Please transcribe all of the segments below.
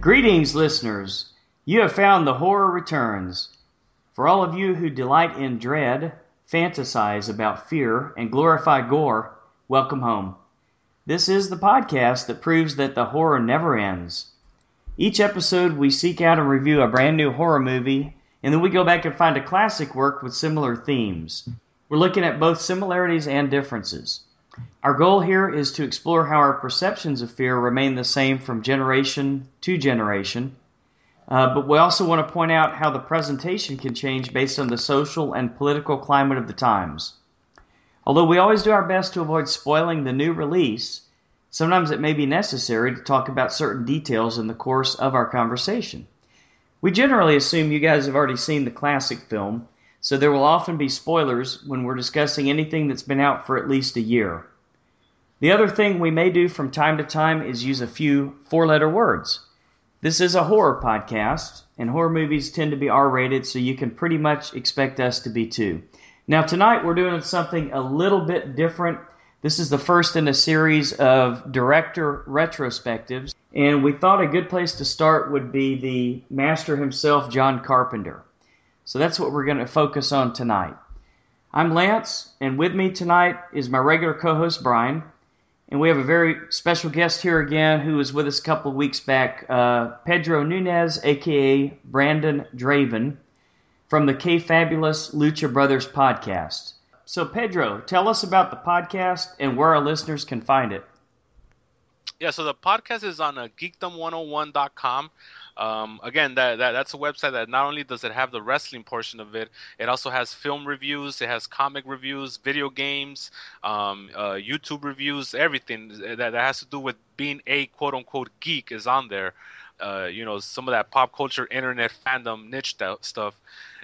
Greetings, listeners. You have found the horror returns. For all of you who delight in dread, fantasize about fear, and glorify gore, welcome home. This is the podcast that proves that the horror never ends. Each episode, we seek out and review a brand new horror movie, and then we go back and find a classic work with similar themes. We're looking at both similarities and differences. Our goal here is to explore how our perceptions of fear remain the same from generation to generation, uh, but we also want to point out how the presentation can change based on the social and political climate of the times. Although we always do our best to avoid spoiling the new release, sometimes it may be necessary to talk about certain details in the course of our conversation. We generally assume you guys have already seen the classic film, so there will often be spoilers when we're discussing anything that's been out for at least a year. The other thing we may do from time to time is use a few four letter words. This is a horror podcast, and horror movies tend to be R rated, so you can pretty much expect us to be too. Now, tonight we're doing something a little bit different. This is the first in a series of director retrospectives, and we thought a good place to start would be the master himself, John Carpenter. So that's what we're going to focus on tonight. I'm Lance, and with me tonight is my regular co host, Brian. And we have a very special guest here again who was with us a couple of weeks back, uh, Pedro Nunez, aka Brandon Draven, from the Kayfabulous Lucha Brothers podcast. So, Pedro, tell us about the podcast and where our listeners can find it. Yeah, so the podcast is on uh, geekdom101.com. Um, again, that, that that's a website that not only does it have the wrestling portion of it, it also has film reviews, it has comic reviews, video games, um, uh, YouTube reviews, everything that, that has to do with being a quote unquote geek is on there. Uh, you know, some of that pop culture, internet fandom, niche stuff.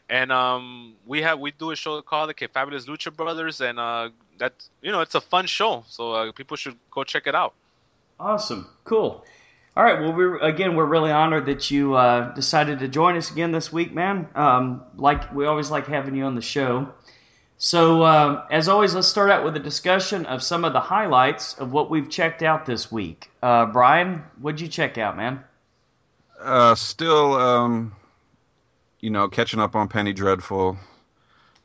And um, we have we do a show called the Kayfabulous Lucha Brothers, and uh, that you know it's a fun show, so uh, people should go check it out. Awesome, cool. All right. Well, we're again, we're really honored that you uh, decided to join us again this week, man. Um, like we always like having you on the show. So, uh, as always, let's start out with a discussion of some of the highlights of what we've checked out this week. Uh, Brian, what'd you check out, man? Uh, still, um, you know, catching up on Penny Dreadful.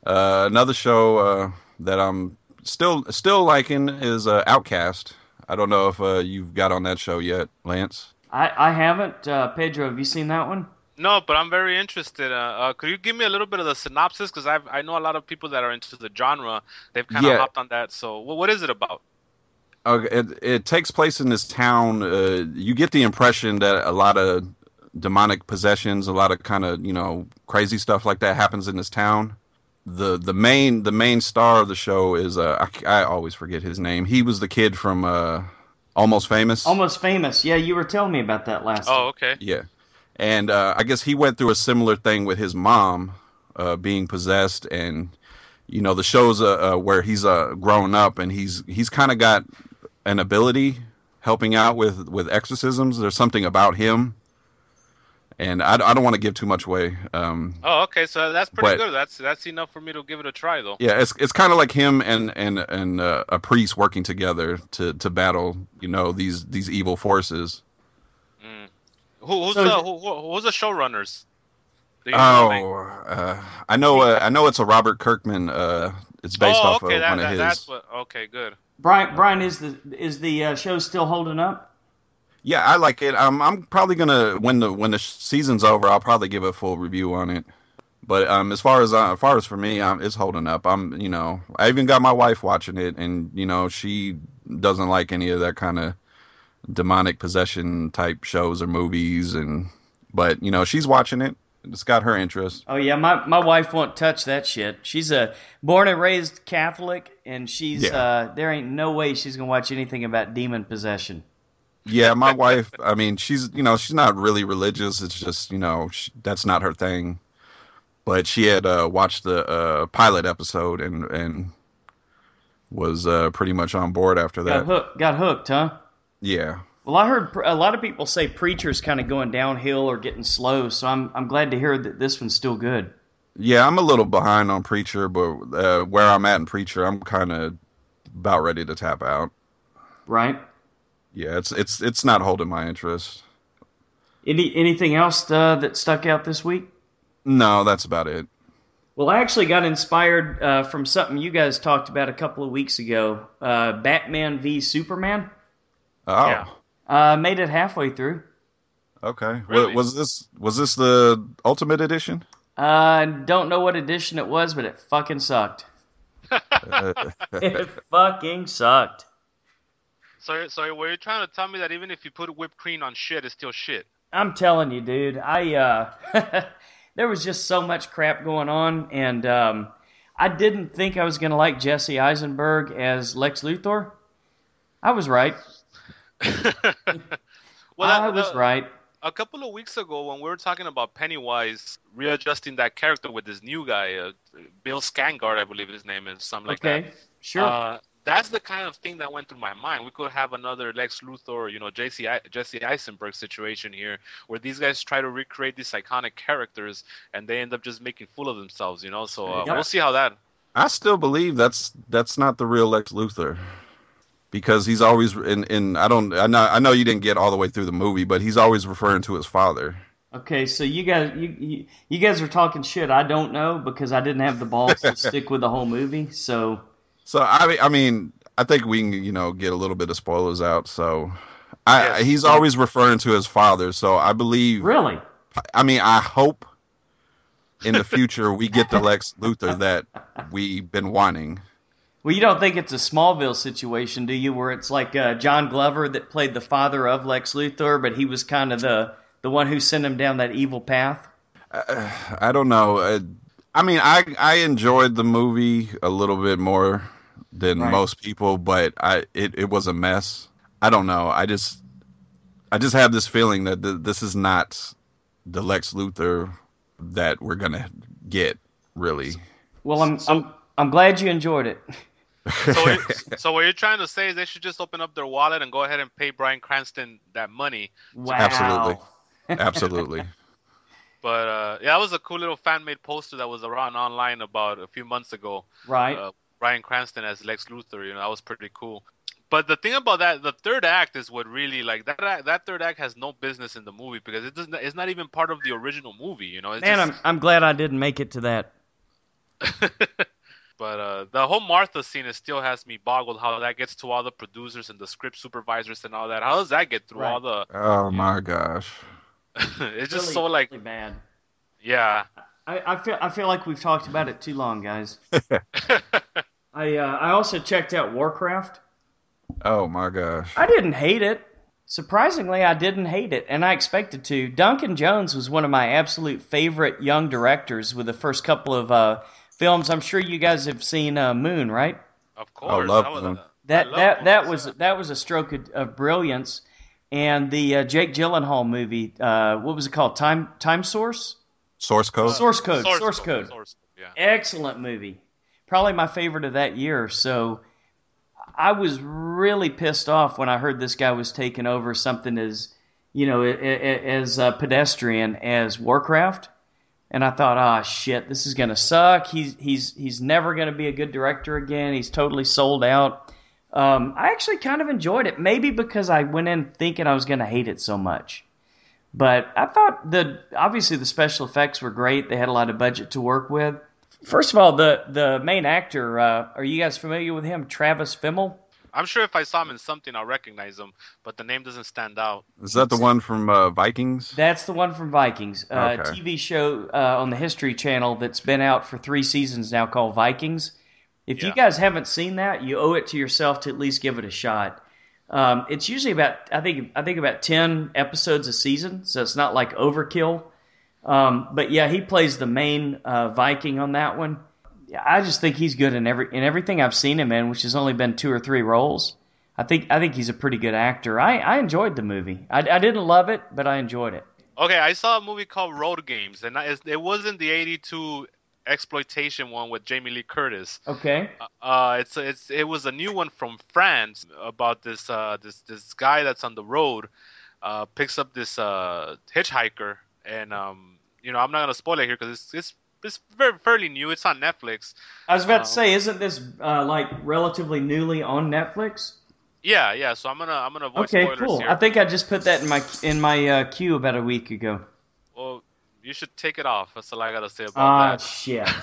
Uh, another show uh, that I'm still still liking is Outcast. I don't know if uh, you've got on that show yet, Lance. I, I haven't. Uh, Pedro, have you seen that one? No, but I'm very interested. Uh, uh could you give me a little bit of the synopsis? Because I I know a lot of people that are into the genre. They've kind of yeah. hopped on that. So, well, what is it about? Okay, it, it takes place in this town. Uh, you get the impression that a lot of demonic possessions, a lot of kind of you know crazy stuff like that happens in this town the the main the main star of the show is uh I, I always forget his name. He was the kid from uh Almost Famous. Almost Famous. Yeah, you were telling me about that last. Oh, okay. Yeah, and uh, I guess he went through a similar thing with his mom uh, being possessed, and you know the shows uh, uh where he's uh grown up and he's he's kind of got an ability helping out with with exorcisms. There's something about him and I, I don't want to give too much away. Um, oh, okay, so that's pretty but, good. That's that's enough for me to give it a try, though. Yeah, it's it's kind of like him and and and uh, a priest working together to to battle, you know, these these evil forces. Mm. Who, who's so the who, who's the showrunners? Oh, uh, I know. Uh, I know it's a Robert Kirkman. Uh, it's based oh, off okay, of that, one that, of his. That's what, okay, good. Brian, Brian, is the is the uh, show still holding up? Yeah, I like it. Um, I'm probably gonna when the when the season's over, I'll probably give a full review on it. But um, as far as uh, as far as for me, um, it's holding up. I'm, you know, I even got my wife watching it, and you know, she doesn't like any of that kind of demonic possession type shows or movies, and but you know, she's watching it. It's got her interest. Oh yeah, my my wife won't touch that shit. She's a born and raised Catholic, and she's yeah. uh, there ain't no way she's gonna watch anything about demon possession. Yeah, my wife. I mean, she's you know she's not really religious. It's just you know she, that's not her thing. But she had uh, watched the uh, pilot episode and and was uh, pretty much on board after that. Got hooked. Got hooked, huh? Yeah. Well, I heard a lot of people say Preacher's kind of going downhill or getting slow, so I'm I'm glad to hear that this one's still good. Yeah, I'm a little behind on Preacher, but uh, where I'm at in Preacher, I'm kind of about ready to tap out. Right yeah, it's it's it's not holding my interest. Any anything else uh, that stuck out this week? No, that's about it. Well, I actually got inspired uh, from something you guys talked about a couple of weeks ago. Uh, Batman v Superman. Oh, Yeah. Uh, made it halfway through. okay. Really? Was this was this the Ultimate Edition? I don't know what edition it was, but it fucking sucked. Uh, it fucking sucked. So, so were you trying to tell me that even if you put whipped cream on shit, it's still shit? I'm telling you, dude. I uh, there was just so much crap going on, and um, I didn't think I was gonna like Jesse Eisenberg as Lex Luthor. I was right. well, I that- was that- right. A couple of weeks ago, when we were talking about Pennywise readjusting that character with this new guy, uh, Bill Skarsgård, I believe his name is, something like okay, that. sure. Uh, that's the kind of thing that went through my mind. We could have another Lex Luthor, you know, Jesse, Jesse Eisenberg situation here, where these guys try to recreate these iconic characters and they end up just making fool of themselves, you know. So uh, Yep. we'll see how that. I still believe that's that's not the real Lex Luthor. Because he's always in, in I don't I know I know you didn't get all the way through the movie, but he's always referring to his father. Okay, so you guys, you, you you guys are talking shit. I don't know because I didn't have the balls to stick with the whole movie. So So I mean, I mean, I think we can, you know, get a little bit of spoilers out. So, I Yes. he's always referring to his father. So I believe. really, I mean, I hope in the future we get the Lex Luthor that we've been wanting. well, you don't think it's a Smallville situation, do you? Where it's like uh, John Glover that played the father of Lex Luthor, but he was kind of the the one who sent him down that evil path. I don't know. I mean, I I enjoyed the movie a little bit more than Right. most people, but I it, it was a mess. I don't know. I just I just have this feeling that th- this is not the Lex Luthor that we're gonna get. Really, Well, I'm I'm I'm glad you enjoyed it. So, what- so what you're trying to say is they should just open up their wallet and go ahead and pay Bryan Cranston that money. Wow. Absolutely. absolutely. But uh, yeah, that was a cool little fan made poster that was around online about a few months ago. Right. uh, Bryan Cranston as Lex Luthor. You know, that was pretty cool. But the thing about that, the third act is what really like that. act- That third act has no business in the movie because it doesn't. It's not even part of the original movie. You know, it's Man, I'm I'm glad I didn't make it to that. but uh, the whole Martha scene is still has me boggled. How that gets to all the producers and the script supervisors and all that. How does that get through all the? Oh my gosh. it's just Really, so like, really bad. yeah. I, I feel I feel like we've talked about it too long, guys. I uh, I also checked out Warcraft. Oh my gosh. I didn't hate it. Surprisingly, I didn't hate it, and I expected to. Duncan Jones was one of my absolute favorite young directors with the first couple of uh, films. I'm sure you guys have seen uh, Moon, right? Of course. I love that was, Moon. I That love that that was that was a stroke of, of brilliance. And the uh, Jake Gyllenhaal movie, uh, what was it called? Time Time Source. Source code. Source code. Source, code. Source. Yeah. excellent movie. Probably my favorite of that year. So I was really pissed off when I heard this guy was taking over something as, you know, a- a- as uh, pedestrian as Warcraft. And I thought, ah, shit, this is gonna suck. He's he's he's never gonna be a good director again. He's totally sold out. Um, I actually kind of enjoyed it, maybe because I went in thinking I was gonna hate it so much. But I thought the obviously the special effects were great. They had a lot of budget to work with. First of all, the the main actor, uh, are you guys familiar with him? Travis Fimmel. I'm sure if I saw him in something, I'll recognize him, but the name doesn't stand out. Is that the one from uh, Vikings? That's the one from Vikings, uh, Okay. TV show uh, on the History Channel that's been out for three seasons now called Vikings. If you guys haven't seen that, you owe it to yourself to at least give it a shot. Um, it's usually about I think I think about ten episodes a season, so it's not like overkill. Um, but yeah, he plays the main uh, Viking on that one. Yeah, I just think he's good in every in everything I've seen him in, which has only been two or three roles. I think I think he's a pretty good actor. I, I enjoyed the movie. I, I didn't love it, but I enjoyed it. Okay, I saw a movie called Road Games, and it wasn't the '82 exploitation one with Jamie Lee Curtis. Okay. Uh, it's it's it was a new one from France about this uh this this guy that's on the road, uh picks up this uh hitchhiker, and um you know I'm not gonna spoil it here because it's it's it's very fairly new. It's on Netflix. I was about Um, to say, isn't this uh, like relatively newly on Netflix? Yeah, yeah. So I'm gonna I'm gonna avoid Okay, spoilers cool. here. I think I just put that in my in my uh, queue about a week ago. Well, you should take it off. That's all I gotta say about shit. that. Shit.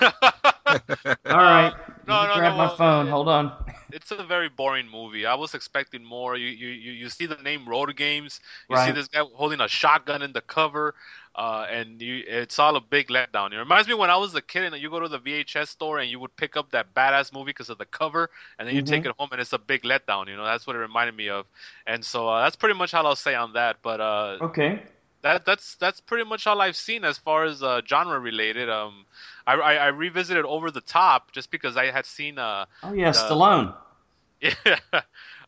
all right. No, no, grab no, my well, phone. uh, Hold on. it's a very boring movie. I was expecting more. You you you, see the name Road Games. You see this guy holding a shotgun in the cover, uh, and you it's all a big letdown. It reminds me when I was a kid and you go to the VHS store and you would pick up that badass movie because of the cover, and then you take Mhm. it home and it's a big letdown. You know that's what it reminded me of, and so uh, that's pretty much all I'll say on that. But uh, Okay. That that's that's pretty much all I've seen as far as uh, genre related. Um, I, I I revisited Over the Top just because I had seen uh Oh yeah, The- Stallone. yeah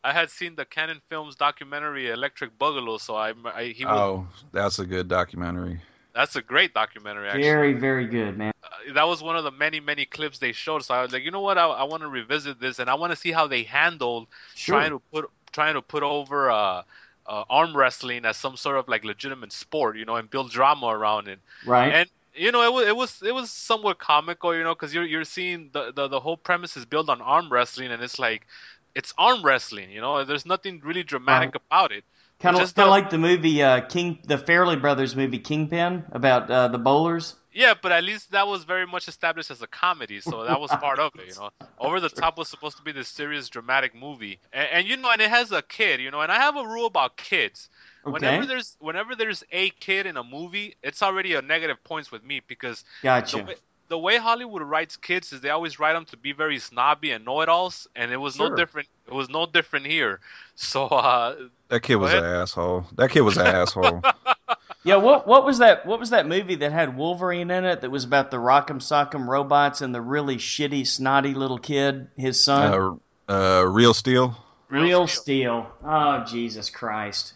I had seen the Canon Films documentary Electric Boogaloo, so I, I he was, Oh, that's a good documentary. that's a great documentary actually. Very, very good, man. Uh, that was one of the many many clips they showed, so I was like, you know what, I, I want to revisit this and I want to see how they handled Sure. trying to put trying to put over uh, uh, arm wrestling as some sort of like legitimate sport, you know, and build drama around it. right. and you know it was it was it was somewhat comical you know because you're you're seeing the, the the whole premise is built on arm wrestling and it's like it's arm wrestling you know there's nothing really dramatic about it Kind of kind of like the movie uh, King, the Farrelly Brothers movie Kingpin about uh, the bowlers. Yeah but at least that was very much established as a comedy so that was part of it you know over the top was supposed to be this serious dramatic movie and, and you know and it has a kid you know and i have a rule about kids Okay. whenever there's whenever there's a kid in a movie it's already a negative points with me because the Gotcha. way, the way Hollywood writes kids is they always write them to be very snobby and know-it-alls, and it was Sure. no different. It was no different here. So uh, That kid was an asshole. That kid was an asshole. Yeah, what what was that? What was that movie that had Wolverine in it? That was about the Rock'em Sock'em robots and the really shitty, snotty little kid, his son. Uh, uh, Real Steel. Real Steel. Steel. Oh Jesus Christ!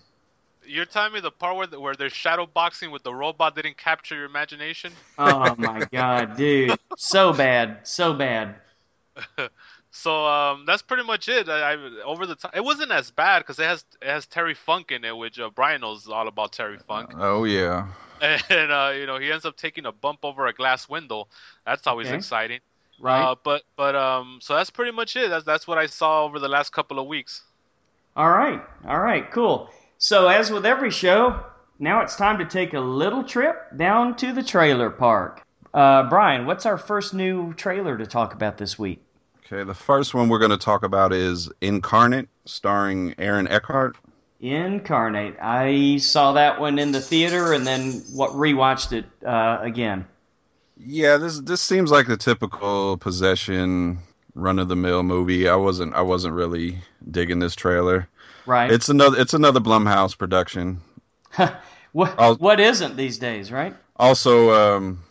You're telling me the part where, where they're shadow boxing with the robot didn't capture your imagination? Oh my God, dude, so bad, so bad. So um, that's pretty much it. I, I over the time, it wasn't as bad because it has it has Terry Funk in it, which uh, Brian knows all about Terry Funk, Oh yeah. and uh, you know he ends up taking a bump over a glass window. That's always Okay. exciting. Right. Uh, but but um, so that's pretty much it. That's that's what I saw over the last couple of weeks. All right, all right, cool. So, as with every show, now it's time to take a little trip down to the trailer park. Uh, Brian, what's our first new trailer to talk about this week? Okay, the first one we're going to talk about is Incarnate, starring Aaron Eckhart. Incarnate. I saw that one in the theater and then what rewatched it uh, again. Yeah, this this seems like the typical possession run of the mill movie. I wasn't I wasn't really digging this trailer. Right. It's another it's another Blumhouse production. what, I'll- what isn't these days, right? Also, um,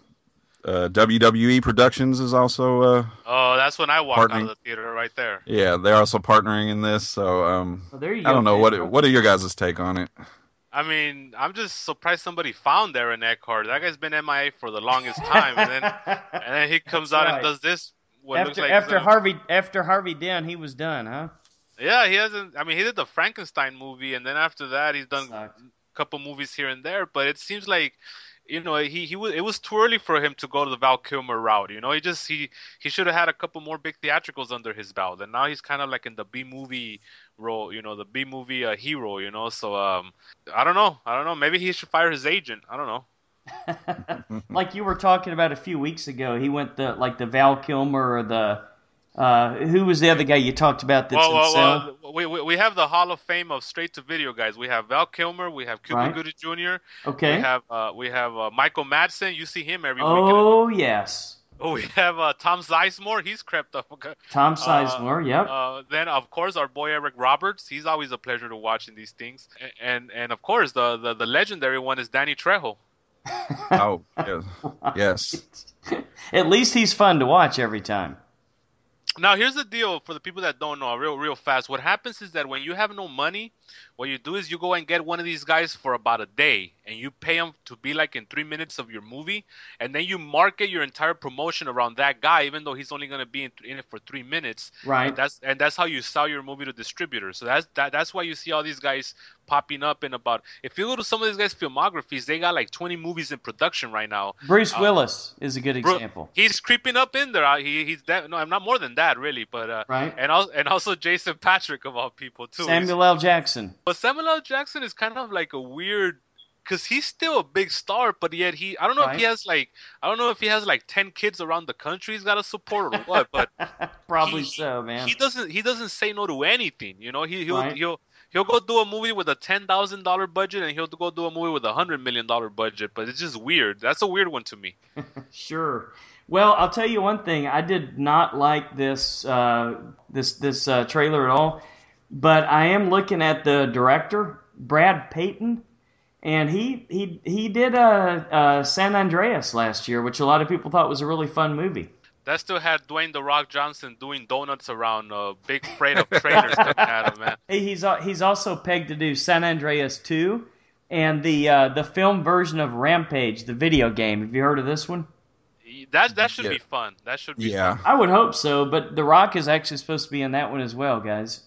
uh, WWE Productions is also uh, Oh, that's when I walked out of the theater right there. yeah they're also partnering in this. So um, Well, there you I don't know what man. what are your guys' take on it? I mean, I'm just surprised somebody found Aaron Eckhart. That car. That guy's been MIA for the longest time, and then and then he comes That's out right. and does this. What looks after like after Harvey after Harvey Dent, he was done, huh? Yeah, he hasn't. I mean, he did the Frankenstein movie, and then after that, he's done Sucked. a couple movies here and there. But it seems like, you know, he he was. It was too early for him to go to the Val Kilmer route. You know, he just he he should have had a couple more big theatricals under his belt, and now he's kind of like in the B movie role. You know, the B movie uh, hero. You know, so um, I don't know. I don't know. Maybe he should fire his agent. I don't know. like you were talking about a few weeks ago, he went the like the Val Kilmer or the uh, who was the other guy you talked about that's Well, well, well, we, we we have the Hall of Fame of straight to video guys. We have Val Kilmer, we have Cuba Right. Gooding Jr., okay. we have uh, we have uh, Michael Madsen. You see him every week. oh yes, Oh, we have uh, Tom Sizemore. He's crept up. Tom Sizemore. yep. Uh, then of course our boy Eric Roberts. He's always a pleasure to watch in these things. A- And and of course the the, the legendary one is Danny Trejo. Oh yes, yes. At least he's fun to watch every time. Now here's the deal for the people that don't know, real real fast. What happens is that when you have no money, what you do is you go and get one of these guys for about a day, and you pay him to be like in three minutes of your movie, and then you market your entire promotion around that guy, even though he's only going to be in, in it for three minutes. Right. And that's and that's how you sell your movie to distributors. So that's that, that's why you see all these guys popping up in about. If you go to some of these guys' filmographies, they got like 20 movies in production right now. Bruce Uh, Willis is a good example, He's creeping up in there. He, he's that. No, I'm not more than that, really. But uh, right? and also and also Jason Patric of all people too. Samuel L. Jackson. But Samuel L. Jackson is kind of like a weird, because he's still a big star, but yet he, I don't know if he has like, I don't know if he has like ten kids around the country he's got to support or what, but Probably he- so, man. he doesn't, he doesn't say no to anything. You know, he he'll Right. he'll he'll go do a movie with a ten thousand dollar budget, and he'll go do a movie with a hundred million dollar budget. But it's just weird. That's a weird one to me. Sure. Well, I'll tell you one thing. I did not like this uh, this this uh, trailer at all, but I am looking at the director, Brad Peyton, and he he he did uh, uh, San Andreas last year, which a lot of people thought was a really fun movie. That still had Dwayne the Rock Johnson doing donuts around a big freight of trailers coming at him, man. He's al- he's also pegged to do San Andreas two, and the uh, the film version of Rampage, the video game. Have you heard of this one? That that should Yeah. be fun. That should be Yeah. I would hope so, but The Rock is actually supposed to be in that one as well, guys.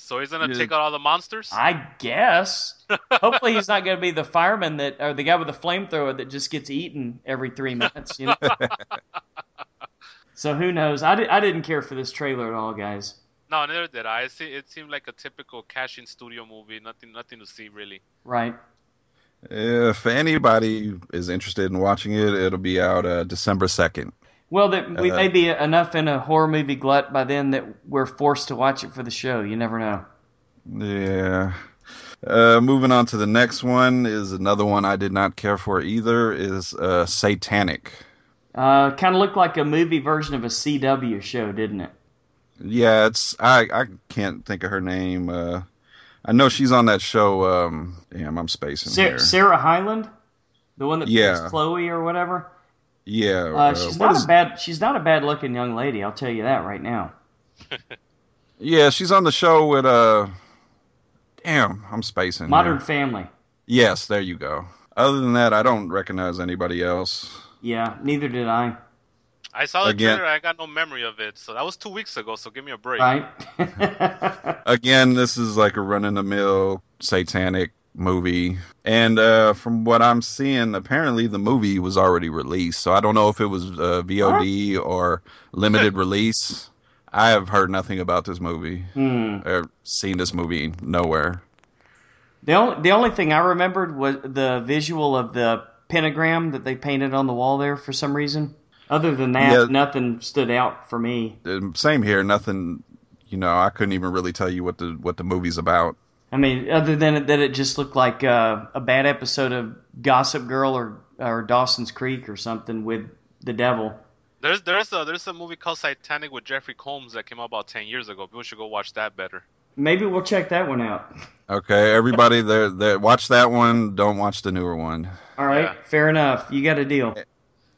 So he's gonna take out all the monsters. I guess. Hopefully, he's not going to be the fireman that, or the guy with the flamethrower that just gets eaten every three minutes. You know. so who knows? I, di- I didn't care for this trailer at all, guys. No, neither did I. It, se- it seemed like a typical cash-in studio movie. Nothing, nothing to see really. Right. If anybody is interested in watching it, it'll be out uh, December second. Well, that we Uh, may be enough in a horror movie glut by then that we're forced to watch it for the show. You never know. Yeah. Uh, moving on to the next one is another one I did not care for either. Is uh, Satanic. Uh, kind of looked like a movie version of a CW show, didn't it? Yeah, it's I I can't think of her name. Uh, I know she's on that show. Um, damn, I'm spacing Sa- here. Sarah Hyland, the one that Yeah. plays Chloe or whatever. Yeah, Uh, uh, she's not is- a bad. She's not a bad looking young lady. I'll tell you that right now. yeah, she's on the show with uh. Damn, I'm spacing. Modern here. Family. Yes, there you go. Other than that, I don't recognize anybody else. Yeah, neither did I. I saw the Again- trailer. I got no memory of it. So that was two weeks ago. So give me a break. Right? Again, this is like a run in the mill satanic movie. And uh, from what I'm seeing, apparently the movie was already released. So I don't know if it was uh, VOD or limited release. I have heard nothing about this movie hmm. or seen this movie nowhere. The only the only thing I remembered was the visual of the pentagram that they painted on the wall there for some reason. Other than that, Yeah. nothing stood out for me. Uh, Same here. Nothing. You know, I couldn't even really tell you what the what the movie's about. I mean, other than that it just looked like uh, a bad episode of Gossip Girl or or Dawson's Creek or something with the devil. There's there's a there's a movie called Satanic with Jeffrey Combs that came out about ten years ago. People should go watch that better. Maybe we'll check that one out. Okay, everybody, there, there, watch that one. Don't watch the newer one. All right, Yeah. fair enough. You got a deal.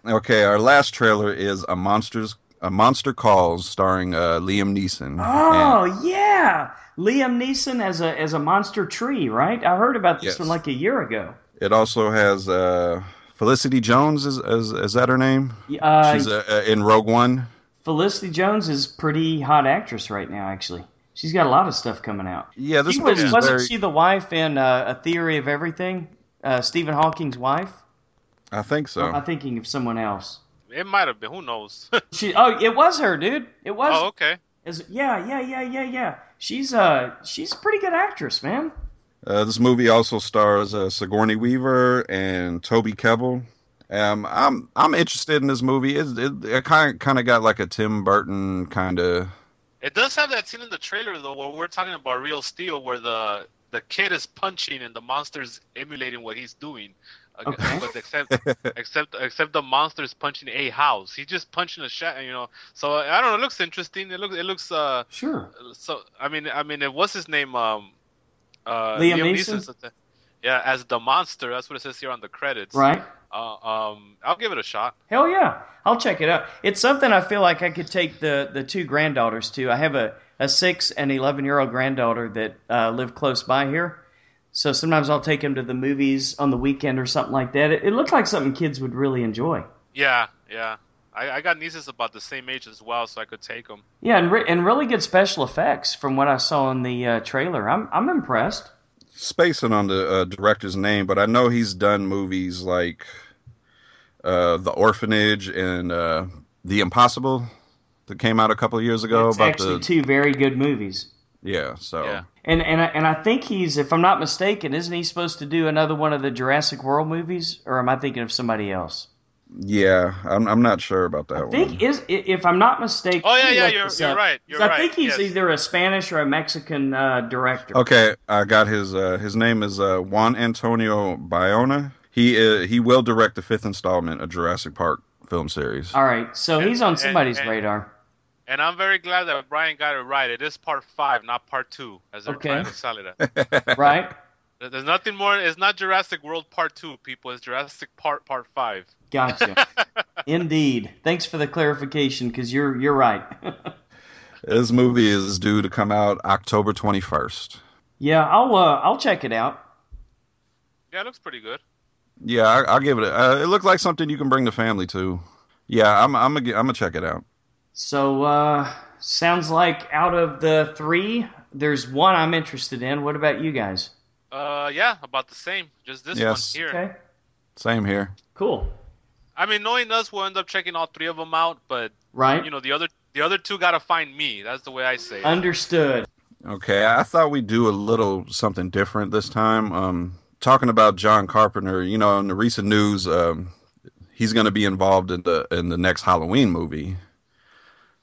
Okay, our last trailer is a monsters a monster calls starring uh, Liam Neeson. Oh yeah, Liam Neeson as a as a monster tree, right? I heard about this Yes. one like a year ago. It also has uh, Felicity Jones. Is, is is that her name? Uh, She's uh, uh, in Rogue One. Felicity Jones is pretty hot actress right now. Actually, she's got a lot of stuff coming out. Yeah, this She movie was, is wasn't very. she the wife in uh, A Theory of Everything? Uh, Stephen Hawking's wife? I think so. I'm thinking of someone else. It might have been. Who knows? She oh, it was her, dude. It was. oh, okay. Is- yeah, yeah, yeah, yeah, yeah. She's uh, she's a pretty good actress, man. Uh, this movie also stars uh, Sigourney Weaver and Toby Kebbell. Um, I'm I'm interested in this movie. It it, it kind kind of got like a Tim Burton kind of. It does have that scene in the trailer though, where we're talking about Real Steel, where the the kid is punching and the monster's emulating what he's doing. Okay. But except except except the monster's punching a house. He's just punching a shot, you know. So I don't know. It looks interesting. It looks it looks uh Sure. so. I mean I mean it what's his name um uh Liam Neeson's Neeson? yeah, as the monster. That's what it says here on the credits. Right. Uh, um, I'll give it a shot. Hell yeah, I'll check it out. It's something I feel like I could take the the two granddaughters to. I have a a six and eleven year old granddaughter that uh, live close by here, so sometimes I'll take them to the movies on the weekend or something like that. It, it looked like something kids would really enjoy. Yeah, yeah. I, I got nieces about the same age as well, so I could take them. Yeah, and re- and really good special effects from what I saw in the uh, trailer. I'm I'm impressed. spacing on the uh, director's name, but I know he's done movies like uh, The Orphanage and uh, The Impossible that came out a couple of years ago. It's about actually the two very good movies. Yeah, so Yeah. And and I, and I think he's, if I'm not mistaken, isn't he supposed to do another one of the Jurassic World movies, or am I thinking of somebody else? yeah, I'm I'm not sure about that I one. think is if I'm not mistaken. Oh, yeah, yeah, you're- this you're right, you're 'Cause I think he's yes. either a Spanish or a Mexican uh, director. Okay, I got his. Uh, his name is uh, Juan Antonio Bayona. He uh, he will direct the fifth installment of Jurassic Park film series. All right, so he's on And- somebody's and- radar. And I'm very glad that Brian got it right. It is part five, not part two, as they're Okay. trying to sell it. Right? There's nothing more. It's not Jurassic World Part Two, people. It's Jurassic Park Part Five. Gotcha. Indeed. Thanks for the clarification, because you're you're right. This movie is due to come out October twenty first. yeah, I'll uh, I'll check it out. Yeah, it looks pretty good. Yeah, I, I'll give it. A, uh, it looked like something you can bring the family to. Yeah, I'm I'm gonna I'm gonna check it out. So uh, sounds like out of the three, there's one I'm interested in. What about you guys? Uh, yeah, about the same. Just this Yes. one here. Okay. Same here. Cool. I mean, knowing us, we'll end up checking all three of them out. But Right. you know, the other the other two gotta find me. That's the way I say it. Understood. Okay, I thought we'd do a little something different this time. Um, talking about John Carpenter, you know, in the recent news, um, he's going to be involved in the in the next Halloween movie.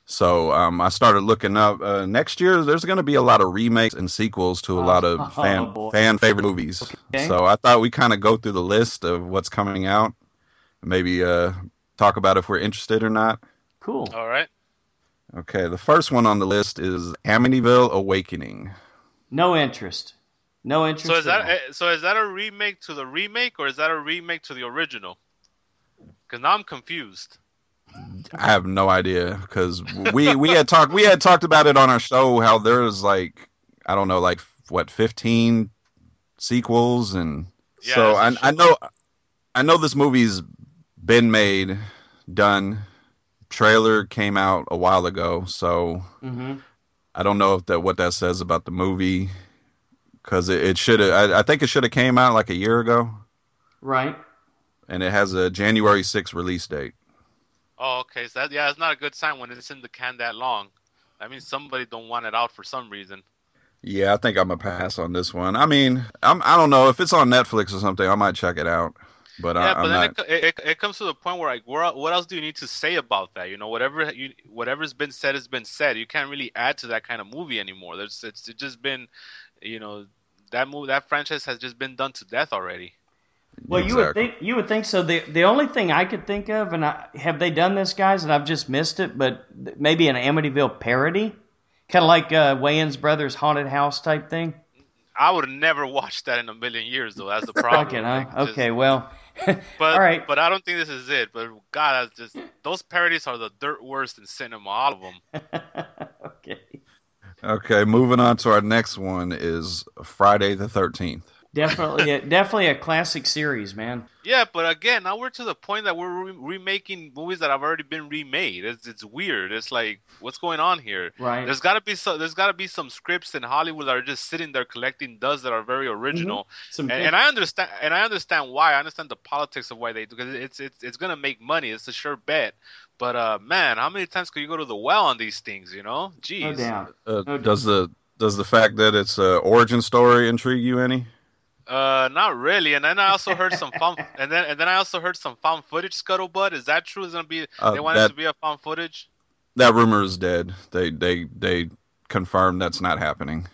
So um, I started looking up. Uh, next year, there's going to be a lot of remakes and sequels to a lot Oh, of fan boy. fan favorite movies. Okay. So I thought we kind of go through the list of what's coming out, maybe uh, talk about if we're interested or not. Cool. All right. Okay, the first one on the list is Amityville Awakening. No interest. No interest. So is that all. eh, so? Is that a remake to the remake, or is that a remake to the original? Because now I'm confused. I have no idea because we we had talked we had talked about it on our show how there's like I don't know like what 15 sequels? And Yeah, so I I know I know this movie's been made done. Trailer came out a while ago so hmm I don't know if that what that says about the movie because it, it should have I, I think it should have came out like a year ago. Right. and it has a January 6th release date. Oh, okay. So that, yeah, it's not a good sign when it's in the can that long. That means somebody don't want it out for some reason. Yeah, I think I'm gonna pass on this one. I mean, I'm I don't know if it's on Netflix or something. I might check it out, but yeah, I, but I'm then not. it—it it, it comes to the point where like, where, what else do you need to say about that? You know, whatever you whatever's been said has been said. You can't really add to that kind of movie anymore. There's it's, it's just been, you know, that movie that franchise has just been done to death already. Well, you would think you would think so. The the only thing I could think of, and I, have they done this, guys? And I've just missed it, but maybe an Amityville parody, kind of like uh, Wayans Brothers haunted house type thing. I would have never watch that in a million years, though. That's the problem. Fuck it, huh? Like, just- Okay, well, But all right. but I don't think this is it. But God, that's just those parodies are the dirt worst in cinema. All of them. okay, Okay, moving on to our next one is Friday the Thirteenth. Definitely, a, definitely a classic series, man. Yeah, but again, now we're to the point that we're re- remaking movies that have already been remade. It's it's weird. It's like what's going on here? Right. There's got to be some. There's got to be some scripts in Hollywood that are just sitting there collecting dust that are very original. Some And, and I understand. And I understand why. I understand the politics of why they because it's it's it's gonna make money. It's a sure bet. But uh, man, how many times could you go to the well on these things? You know, jeez. no doubt. Uh, Oh, does the does the fact that it's an origin story intrigue you any? Uh, not really. And then I also heard some found, and then and then I also heard some found footage scuttlebutt. Is that true? Is it gonna be? Uh, they want it to be a found footage. That rumor is dead. They they they confirmed that's not happening.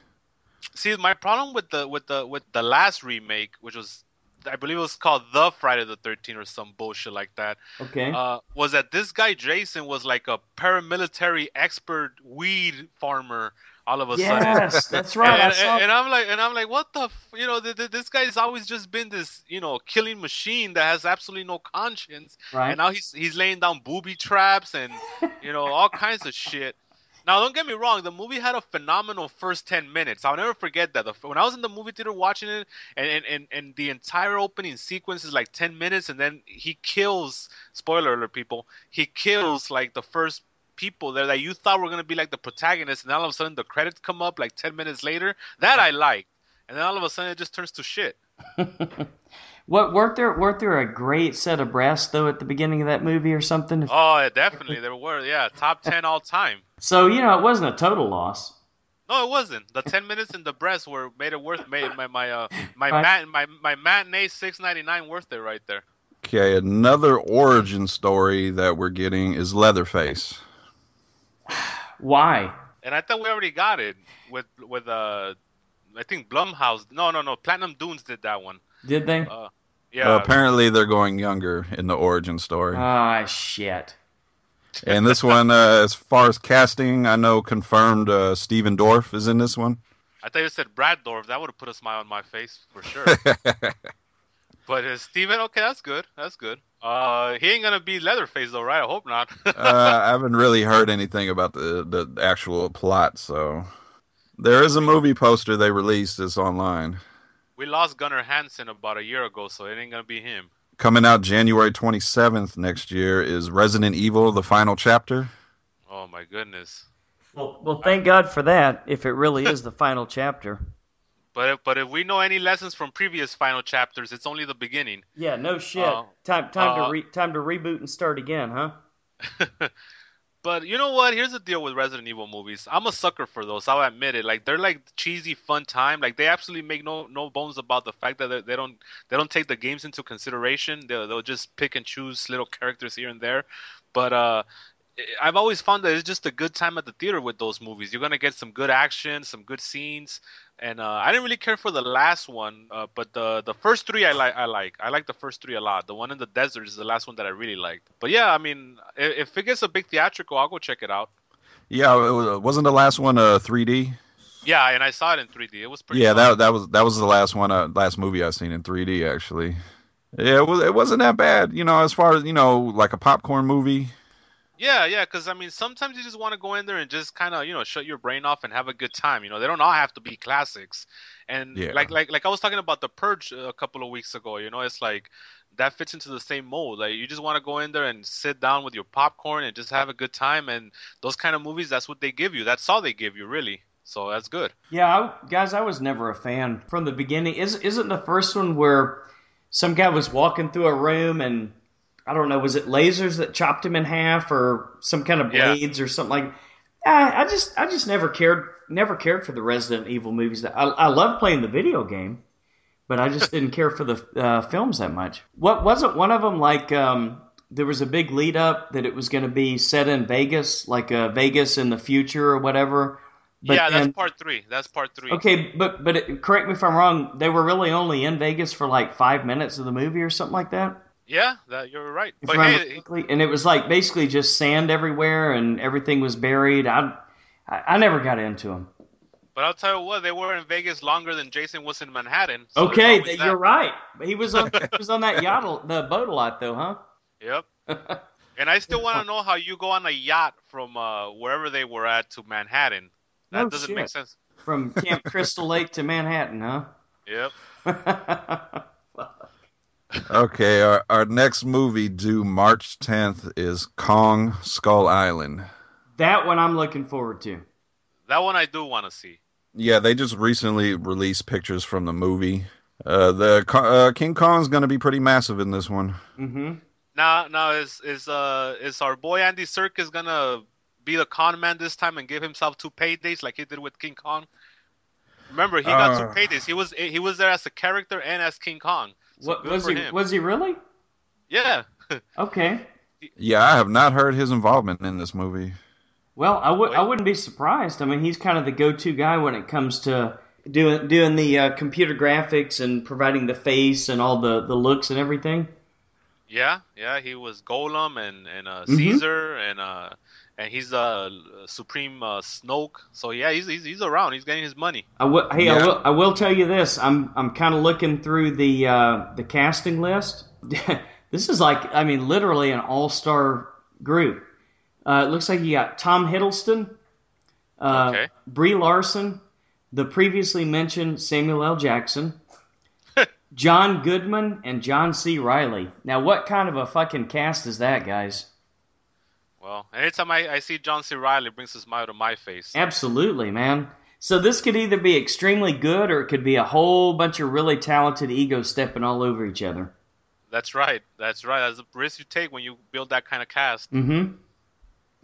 See, my problem with the with the with the last remake, which was I believe it was called The Friday the Thirteenth or some bullshit like that, Okay, uh, was that this guy Jason was like a paramilitary expert weed farmer. All of a sudden, yes, that's right. And, and, and I'm like, and I'm like, what the, f-? you know, th- th- this guy's always just been this, you know, killing machine that has absolutely no conscience, right. and now he's he's laying down booby traps and you know all kinds of shit. Now, don't get me wrong, the movie had a phenomenal first ten minutes. I'll never forget that. The, when I was in the movie theater watching it, and, and, and, and the entire opening sequence is like ten minutes, and then he kills. Spoiler alert, people! He kills like the first people there that you thought were gonna be like the protagonists, and all of a sudden the credits come up like ten minutes later. That I liked. and then all of a sudden it just turns to shit. what weren't there weren't there a great set of breasts though at the beginning of that movie or something? Oh, yeah, definitely there were. Yeah, top ten all time. So you know it wasn't a total loss. No, it wasn't. The ten minutes in the breast were made it worth made my my uh my Right. mat my my matinee six ninety nine worth it right there. Okay, another origin story that we're getting is Leatherface. Why? And I thought we already got it with with uh I think Blumhouse. No, no, no. Platinum Dunes did that one. Did they? Uh, yeah. Uh, apparently, they're going younger in the origin story. Ah, shit. and this one, uh, as far as casting, I know confirmed uh, Stephen Dorff is in this one. I thought you said Brad Dourif. That would have put a smile on my face for sure. but uh, Stephen, okay, that's good. That's good. Uh, he ain't gonna be Leatherface though, right? I hope not. uh, I haven't really heard anything about the, the actual plot, so there is a movie poster they released. It's online. we lost Gunnar Hansen about a year ago, so it ain't gonna be him. Coming out January 27th next year is Resident Evil: The Final Chapter. Oh my goodness. Well, well, thank God for that. If it really is the final chapter. But if, but if we know any lessons from previous final chapters, it's only the beginning. Yeah, no shit. Uh, time time uh, to re- time to reboot and start again, huh? But you know what? Here's the deal with Resident Evil movies. I'm a sucker for those. I'll admit it. Like they're like cheesy, fun time. Like they absolutely make no no bones about the fact that they, they don't they don't take the games into consideration. They'll they'll just pick and choose little characters here and there. But uh, I've always found that it's just a good time at the theater with those movies. You're gonna get some good action, some good scenes, and uh, I didn't really care for the last one, uh, but the the first three I like. I like. I like the first three a lot. The one in the desert is the last one that I really liked. But yeah, I mean, if, if it gets a big theatrical, I'll go check it out. Yeah, it was, wasn't the last one uh, 3D? Yeah, and I saw it in 3D. It was pretty. Yeah, fun. that that was that was the last one, uh, last movie I seen in 3D actually. Yeah, it was it wasn't that bad, you know, as far as you know, like a popcorn movie. Yeah, yeah, because I mean, sometimes you just want to go in there and just kind of, you know, shut your brain off and have a good time. You know, they don't all have to be classics. And Yeah. like, like, like I was talking about the Purge a couple of weeks ago. You know, it's like that fits into the same mold. Like you just want to go in there and sit down with your popcorn and just have a good time. And those kind of movies, that's what they give you. That's all they give you, really. So that's good. Yeah, I, guys, I was never a fan from the beginning. Is isn't the first one where some guy was walking through a room and I don't know, was it lasers that chopped him in half or some kind of Yeah. blades or something like? I, I just I just never cared never cared for the Resident Evil movies. I, I love playing the video game, but I just didn't care for the uh, films that much. What wasn't one of them like? Um, there was a big lead up that it was going to be set in Vegas, like uh, Vegas in the future or whatever. But yeah, that's then- part three. That's part three. Okay, but but it, correct me if I'm wrong. They were really only in Vegas for like five minutes of the movie or something like that. Yeah, that you're right. But hey, correctly. and it was like basically just sand everywhere and everything was buried. I I, I never got into them. but I'll tell you what, they were in Vegas longer than Jason was in Manhattan. so Okay, there's always th- that. you're right. He was on he was on that yacht, the boat a lot though, huh? Yep. And I still want to know how you go on a yacht from uh, wherever they were at to Manhattan. That No doesn't shit. make sense. From Camp Crystal Lake to Manhattan, huh? Yep. huh? Okay, our, our next movie due March 10th is Kong Skull Island. that one I'm looking forward to. That one I do want to see. Yeah, they just recently released pictures from the movie. Uh, the Co- uh, King Kong's going to be pretty massive in this one. Mm-hmm. Now, now is is uh is our boy Andy Serkis gonna be the con man this time and give himself two paydays like he did with King Kong? Remember, he got two Uh. paydays. He was he was there as a character and as King Kong. So What good was he? him. Was he really? Yeah. Okay. Yeah, I have not heard his involvement in this movie. Well, I would I wouldn't be surprised. I mean, he's kind of the go-to guy when it comes to doing doing the uh, computer graphics and providing the face and all the the looks and everything. Yeah, yeah, he was Gollum and and uh, Mhm. Caesar and uh and he's uh Supreme uh, Snoke. So yeah, he's, he's he's around. He's getting his money. I will, hey, I will I will tell you this. I'm I'm kind of looking through the uh, the casting list. this is like I mean literally an all-star group. Uh, it looks like you got Tom Hiddleston, uh, Okay. Brie Larson, the previously mentioned Samuel L. Jackson, John Goodman, and John C. Reilly. Now, what kind of a fucking cast is that, guys? Well, anytime I, I see John C. Reilly, it brings a smile to my face. Absolutely, man. So this could either be extremely good or it could be a whole bunch of really talented egos stepping all over each other. That's right. That's right. That's the risk you take when you build that kind of cast. Mm-hmm.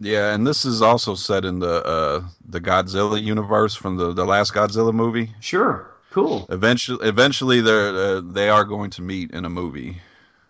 Yeah, and this is also set in the uh, the Godzilla universe from the, the last Godzilla movie. Sure. Cool. Eventually, eventually, they're uh, they are going to meet in a movie.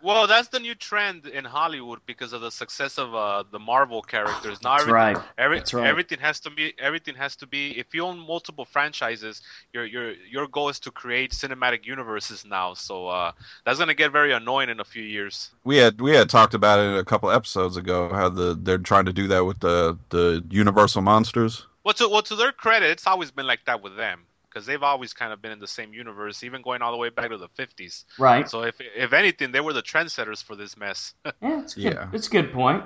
Well, that's the new trend in Hollywood because of the success of uh, the Marvel characters. Now That's everything, right. every, That's right. everything has to be everything has to be. If you own multiple franchises, your your your goal is to create cinematic universes now. So uh, that's gonna get very annoying in a few years. We had we had talked about it a couple episodes ago how the they're trying to do that with the the Universal monsters. Well, to well to their credit, it's always been like that with them because they've always kind of been in the same universe, even going all the way back to the '50s. Right. So if if anything, they were the trendsetters for this mess. Yeah, it's a good, Yeah. it's a good point.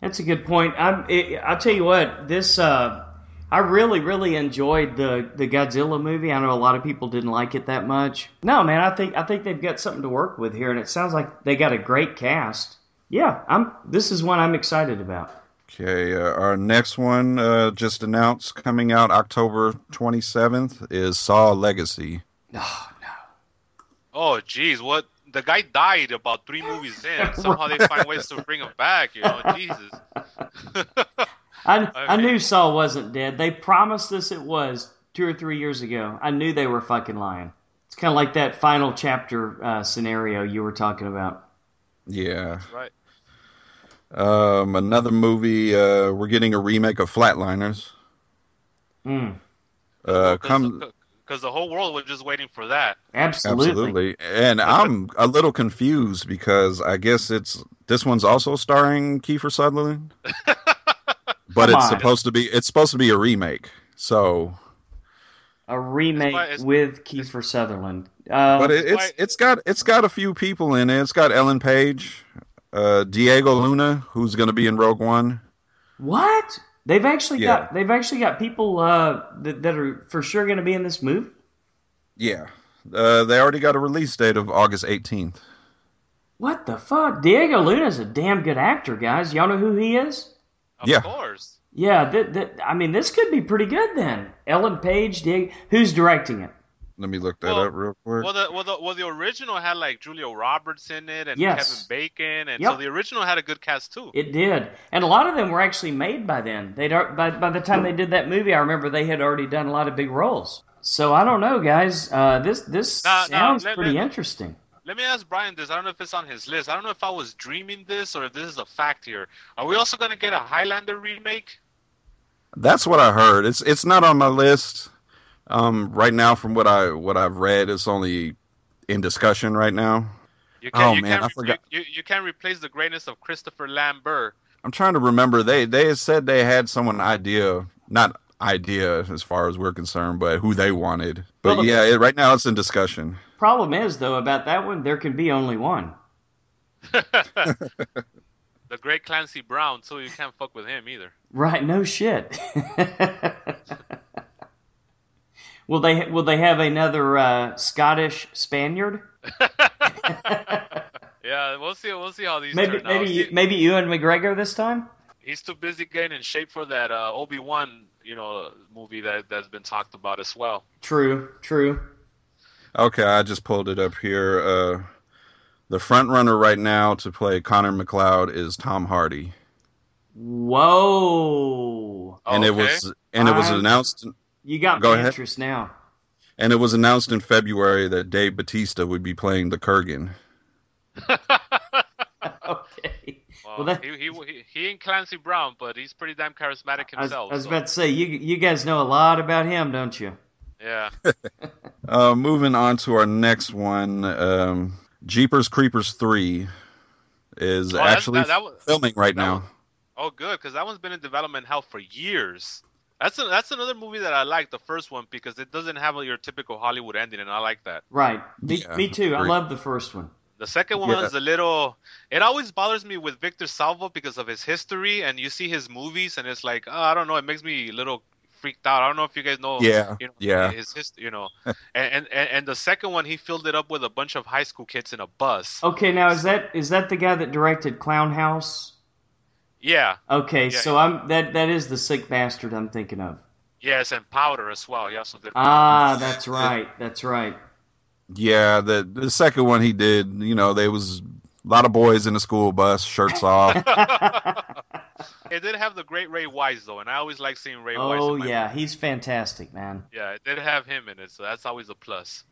That's a good point. I'm, it, I'll tell you what. This uh, I really, really enjoyed the the Godzilla movie. I know a lot of people didn't like it that much. No, man, I think I think they've got something to work with here, and it sounds like they got a great cast. Yeah, I'm. This is one I'm excited about. Okay, uh, our next one uh, just announced coming out October 27th is Saw Legacy. Oh no. Oh, geez, what? The guy died about three movies in. Somehow they find ways to bring him back. You know, Jesus. I, I Okay. knew Saul wasn't dead. They promised us it was two or three years ago. I knew they were fucking lying. It's kind of like that final chapter uh, scenario you were talking about. Yeah. right. Um, another movie. Uh, we're getting a remake of Flatliners. Mm, Uh, come Because the whole world was just waiting for that. absolutely. absolutely, and I'm a little confused because I guess it's this one's also starring Kiefer Sutherland, but Come it's on. supposed to be it's supposed to be a remake. So, A remake It's why- it's- with Kiefer Sutherland. Uh, but it, it's it's got it's got a few people in it. It's got Ellen Page, uh, Diego Luna, who's going to be in Rogue One. what? They've actually Yeah. got they've actually got people uh, that, that are for sure going to be in this movie. Yeah, uh, they already got a release date of August 18th. What the fuck? Diego Luna's a damn good actor, guys. Y'all know who he is? Of Yeah. course. Yeah, th- th- I mean, this could be pretty good then. Ellen Page, Diego, who's directing it? Let me look that Well- up real quick. Well, the well the well the original had like Julia Roberts in it and Yes. Kevin Bacon, and Yep. so the original had a good cast too. It did, and a lot of them were actually made by then. They'd al- by by the time they did that movie, I remember they had already done a lot of big roles. So I don't know, guys. Uh, this this Nah, nah, sounds let- pretty let- interesting. Let me ask Brian this. I don't know if it's on his list. I don't know if I was dreaming this or if this is a fact here. Are we also gonna get a Highlander remake? That's what I heard. It's it's not on my list. Um, right now, from what I what I've read, it's only in discussion right now. You can't, Oh, you man, can't I forgot. You, you, you can't replace the greatness of Christopher Lambert. I'm trying to remember. They they said they had someone idea, not idea as far as we're concerned, but who they wanted. But Well, yeah, it, right now it's in discussion. Problem is, though, about that one, there can be only one. The great Clancy Brown, so You can't fuck with him either. Right? No shit. will they will they have another uh, Scottish Spaniard? Yeah, we'll see. We'll see how these Maybe turn out. maybe He- maybe Ewan McGregor this time. he's too busy getting in shape for that uh, Obi Wan, you know, movie that that's been talked about as well. True, true. Okay, I just pulled it up here. Uh, the front runner right now to play Connor MacLeod is Tom Hardy, Whoa! and it was and it was I'm- announced You got Go my ahead. interest now. and it was announced in February that Dave Batista would be playing the Kurgan. okay. Well, Well, that- he, he he he ain't Clancy Brown, but he's pretty damn charismatic I was, himself. I was so, about to say you you guys know a lot about him, don't you? yeah. Uh, moving on to our next one, um, Jeepers Creepers three is Oh, actually that- that was- filming right that now. was- Oh, good, because that one's been in development hell for years. That's a, that's another movie that I like, the first one, because it doesn't have your typical Hollywood ending, and I like that. Right. Me, Yeah, me too. I love the first one. The second one Yeah. is a little. It always bothers me with Victor Salva because of his history, and you see his movies, and it's like, oh, I don't know, it makes me a little freaked out. I don't know if you guys know. Yeah, You know, yeah. His history, you know, and, and and and the second one, he filled it up with a bunch of high school kids in a bus. Okay, now is that is that the guy that directed Clown House? Yeah, Okay, Yeah. so I'm that that is the sick bastard I'm thinking of. Yes, and Powder as well. He also did. Ah, that's right. That's right. Yeah, the the second one he did, you know, there was a lot of boys in the school bus, shirts off. It did have the great Ray Wise though, and I always like seeing Ray Wise. oh yeah, movies. he's fantastic, man. yeah, it did have him in it, so that's always a plus.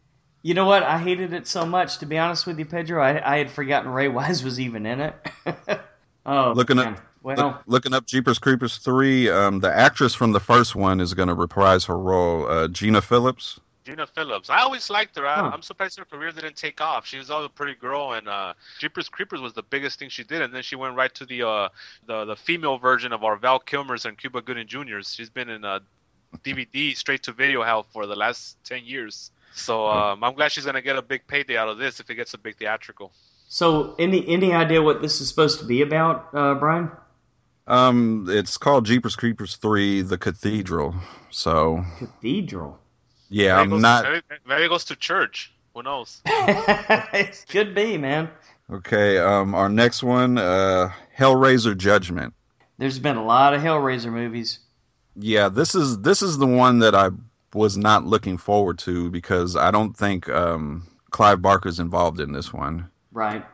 You know what? I hated it so much. To be honest with you, Pedro, I, I had forgotten Ray Wise was even in it. oh, Looking at- man. Well, Look, looking up Jeepers Creepers three, um, the actress from the first one is going to reprise her role, uh, Gina Phillips. Gina Phillips. I always liked her. I, Huh. I'm surprised her career didn't take off. She was always a pretty girl, and uh, Jeepers Creepers was the biggest thing she did. And then she went right to the uh, the the female version of our Val Kilmer's and Cuba Gooding Jr.'s. She's been in a DVD straight to video hell for the last ten years. So um, I'm glad she's gonna get a big payday out of this if it gets a big theatrical. so, any any idea what this is supposed to be about, uh, Brian? Um, it's called Jeepers Creepers three: The Cathedral. So Cathedral. yeah, Maybe I'm goes, not Maybe, maybe it goes to church. Who knows? it could be, man. okay. Um, our next one, uh, Hellraiser Judgment. There's been a lot of Hellraiser movies. Yeah, this is this is the one that I was not looking forward to because I don't think um, Clive Barker's involved in this one Right.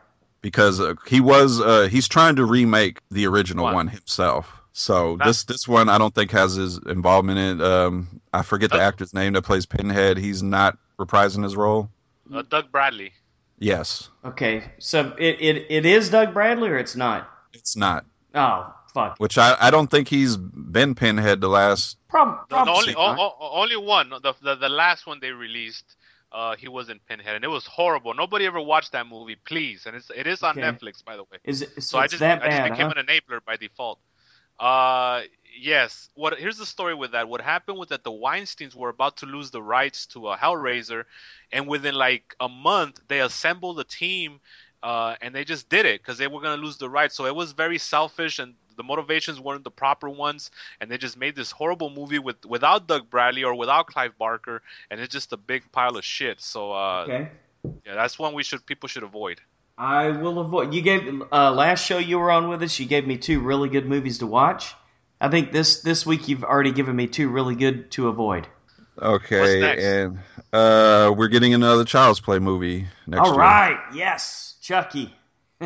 Because uh, he was uh, he's trying to remake the original What? one himself. So That- this this one I don't think has his involvement in it. Um, I forget the Oh. actor's name that plays Pinhead. He's not reprising his role. Uh, Doug Bradley. Yes, Okay. So it, it, it is Doug Bradley or it's not? it's not. Oh, fuck. Which I, I don't think he's been Pinhead the last. Prob- No, the probably only not. o- o- only one. The, the the last one they released, uh, he was in Pinhead, and it was horrible. Nobody ever watched that movie, please. And it's it is on Okay. Netflix, by the way. Is it, so, So I just that I just became huh? an enabler by default. Uh, yes. What here's the story with that. What happened was that the Weinstein's were about to lose the rights to a Hellraiser, and within like a month they assembled a team, uh, and they just did it because they were gonna lose the rights. So it was very selfish and. The motivations weren't the proper ones, and they just made this horrible movie with without Doug Bradley or without Clive Barker, and it's just a big pile of shit. So uh, Okay. yeah, that's one we should people should avoid. I will avoid. You gave uh, last show you were on with us. You gave me two really good movies to watch. I think this this week you've already given me two really good to avoid. Okay, and uh, we're getting another Child's Play movie next All year. right, yes, Chucky.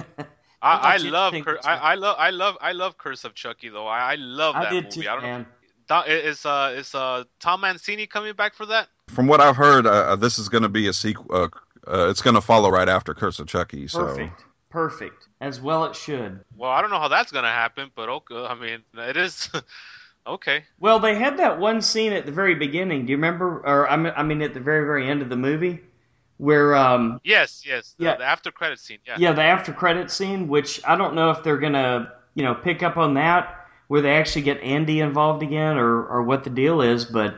I, I love Cur- I, I love I love I love Curse of Chucky though. I, I love I that did movie. too, I don't man. know. Don- Is uh is uh Don Mancini coming back for that? From what I've heard, uh, this is going to be a sequel. Uh, uh, it's going to follow right after Curse of Chucky. So Perfect, perfect. As well it should. Well, I don't know how that's gonna happen, but okay. I mean, it is okay. Well, they had that one scene at the very beginning. Do you remember? Or I mean, I mean at the very very end of the movie, where um Yes, yes. The, Yeah. the after credit scene. Yeah. yeah the after credit scene, which I don't know if they're gonna you know pick up on that where they actually get Andy involved again or or what the deal is, but.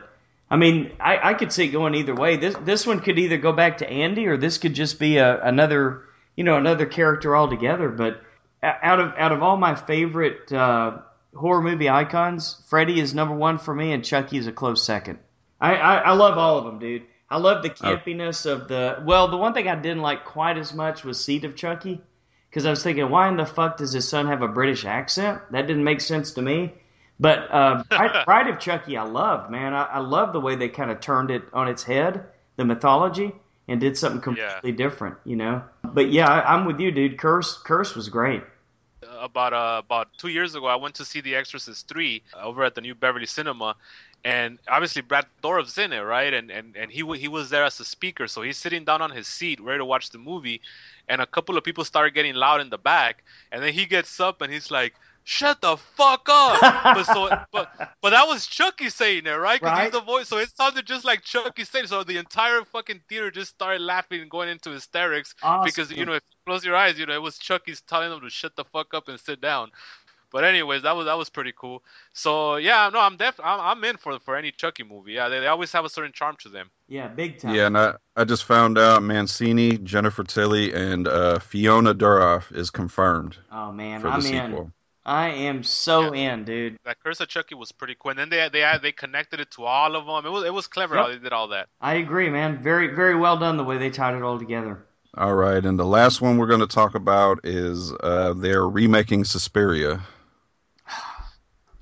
I mean, I, I could see it going either way. This this one could either go back to Andy, or this could just be a, another, you know, another character altogether. But out of out of all my favorite uh, horror movie icons, Freddy is number one for me, and Chucky is a close second. I, I, I love all of them, dude. I love the campiness of the. Well, the one thing I didn't like quite as much was Seed of Chucky, because I was thinking, why in the fuck does his son have a British accent? That didn't make sense to me. But uh, Bride, Bride of Chucky, I loved, man. I, I love the way they kind of turned it on its head, the mythology, and did something completely different, you know. But yeah, I, I'm with you, dude. Curse, Curse was great. about uh, about two years ago, I went to see The Exorcist three over at the New Beverly Cinema, and obviously Brad Dourif's in it, right? And and and he he was there as a speaker, so he's sitting down on his seat, ready to watch the movie, and a couple of people start getting loud in the back, and then he gets up and he's like. Shut the fuck up! but so, but but that was Chucky saying it, right? Because Right. he's the voice, so it sounded just like Chucky saying. it. So the entire fucking theater just started laughing and going into hysterics Awesome. because you know if you close your eyes, you know it was Chucky's telling them to shut the fuck up and sit down. But anyways, that was that was pretty cool. So yeah, no, I'm def I'm, I'm in for for any Chucky movie. Yeah, they, they always have a certain charm to them. yeah, big time. yeah, and I, I just found out Mancini, Jennifer Tilly, and uh, Fiona Dourif is confirmed Oh man, for the I'm sequel. in. I am so in, dude. That Curse of Chucky was pretty cool. And then they they they connected it to all of them. It was it was clever how they did all that. I agree, man. Very, very well done the way they tied it all together. All right, and the last one we're going to talk about is uh, they're remaking Suspiria.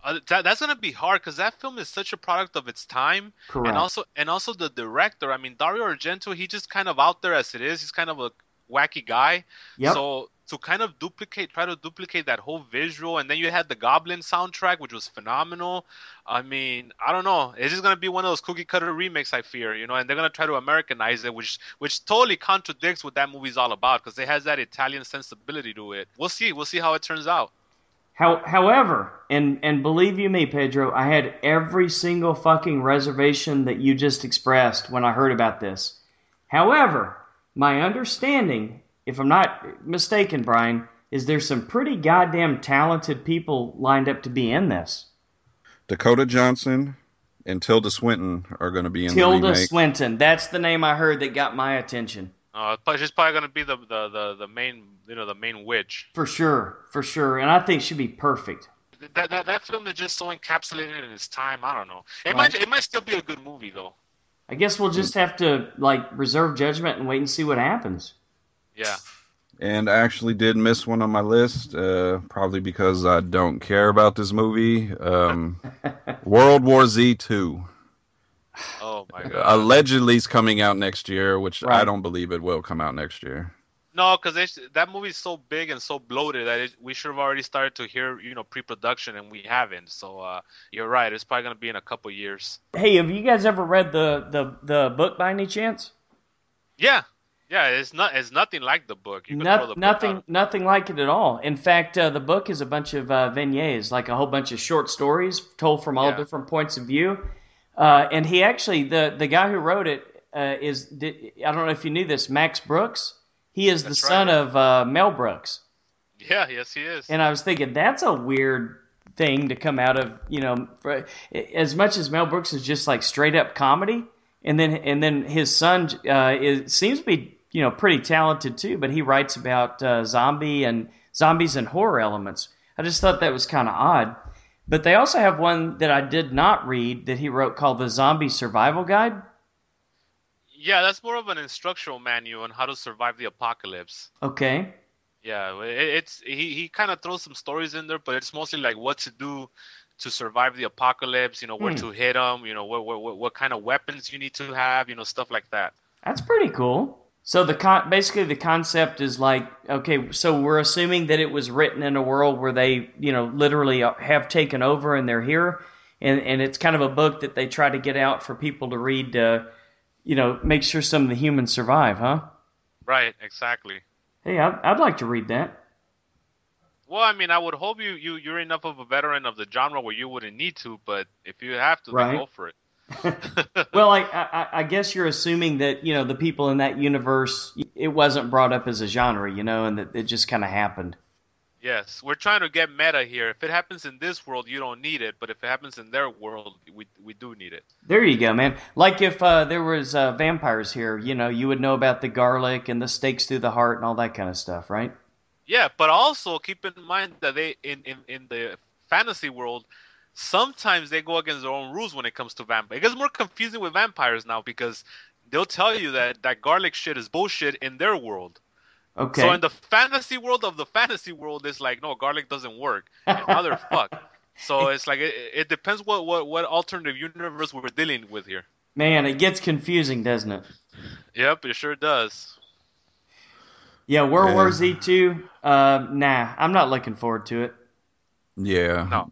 Uh, that, that's gonna be hard because that film is such a product of its time, Correct. and also and also the director. I mean, Dario Argento, he just kind of out there as it is. He's kind of a wacky guy. Yep. So to kind of duplicate, try to duplicate that whole visual, and then you had the Goblin soundtrack, which was phenomenal. I mean, I don't know. It's just gonna be one of those cookie cutter remakes, I fear, you know. And they're gonna try to Americanize it, which which totally contradicts what that movie's all about, because it has that Italian sensibility to it. We'll see. We'll see how it turns out. How, however, and and believe you me, Pedro, I had every single fucking reservation that you just expressed when I heard about this. However, my understanding, if I'm not mistaken, Brian, is there's some pretty goddamn talented people lined up to be in this. Dakota Johnson and Tilda Swinton are going to be in the Tilda remake. Swinton, that's the name I heard that got my attention. Uh, but she's probably gonna be the, the, the, the main you know the main witch. For sure, for sure, and I think she'd be perfect. That, that that film is just so encapsulated in its time. I don't know. It Right. might it might still be a good movie though. I guess we'll just have to like reserve judgment and wait and see what happens. Yeah. and I actually did miss one on my list, uh, probably because I don't care about this movie. Um, World War Z two Oh my god. allegedly is coming out next year, which I don't believe it will come out next year. No, because that movie's so big and so bloated that it, we should have already started to hear, you know, pre-production, and we haven't. So uh, you're right; it's probably gonna be in a couple years. Hey, have you guys ever read the the, the book by any chance? Yeah, yeah. It's not. It's nothing like the book. You could No- throw the nothing, out. nothing like it at all. In fact, uh, the book is a bunch of uh, vignettes, like a whole bunch of short stories told from all Yeah. different points of view. Uh, and he actually, the the guy who wrote it uh, is, did, I don't know if you knew this, Max Brooks. He is That's the son right. of uh, Mel Brooks. Yeah. Yes, he is. And I was thinking that's a weird thing to come out of, you know, for, as much as Mel Brooks is just like straight up comedy, and then and then his son uh, is seems to be, you know, pretty talented too. But he writes about uh, zombie and zombies and horror elements. I just thought that was kind of odd. But they also have one that I did not read that he wrote called the Zombie Survival Guide. yeah, that's more of an instructional manual on how to survive the apocalypse. Okay, Yeah, it, it's he, he kind of throws some stories in there, but it's mostly like what to do to survive the apocalypse. You know, where Hmm. to hit them. You know, what, what what kind of weapons you need to have. You know, stuff like that. That's pretty cool. So the con- basically the concept is like okay, so we're assuming that it was written in a world where they, you know, literally uh, have taken over and they're here, and and it's kind of a book that they try to get out for people to read to, you know, make sure some of the humans survive, huh? Right. Exactly. Hey, I'd, I'd like to read that. Well, I mean, I would hope you, you you're enough of a veteran of the genre where you wouldn't need to, but if you have to, Right. then go for it. Well, I, I I guess you're assuming that you know the people in that universe, it wasn't brought up as a genre, you know, and that it just kind of happened. Yes, we're trying to get meta here. If it happens in this world, you don't need it, but if it happens in their world, we we do need it. There you go, man. Like if uh, there was uh, vampires here, you know, you would know about the garlic and the stakes through the heart and all that kind of stuff, right? Yeah, but also keep in mind that they in in in the fantasy world, sometimes they go against their own rules when it comes to vampires. It gets more confusing with vampires now because they'll tell you that that garlic shit is bullshit in their world. Okay. So in the fantasy world of the fantasy world, it's like no, garlic doesn't work. And now they're fucked. So it's like it, it depends what, what what alternative universe we're dealing with here. Man, it gets confusing, doesn't it? Yep, it sure does. Yeah, World Yeah. War Z two. Uh, nah, I'm not looking forward to it. Yeah. No.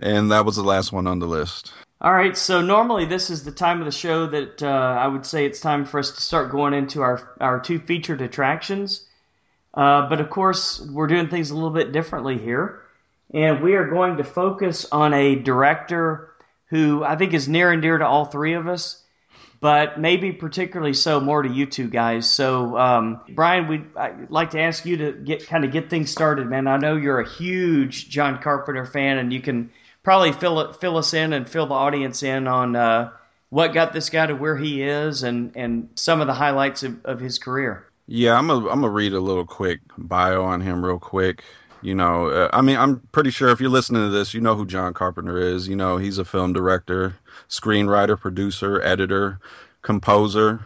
And that was the last one on the list. All right, so normally this is the time of the show that uh, I would say it's time for us to start going into our our two featured attractions. Uh, but of course, we're doing things a little bit differently here, and we are going to focus on a director who I think is near and dear to all three of us, but maybe particularly so more to you two guys. So, um, Brian, we'd I'd like to ask you to get kind of get things started, man. I know you're a huge John Carpenter fan, and you can probably fill fill us in and fill the audience in on uh, what got this guy to where he is, and and some of the highlights of, of his career. Yeah, I'm gonna I'm gonna read a little quick bio on him real quick. You know, uh, I mean, I'm pretty sure if you're listening to this, you know who John Carpenter is. You know, he's a film director, screenwriter, producer, editor, composer.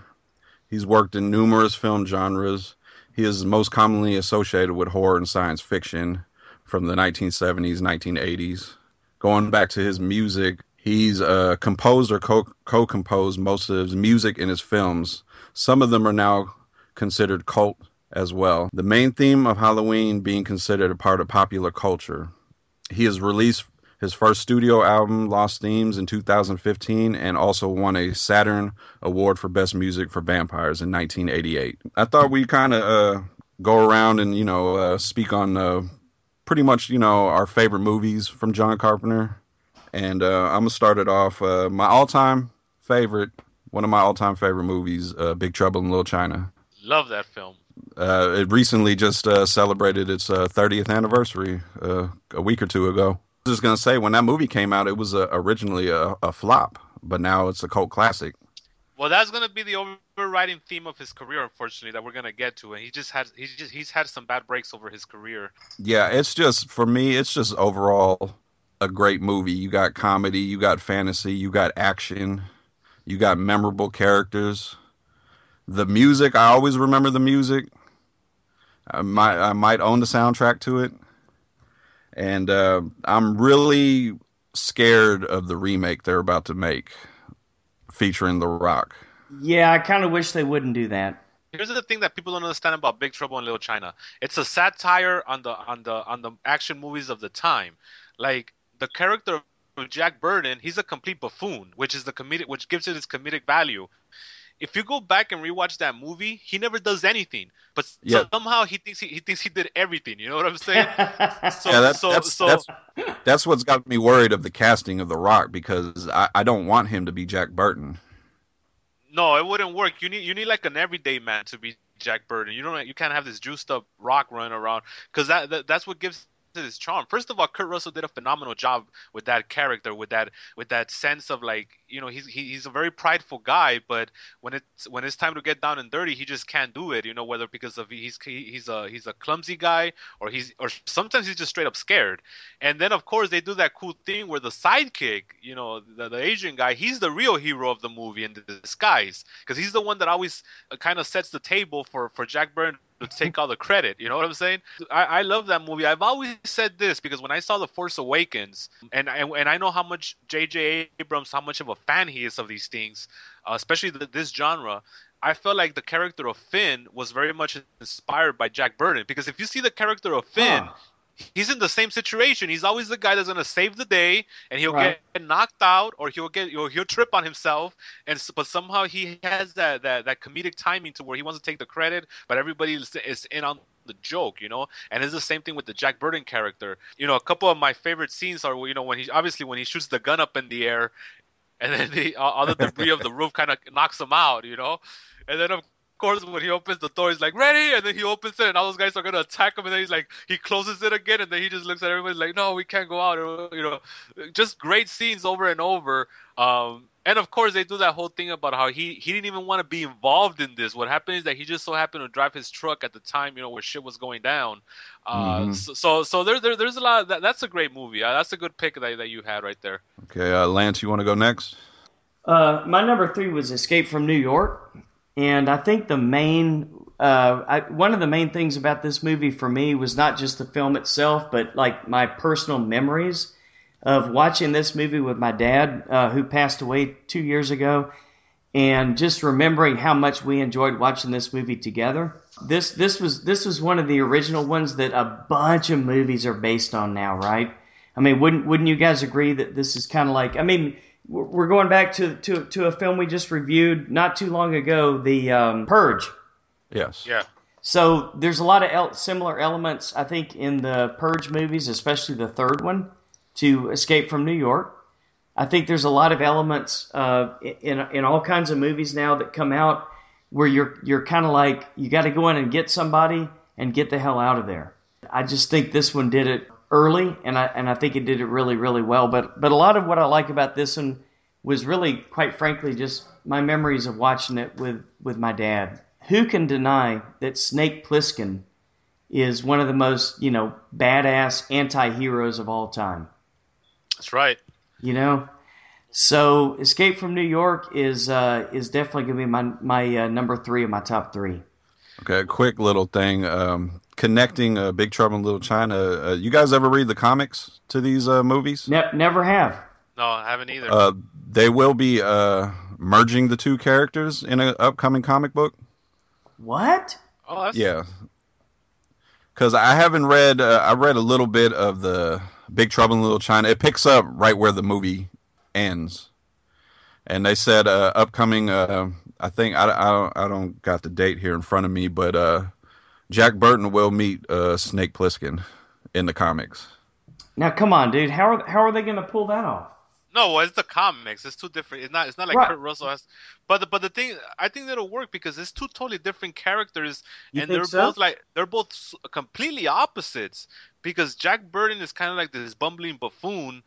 He's worked in numerous film genres. He is most commonly associated with horror and science fiction from the 1970s, 1980s. Going back to his music, he's uh, composed or co co composed most of his music in his films. Some of them are now considered cult as well. The main theme of Halloween being considered a part of popular culture. He has released his first studio album, Lost Themes, in 2015, and also won a Saturn Award for Best Music for Vampires in 1988. I thought we kind of uh, go around and you know uh, speak on uh, pretty much you know our favorite movies from John Carpenter, and uh, I'm gonna start it off. Uh, my all-time favorite, one of my all-time favorite movies, uh, Big Trouble in Little China. Love that film. Uh, it recently just uh, celebrated its uh, 30th anniversary uh, a week or two ago. I was just gonna say when that movie came out, it was uh, originally a, a flop, but now it's a cult classic. Well, that's gonna be the overriding theme of his career, unfortunately, that we're gonna get to. And he just had he's just he's had some bad breaks over his career. Yeah, it's just for me, it's just overall a great movie. You got comedy, you got fantasy, you got action, you got memorable characters. The music, I always remember the music. I might I might own the soundtrack to it, and uh, I'm really scared of the remake they're about to make, featuring The Rock. Yeah, I kind of wish they wouldn't do that. Here's the thing that people don't understand about Big Trouble in Little China. It's a satire on the on the on the action movies of the time. Like the character of Jack Burton, he's a complete buffoon, which is the comedic which gives it its comedic value. If you go back and rewatch that movie, he never does anything, but Yeah. somehow he thinks he, he thinks he did everything. You know what I'm saying? So, yeah, that's so, that's, so that's that's what's got me worried of the casting of The Rock because I, I don't want him to be Jack Burton. No, it wouldn't work. You need you need like an everyday man to be Jack Burton. You don't you can't have this juiced up rock running around because that, that that's what gives it its charm. First of all, Kurt Russell did a phenomenal job with that character, with that with that sense of like you know he's he, he's a very prideful guy, but when it's when it's time to get down and dirty, he just can't do it. You know whether because of he's he's a he's a clumsy guy or he's or sometimes he's just straight up scared. And then of course they do that cool thing where the sidekick, you know, the, the Asian guy, he's the real hero of the movie in disguise because he's the one that always uh, kind of sets the table for for Jack Burton to take all the credit. You know what I'm saying? I, I love that movie. I've always said this because when I saw The Force Awakens, and and, and I know how much J.J. Abrams, how much of a fan he is of these things, uh, especially the, this genre. I felt like the character of Finn was very much inspired by Jack Burton because if you see the character of Finn, Huh. He's in the same situation. He's always the guy that's gonna save the day, and he'll Right. get knocked out or he'll get or he'll trip on himself, and but somehow he has that, that that comedic timing to where he wants to take the credit, but everybody is, is in on the joke, you know. And it's the same thing with the Jack Burton character. You know, a couple of my favorite scenes are you know when he obviously when he shoots the gun up in the air, and then the all the debris of the roof kind of knocks him out, you know. And then of course when he opens the door, he's like ready, and then he opens it, and all those guys are gonna attack him, and then he's like he closes it again, and then he just looks at everybody like, no, we can't go out, you know, just great scenes over and over. Um, and of course they do that whole thing about how he he didn't even want to be involved in this. What happened is that he just so happened to drive his truck at the time, you know, where shit was going down. Uh, Mhm. so, so so there, there there's a lot. Of that, that's a great movie. Uh, that's a good pick that that you had right there. Okay, uh, Lance, you want to go next? Uh, my number three was Escape from New York, and I think the main, uh, I, one of the main things about this movie for me was not just the film itself, but like my personal memories of watching this movie with my dad, uh, who passed away two years ago, and just remembering how much we enjoyed watching this movie together. This this was this was one of the original ones that a bunch of movies are based on now, right? I mean, wouldn't wouldn't you guys agree that this is kind of like? I mean, we're we're going back to, to to a film we just reviewed not too long ago, the um, Purge. Yes. Yeah. So there's a lot of el- similar elements, I think, in the Purge movies, especially the third one, to Escape from New York. I think there's a lot of elements uh, in in all kinds of movies now that come out where you're you're kind of like you got to go in and get somebody and get the hell out of there. I just think this one did it early, and I and I think it did it really really well. But but a lot of what I like about this one was really, quite frankly, just my memories of watching it with with my dad. Who can deny that Snake Plissken is one of the most you know badass anti-heroes of all time? That's right. You know, so Escape from New York is uh, is definitely going to be my my uh, number three of my top three. Okay, a quick little thing. Um, connecting uh, Big Trouble in Little China. Uh, you guys ever read the comics to these uh, movies? Ne- never have. No, I haven't either. Uh, they will be uh, merging the two characters in an upcoming comic book. What? oh, that's, Yeah, because I haven't read. Uh, I read a little bit of the Big Trouble in Little China. It picks up right where the movie ends, and they said uh, upcoming. Uh, I think I, I don't I don't got the date here in front of me, but uh, Jack Burton will meet uh, Snake Plissken in the comics. Now, come on, dude. How are how are they going to pull that off? No, well, it's the comics. It's two different. It's not. It's not like Right. Kurt Russell has. But the, but the thing, I think that'll work because it's two totally different characters, You and they're so? both like they're both completely opposites. Because Jack Burton is kind of like this bumbling buffoon,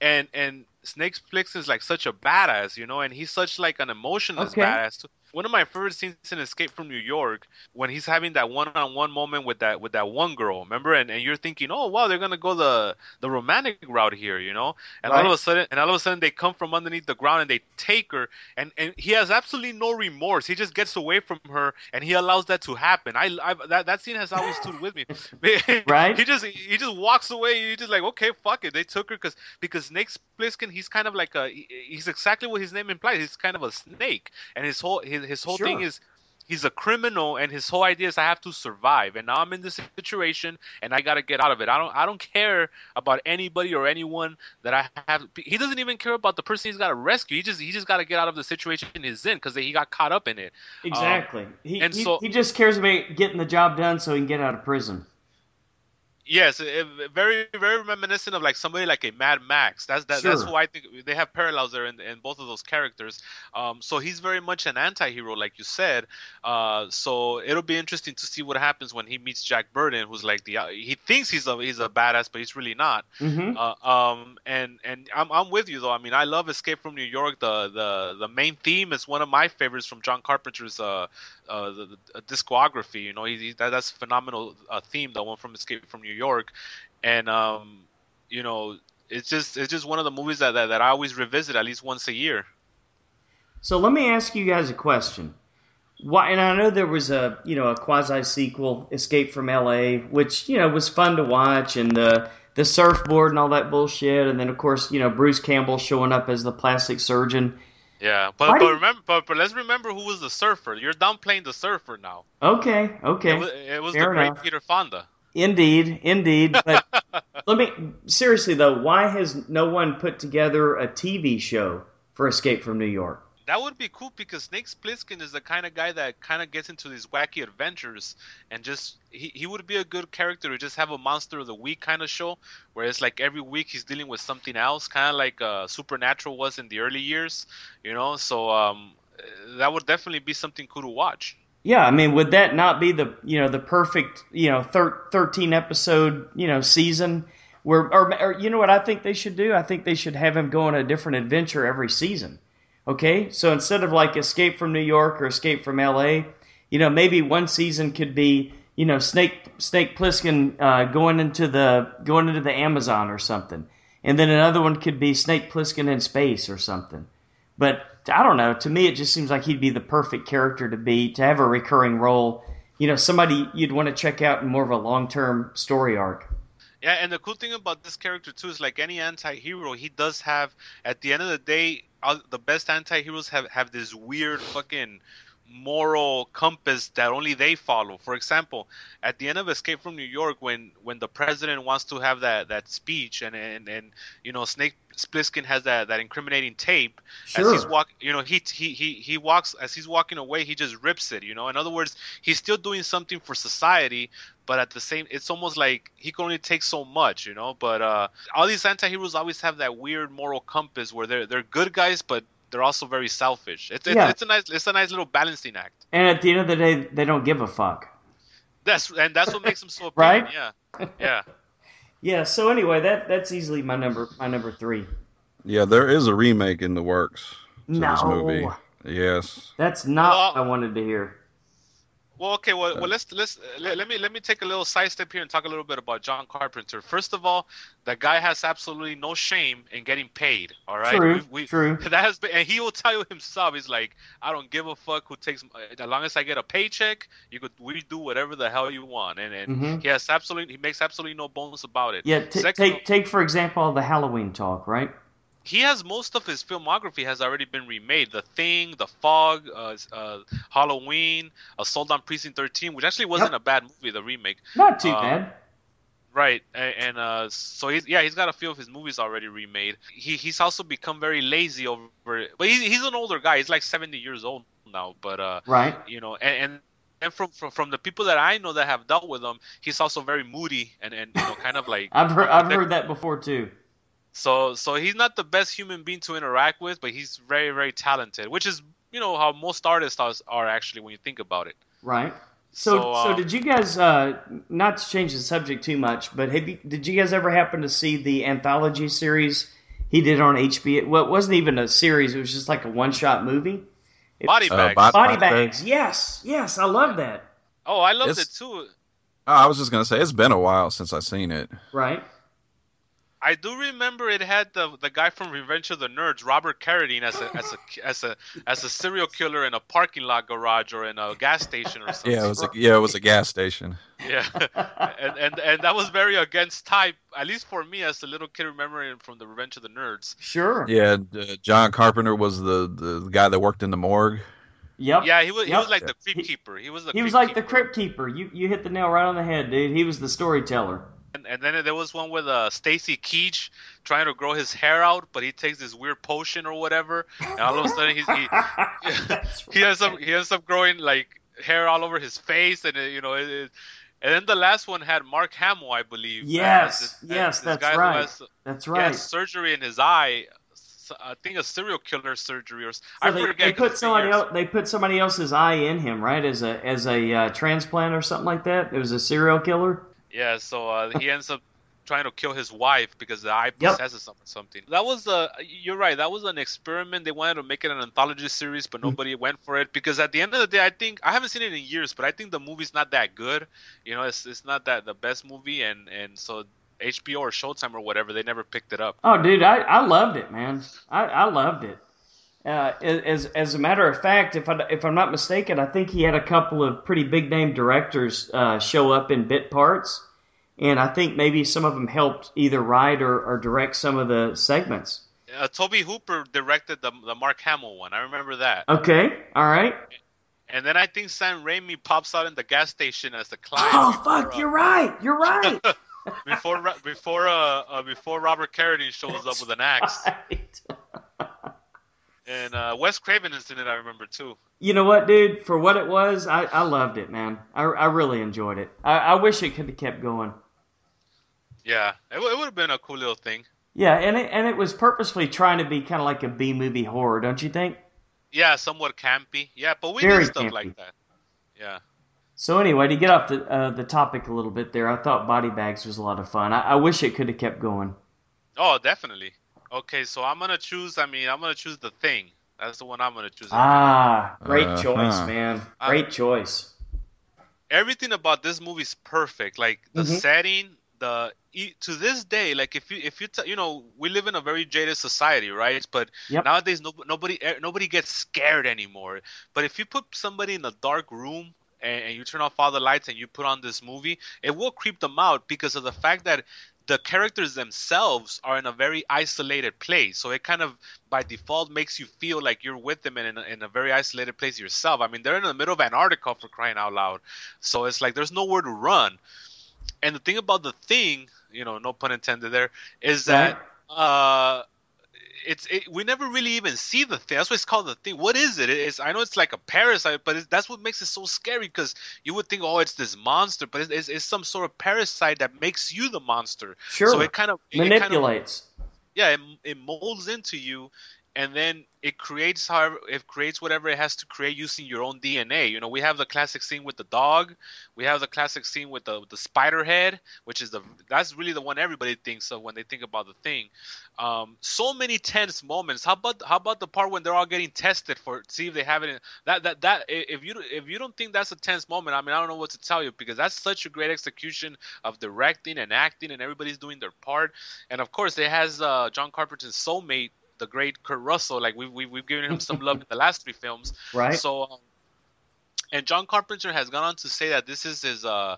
and and Snake Plissken is like such a badass, you know, and he's such like an emotionless Okay. badass. Too. One of my favorite scenes in Escape from New York when he's having that one-on-one moment with that with that one girl, remember? And and you're thinking, oh wow, they're gonna go the the romantic route here, you know? And all of a sudden, and all of a sudden, they come from underneath the ground and they take her, and, and he has absolutely no remorse. He just gets away from her, and he allows that to happen. I, I that that scene has always stood with me. Right. He just he just walks away. He just like okay, fuck it. They took her because because Snake He's kind of like a he's exactly what his name implies. He's kind of a snake, and his whole his, his whole thing is he's a criminal and his whole idea is I have to survive and now I'm in this situation and I got to get out of it. I don't I don't care about anybody or anyone that I have he doesn't even care about the person he's got to rescue. He just he just got to get out of the situation he's in cuz he got caught up in it. Um, exactly. he, and he, so- he just cares about getting the job done so he can get out of prison. Yes, it, very very reminiscent of like somebody like a Mad Max. That's that, that's Sure. who I think they have parallels there in, in both of those characters. Um, so he's very much an anti-hero, like you said. Uh, so it'll be interesting to see what happens when he meets Jack Burton, who's like the he thinks he's a he's a badass, but he's really not. hmm Uh, um, and and I'm I'm with you though. I mean, I love Escape from New York. The the the main theme is one of my favorites from John Carpenter's uh, uh the, the discography. You know, he, he that, that's a phenomenal uh, theme. The one from Escape from New York, and um, you know, it's just it's just one of the movies that that, that I always revisit at least once a year. So let me ask you guys a question. Why? And I know there was a you know a quasi sequel, Escape from L.A., which you know was fun to watch, and the the surfboard and all that bullshit, and then of course you know Bruce Campbell showing up as the plastic surgeon. Yeah, but Why but remember, but, but let's remember who was the surfer. You're downplaying the surfer now. Okay, okay, It was, it was the great enough. Peter Fonda. indeed, indeed. But let me seriously though, why has no one put together a TV show for Escape from New York? That would be cool because Snake Plissken is the kind of guy that kind of gets into these wacky adventures and just he, he would be a good character to just have a monster of the week kind of show where it's like every week he's dealing with something else, kind of like uh, Supernatural was in the early years, you know. So um, that would definitely be something cool to watch. Yeah, I mean, would that not be the you know the perfect you know thir- thirteen episode you know season where or, or you know what I think they should do? I think they should have him go on a different adventure every season. Okay, so instead of like Escape from New York or Escape from L.A., you know maybe one season could be you know Snake Snake Plissken uh, going into the going into the Amazon or something, and then another one could be Snake Plissken in space or something. But I don't know. To me, it just seems like he'd be the perfect character to be to have a recurring role. You know, somebody you'd want to check out in more of a long term story arc. Yeah, and the cool thing about this character too is like any anti-hero, he does have at the end of the day, the best anti-heroes have have this weird fucking moral compass that only they follow. For example, at the end of Escape from New York, when when the president wants to have that that speech, and and and you know Snake Plissken has that that incriminating tape, Sure. as he's walk you know he he he he walks as he's walking away he just rips it you know in other words he's still doing something for society but at the same it's almost like he can only take so much you know but uh all these anti-heroes always have that weird moral compass where they're they're good guys but they're also very selfish it's it's, Yeah. it's a nice it's a nice little balancing act And at the end of the day, they don't give a fuck. that's and that's what makes them so appealing, Right? yeah yeah Yeah. So anyway, that that's easily my number my number three. Yeah, there is a remake in the works to this No. movie. Yes. That's not Well- what I wanted to hear. Well, okay. Well, well let's let's let, let, me let me take a little side step here and talk a little bit about John Carpenter. First of all, that guy has absolutely no shame in getting paid. All right, true, we, we, true. That has been, and he will tell you himself. He's like, I don't give a fuck who takes. As long as I get a paycheck, you could we do whatever the hell you want, and and mm-hmm. he has absolutely he makes absolutely no bones about it. Yeah, t- take take for example the Halloween talk, right? He has most of his filmography has already been remade. The Thing, The Fog, uh, uh, Halloween, Assault on Precinct 13, which actually wasn't yep. a bad movie. The remake, not too um, bad. Right, and, and uh, so he's yeah he's got a few of his movies already remade. He he's also become very lazy over, but he's he's an older guy. He's like 70 years old now, but uh, right, you know, and, and and from, from from the people that I know that have dealt with him, he's also very moody and, and you know kind of like I've heard I've heard that before too. So so he's not the best human being to interact with, but he's very very talented, which is you know how most artists are, actually when you think about it. Right. So so, uh, so did you guys uh, not to change the subject too much, but have you, did you guys ever happen to see the anthology series he did on HBO? Well, it wasn't even a series; it was just like a one shot movie. It, body uh, bags. Uh, body, body bags. Yes, yes, I love that. Oh, I loved it's, it too. Oh, I was just gonna say it's been a while since I've seen it. Right. I do remember it had the the guy from Revenge of the Nerds, Robert Carradine, as a as a as a as a serial killer in a parking lot garage or in a gas station or something. Yeah, it was a, yeah, it was a gas station. Yeah, and, and and that was very against type, at least for me as a little kid remembering from the Revenge of the Nerds. Sure. Yeah, uh, John Carpenter was the the guy that worked in the morgue. Yep. Yeah, he was. Yep. He was like the crypt keeper. He was. The he was like keeper. the crypt keeper. You you hit the nail right on the head, dude. He was the storyteller. And, then there was one with uh, Stacy Keach trying to grow his hair out, but he takes this weird potion or whatever, and all of a sudden he's, he he ends up he ends up growing like hair all over his face, and it, you know it, it, and then the last one had Mark Hamill, I believe. Yes, this, yes, this that's right. Has, that's right. He has surgery in his eye. I think a serial killer surgery, or so I they, forget. They put somebody else. They put somebody else's eye in him, right? As a as a uh, transplant or something like that. It was a serial killer. Yeah, so uh, he ends up trying to kill his wife because the eye possesses yep. something. That was a. Uh, you're right. That was an experiment. They wanted to make it an anthology series, but mm-hmm. nobody went for it because at the end of the day, I think I haven't seen it in years, but I think the movie's not that good. You know, it's it's not that the best movie, and and so HBO or Showtime or whatever, they never picked it up. Oh, dude, I, I loved it, man. I, I loved it. Uh, as as a matter of fact, if I if I'm not mistaken, I think he had a couple of pretty big name directors uh, show up in bit parts, and I think maybe some of them helped either write or, or direct some of the segments. Uh, Tobe Hooper directed the the Mark Hamill one. I remember that. Okay, all right. And then I think Sam Raimi pops out in the gas station as the client. Oh fuck! Uh, you're right. You're right. before before uh, uh, before Robert Carradine shows up with an axe. Right. And uh, Wes Craven is in it, I remember too. You know what, dude? For what it was, I, I loved it, man. I, I really enjoyed it. I, I wish it could have kept going. Yeah, it, it would have been a cool little thing. Yeah, and it and it was purposefully trying to be kind of like a B movie horror, don't you think? Yeah, somewhat campy. Yeah, but we Very did stuff campy. like that. Yeah. So anyway, to get off the uh, the topic a little bit there, I thought Body Bags was a lot of fun. I, I wish it could have kept going. Oh, definitely. Okay, so I'm gonna choose. I mean, I'm gonna choose the thing. That's the one I'm gonna choose. Ah, great uh, choice, huh. man. Great uh, choice. Everything about this movie is perfect. Like the mm-hmm. setting, the to this day, like if you if you t- you know we live in a very jaded society, right? But yep. nowadays no, nobody eh, nobody gets scared anymore. But if you put somebody in a dark room and, and, you turn off all the lights and you put on this movie, it will creep them out because of the fact that the characters themselves are in a very isolated place. So it kind of by default makes you feel like you're with them in a, in a very isolated place yourself. I mean, they're in the middle of Antarctica for crying out loud. So it's like there's nowhere to run. And the thing about the thing, you know, no pun intended there, is that uh, it's it, we never really even see the thing. That's why it's called the thing. What is it? It's I know it's like a parasite, but that's what makes it so scary because you would think, oh, it's this monster, but it's, it's, it's, some sort of parasite that makes you the monster. Sure. So it kind of manipulates. It kind of, yeah, it, it molds into you, and then it creates however it creates whatever it has to create using your own DNA. You know, we have the classic scene with the dog, we have the classic scene with the the spider head, which is the that's really the one everybody thinks of when they think about the thing. Um, so many tense moments. How about how about the part when they're all getting tested for see if they have it? In, that that that if you if you don't think that's a tense moment, I mean I don't know what to tell you because that's such a great execution of directing and acting and everybody's doing their part. And of course, it has uh, John Carpenter's soulmate the great Kurt Russell. Like we've we've, we've given him some love in the last three films. Right. So, um, and John Carpenter has gone on to say that this is his uh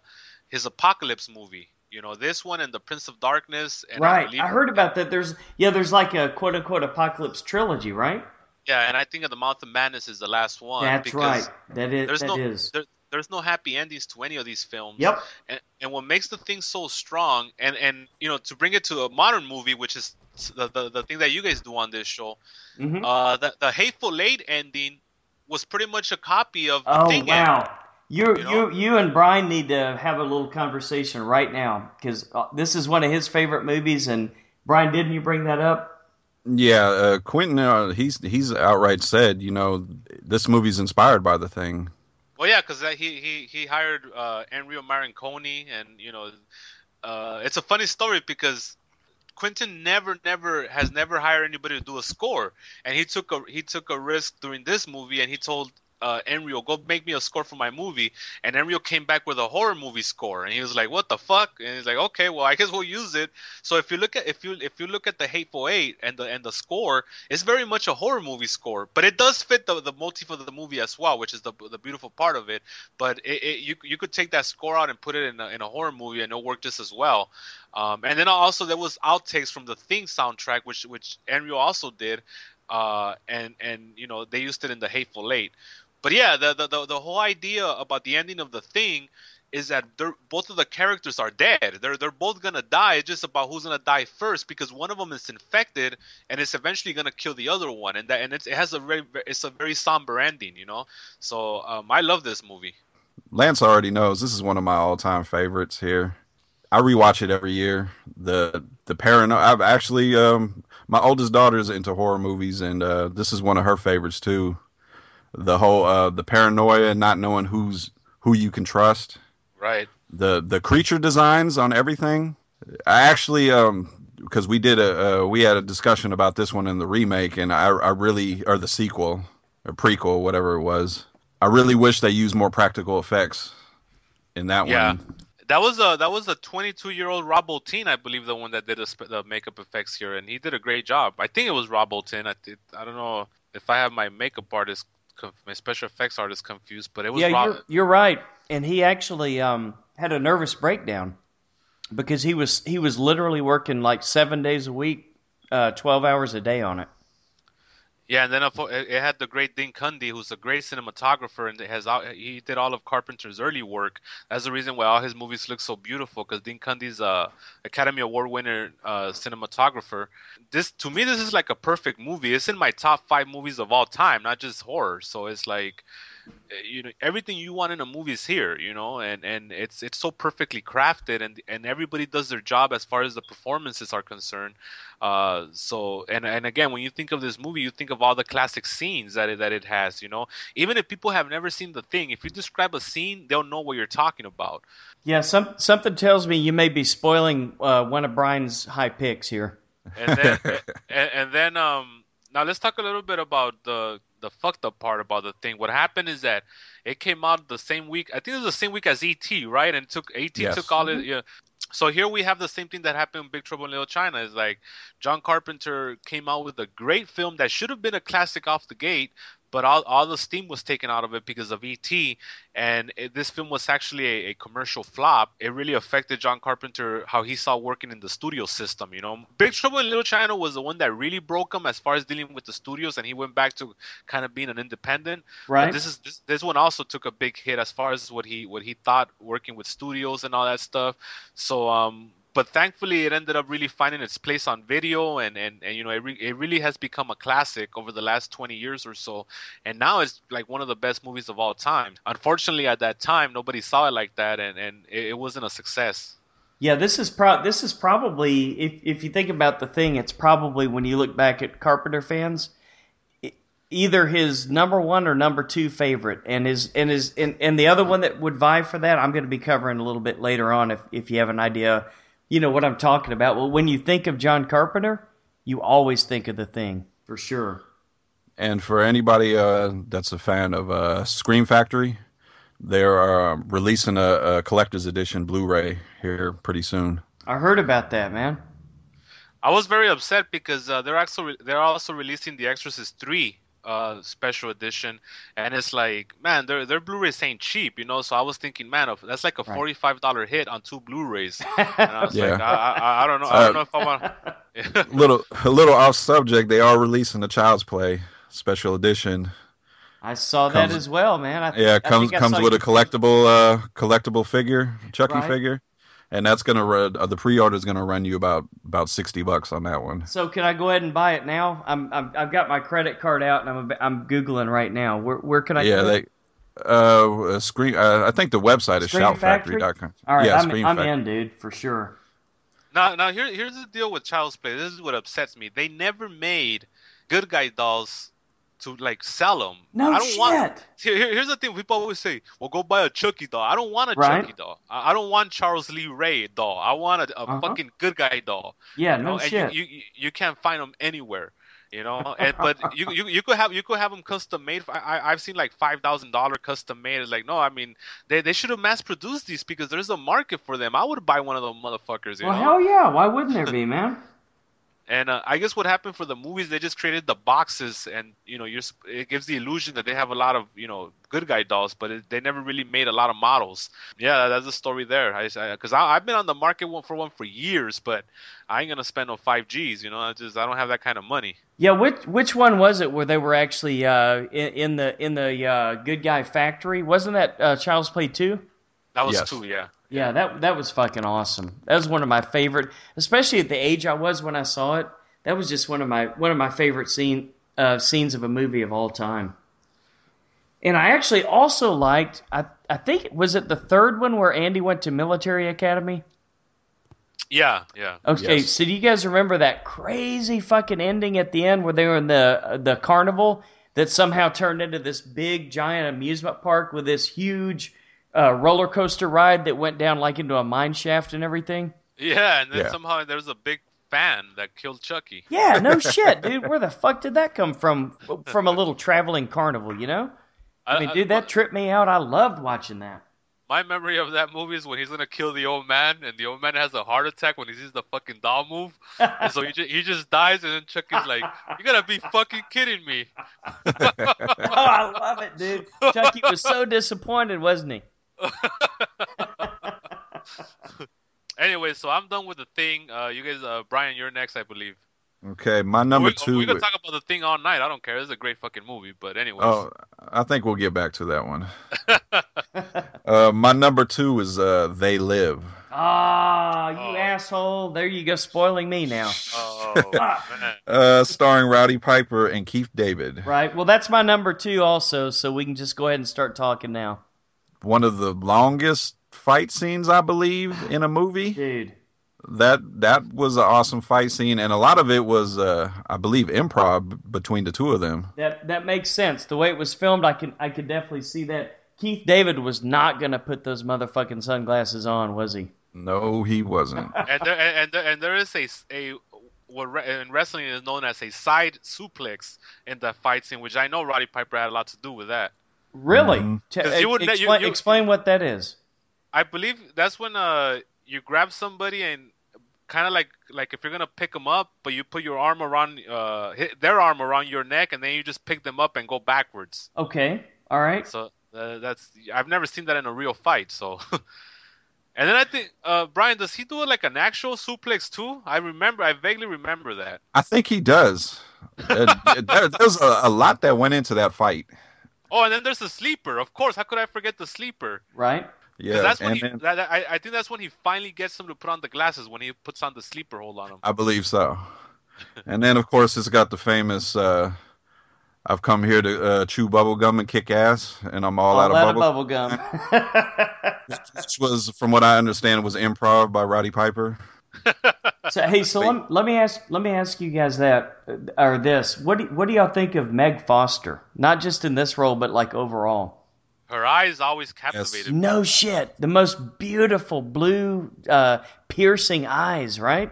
his apocalypse movie. You know, this one and the Prince of Darkness. And right. I, I heard about that. There's yeah, there's like a quote unquote apocalypse trilogy, right? Yeah, and I think of the Mouth of Madness is the last one. That's right. That is. There's that no, is. There, there's no happy endings to any of these films. Yep. And, and what makes the thing so strong, and and you know, to bring it to a modern movie, which is the the, the thing that you guys do on this show, Mhm. uh, the the Hateful Eight ending was pretty much a copy of the Oh thing wow. ending. You You you, know? you and Brian need to have a little conversation right now because uh, this is one of his favorite movies. And Brian, didn't you bring that up? Yeah, uh, Quentin, uh, he's he's outright said, you know, this movie's inspired by the thing. Well, yeah, because he he he hired uh, Ennio Morricone, and you know, uh, it's a funny story because Quentin never never has never hired anybody to do a score, and he took a he took a risk during this movie, and he told. Uh, Ennio, go make me a score for my movie, and Ennio came back with a horror movie score, and he was like, "What the fuck?" And he's like, "Okay, well, I guess we'll use it." So if you look at if you if you look at the Hateful Eight and the and the score, it's very much a horror movie score, but it does fit the the motif of the movie as well, which is the the beautiful part of it. But it, it, you you could take that score out and put it in a, in a horror movie, and it'll work just as well. Um, and then also there was outtakes from the Thing soundtrack, which which Ennio also did, uh, and and you know they used it in the Hateful Eight. But yeah, the the the, the whole idea about the ending of the Thing is that both of the characters are dead. They're they're both gonna die. It's just about who's gonna die first because one of them is infected and it's eventually gonna kill the other one. And that and it has a very it's a very somber ending, you know. So um, I love this movie. Lance already knows this is one of my all-time favorites here. I rewatch it every year. The the parano I've actually um my oldest daughter's into horror movies and uh this is one of her favorites too. The whole uh the paranoia, and not knowing who's who you can trust. Right. The the creature designs on everything. I actually um because we did a uh, we had a discussion about this one in the remake and I I really or the sequel or prequel whatever it was. I really wish they used more practical effects in that one. Yeah. one. That was a that was a 22 year old Rob Bottin, I believe, the one that did the, sp- the makeup effects here, and he did a great job. I think it was Rob Bottin. I did, I don't know if I have my makeup artist, my special effects artist confused, but it was yeah, you're you're right. And he actually um, had a nervous breakdown because he was he was literally working like seven days a week, uh, twelve hours a day on it. Yeah, and then it had the great Dean Cundey, who's a great cinematographer, and has he did all of Carpenter's early work. That's the reason why all his movies look so beautiful, because Dean Cundey's a Academy Award winner uh, cinematographer. This to me, this is like a perfect movie. It's in my top five movies of all time, not just horror. So it's like, you know, everything you want in a movie is here, you know, and and it's it's so perfectly crafted, and and everybody does their job as far as the performances are concerned. Uh, so and and again, when you think of this movie, you think of all the classic scenes that it, that it has. You know, even if people have never seen the thing, if you describe a scene, they'll know what you're talking about. Yeah, some something tells me you may be spoiling uh, one of Brian's high picks here. And then and, and then um now let's talk a little bit about the the fucked up part about the thing. What happened is that it came out the same week. I think it was the same week as ET, right? And took ET Yes. took all it. Mm-hmm. Yeah. So here we have the same thing that happened in Big Trouble in Little China. Is like John Carpenter came out with a great film that should have been a classic off the gate, but all, all the steam was taken out of it because of ET. And it, this film was actually a, a commercial flop. It really affected John Carpenter how he saw working in the studio system. You know, Big Trouble in Little China was the one that really broke him as far as dealing with the studios, and he went back to kind of being an independent. But Right. this is this, this one also took a big hit as far as what he what he thought working with studios and all that stuff. So um but thankfully it ended up really finding its place on video and and, and you know it, re- it really has become a classic over the last 20 years or so. And now it's like one of the best movies of all time. Unfortunately at that time nobody saw it like that and and it, it wasn't a success. Yeah, this is pro- this is probably if if you think about the thing, it's probably when you look back at Carpenter fans, either his number one or number two favorite, and his and his and, and the other one that would vie for that, I'm going to be covering a little bit later on. If if you have an idea, you know what I'm talking about. Well, when you think of John Carpenter, you always think of the thing for sure. And for anybody uh, that's a fan of uh, Scream Factory, they're uh, releasing a, a collector's edition Blu-ray here pretty soon. I heard about that, man. I was very upset because uh, they're actually they're also releasing The Exorcist three uh, special edition, and it's like, man, their their Blu-rays ain't cheap, you know. So I was thinking, man, that's like a Right. forty-five dollar hit on two Blu-rays. And I was Yeah. like, I, I, I don't know, I don't Uh, know if I want. little a little off subject. They are releasing the Child's Play special edition. I saw that as well, man. I, Yeah, I comes think I comes saw with a collectible uh collectible figure, Chucky Right. figure, and that's gonna run. Uh, the pre-order is gonna run you about about sixty bucks on that one. So can I go ahead and buy it now? I'm, I'm I've got my credit card out and I'm I'm googling right now. Where where can I? yeah, do they it? uh screen. Uh, I think the website is Scream Factory? shoutfactory.com. All right, yeah, I'm, Scream I'm Factory. in, dude, for sure. Now, now here, here's the deal with Child's Play. This is what upsets me. They never made good guy dolls to like sell them. No I don't shit. want. Here, here- here's the thing. People always say, "Well, go buy a Chucky doll." I don't want a Right. Chucky doll. I, I don't want Charles Lee Ray doll. I want a, a Uh-huh. fucking good guy doll. yeah, You no know, and shit. You, you you can't find them anywhere. You know, and but you, you you could have you could have them custom made. I, I've seen like five thousand dollar custom made. It's like no, I mean they they should have mass produced these because there's a market for them. I would buy one of those motherfuckers. You well, know? hell yeah. Why wouldn't there be, man? And uh, I guess what happened for the movies, they just created the boxes, and you know, you're, it gives the illusion that they have a lot of you know good guy dolls, but it, they never really made a lot of models. Yeah, that's the story there. I because I, I've been on the market one for one for years, but I ain't gonna spend no five Gs. You know, I just I don't have that kind of money. Yeah, which which one was it where they were actually uh, in, in the in the uh, good guy factory? Wasn't that uh, Child's Play two? That was Yes. two, yeah. Yeah, that that was fucking awesome. That was one of my favorite, especially at the age I was when I saw it. That was just one of my one of my favorite scene uh, scenes of a movie of all time. And I actually also liked. I I think was it the third one where Andy went to military academy. Yeah, yeah. Okay, Yes. so do you guys remember that crazy fucking ending at the end where they were in the the carnival that somehow turned into this big giant amusement park with this huge uh, roller coaster ride that went down like into a mine shaft and everything? Yeah, and then Yeah. somehow there was a big fan that killed Chucky. Yeah, no shit, dude. Where the fuck did that come from? From a little traveling carnival, you know? I mean, dude, that tripped me out. I loved watching that. My memory of that movie is when he's gonna kill the old man, and the old man has a heart attack when he sees the fucking doll move, and so he just, he just dies, and then Chucky's like, "You gotta be fucking kidding me!" Oh, I love it, dude. Chucky was so disappointed, wasn't he? Anyway, so I'm done with the thing. Uh, you guys, uh, Brian, you're next, I believe. Okay, my number we, two. We can talk about the thing all night. I don't care. It's a great fucking movie. But anyway. Oh, I think we'll get back to that one. uh, my number two is uh, They Live. Ah, you Oh. asshole. There you go, spoiling me now. oh man. Uh, starring Roddy Piper and Keith David. Right. Well, that's my number two also, so we can just go ahead and start talking now. One of the longest fight scenes, I believe, in a movie. Dude. That that was an awesome fight scene, and a lot of it was, uh, I believe, improv between the two of them. That that makes sense. The way it was filmed, I can I could definitely see that. Keith David was not gonna put those motherfucking sunglasses on, was he? No, he wasn't. and there, and there, and there is a a what in wrestling is known as a side suplex in that fight scene, which I know Roddy Piper had a lot to do with that. Really? Mhm. T- you would- you- explain, you- explain what that is. I believe that's when uh you grab somebody and kind of like like if you're gonna pick them up, but you put your arm around uh hit their arm around your neck, and then you just pick them up and go backwards. Okay. All right. So uh, that's I've never seen that in a real fight. So. And then I think, uh, Brian, does he do it like an actual suplex too? I remember, I vaguely remember that. I think he does. Uh, there, there's a, a lot that went into that fight. Oh, and then there's the sleeper. Of course, how could I forget the sleeper? Right. Yeah, that's when he, then, that, I, I think that's when he finally gets him to put on the glasses when he puts on the sleeper hold on him. I believe so. And then, of course, it's got the famous uh, "I've come here to uh, chew bubble gum and kick ass, and I'm all, out of bubble." gum. Which was, from what I understand, was improv by Roddy Piper. So hey, so let, let me ask let me ask you guys that uh, or this. What do, what do y'all think of Meg Foster? Not just in this role, but like overall. Her eyes always captivated me. No shit. The most beautiful blue, uh, piercing eyes, right?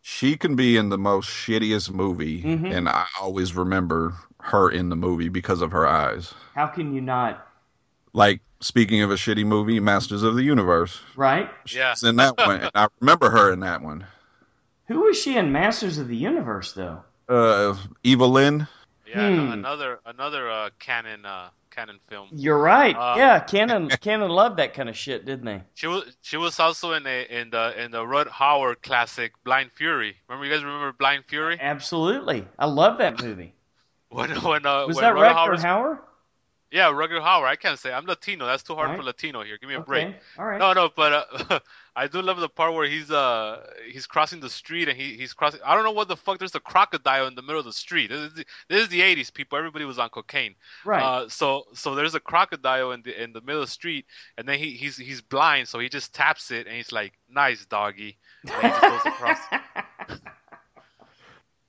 She can be in the most shittiest movie, Mhm. and I always remember her in the movie because of her eyes. How can you not? Like speaking of a shitty movie, Masters of the Universe. Right? Yeah. She's in that one, and I remember her in that one. Who was she in Masters of the Universe though? Uh, Evelyn. Yeah, Hmm. another another uh, Cannon uh, Cannon film. You're right. Uh, yeah, Cannon Cannon loved that kind of shit, didn't they? She was she was also in a in the in the Rod Howard classic Blind Fury. Remember you guys remember Blind Fury? Absolutely. I love that movie. When when uh, Was when that Rod Rutger Hauer's- Hauer? Yeah, Rutger Howard. I can't say I'm Latino. That's too hard Right. for Latino here. Give me a Okay. break. All right. No, no, but uh, I do love the part where he's uh he's crossing the street and he, he's crossing. I don't know what the fuck. There's a crocodile in the middle of the street. This is the, this is the 80s, people. Everybody was on cocaine. right. Uh, so so there's a crocodile in the in the middle of the street, and then he he's he's blind, so he just taps it, and he's like, "Nice doggy." And he goes across.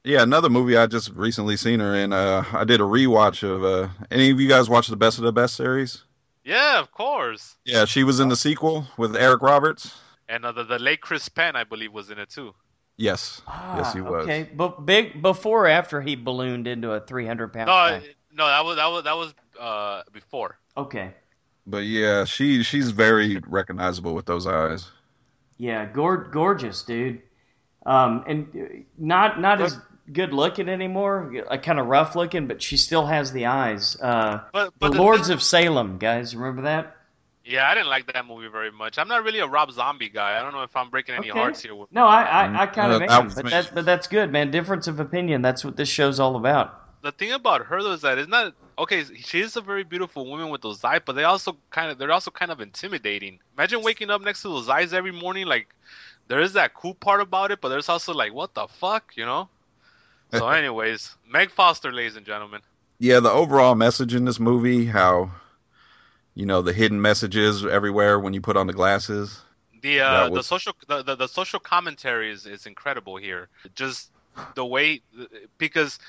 Yeah, another movie I just recently seen her in. Uh, I did a rewatch of. Uh, any of you guys watch the Best of the Best series? Yeah, of course. Yeah, she was in the sequel with Eric Roberts. And uh, the the late Chris Penn, I believe, was in it too. Yes, yes, he Ah, was. Okay, but big before or after he ballooned into a 300 pound. No, guy? no, that was that was that was uh before. Okay. But yeah, she she's very recognizable with those eyes. Yeah, gor- gorgeous, dude. Um, and uh, not not as good looking anymore. Like kind of rough looking, but she still has the eyes. Uh, But the but the Lords thing- of Salem, guys, remember that? yeah, I didn't like that movie very much. I'm not really a Rob Zombie guy. I don't know if I'm breaking any Okay. hearts here. With, No, I I, I kind Uh, of that am, was but that but that's good, man. Difference of opinion. That's what this show's all about. the thing about her though is that it's not okay. She is a very beautiful woman with those eyes, but they also kind of they're also kind of intimidating. Imagine waking up next to those eyes every morning. Like there is that cool part about it, but there's also like what the fuck, you know. So, anyways, Meg Foster, ladies and gentlemen. Yeah, the overall message in this movie, how you know the hidden messages everywhere when you put on the glasses. The uh, That the social the, the, the social commentary is, is incredible here. Just the way because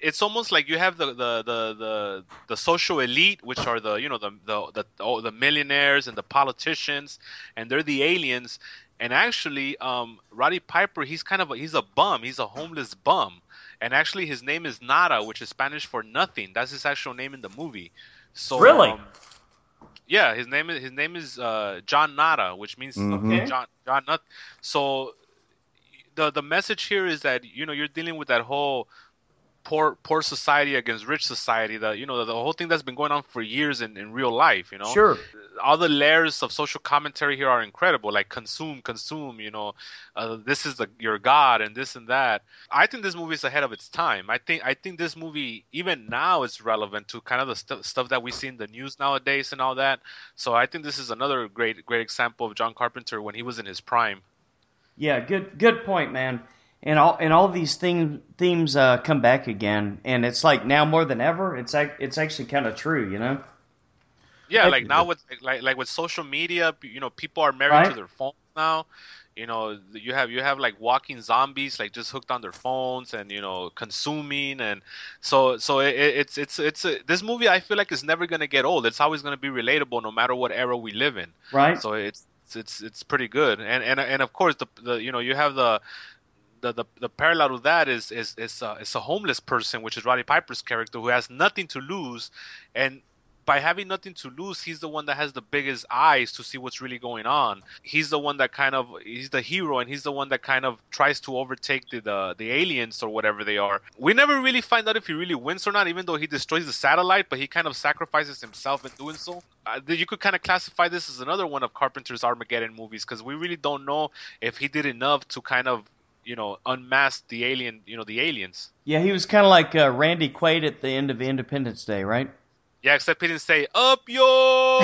it's almost like you have the, the, the, the, the social elite, which are the you know the the the, oh, the millionaires and the politicians, and they're the aliens. And actually, um, Roddy Piper, he's kind of a, he's a bum. He's a homeless bum. And actually, his name is Nada, which is Spanish for nothing. That's his actual name in the movie. So Really? um, yeah, his name is his name is uh, John Nada, which means Mhm. Okay. John John Nut. So the the message here is that you know you're dealing with that whole poor poor society against rich society. The you know the, the whole thing that's been going on for years in, in real life. You know, Sure. all the layers of social commentary here are incredible. Like consume, consume. You know, uh, this is the your god and this and that. I think this movie is ahead of its time. I think I think this movie even now is relevant to kind of the stu- stuff that we see in the news nowadays and all that. So I think this is another great great example of John Carpenter when he was in his prime. Yeah, good good point, man. And all and all these theme, themes uh, come back again, and it's like now more than ever. It's ac- it's actually kind of true, you know. Yeah, like now with like like with social media, you know, people are married Right. to their phones now. You know, you have you have like walking zombies, like just hooked on their phones and you know consuming, and so so it, it's it's it's a, this movie. I feel like is never gonna get old. It's always gonna be relatable, no matter what era we live in. Right? So it's it's it's pretty good, and and and of course the the you know you have the. The, the, the parallel with that is is is uh, is a homeless person, which is Roddy Piper's character, who has nothing to lose, and by having nothing to lose, he's the one that has the biggest eyes to see what's really going on. He's the one that kind of he's the hero, and he's the one that kind of tries to overtake the the, the aliens or whatever they are. We never really find out if he really wins or not, even though he destroys the satellite, but he kind of sacrifices himself in doing so. Uh, you could kind of classify this as another one of Carpenter's Armageddon movies because we really don't know if he did enough to kind of you know unmask the alien, you know, the aliens. Yeah, he was kind of like uh, Randy Quaid at the end of Independence Day, right? Yeah, except he didn't say up your.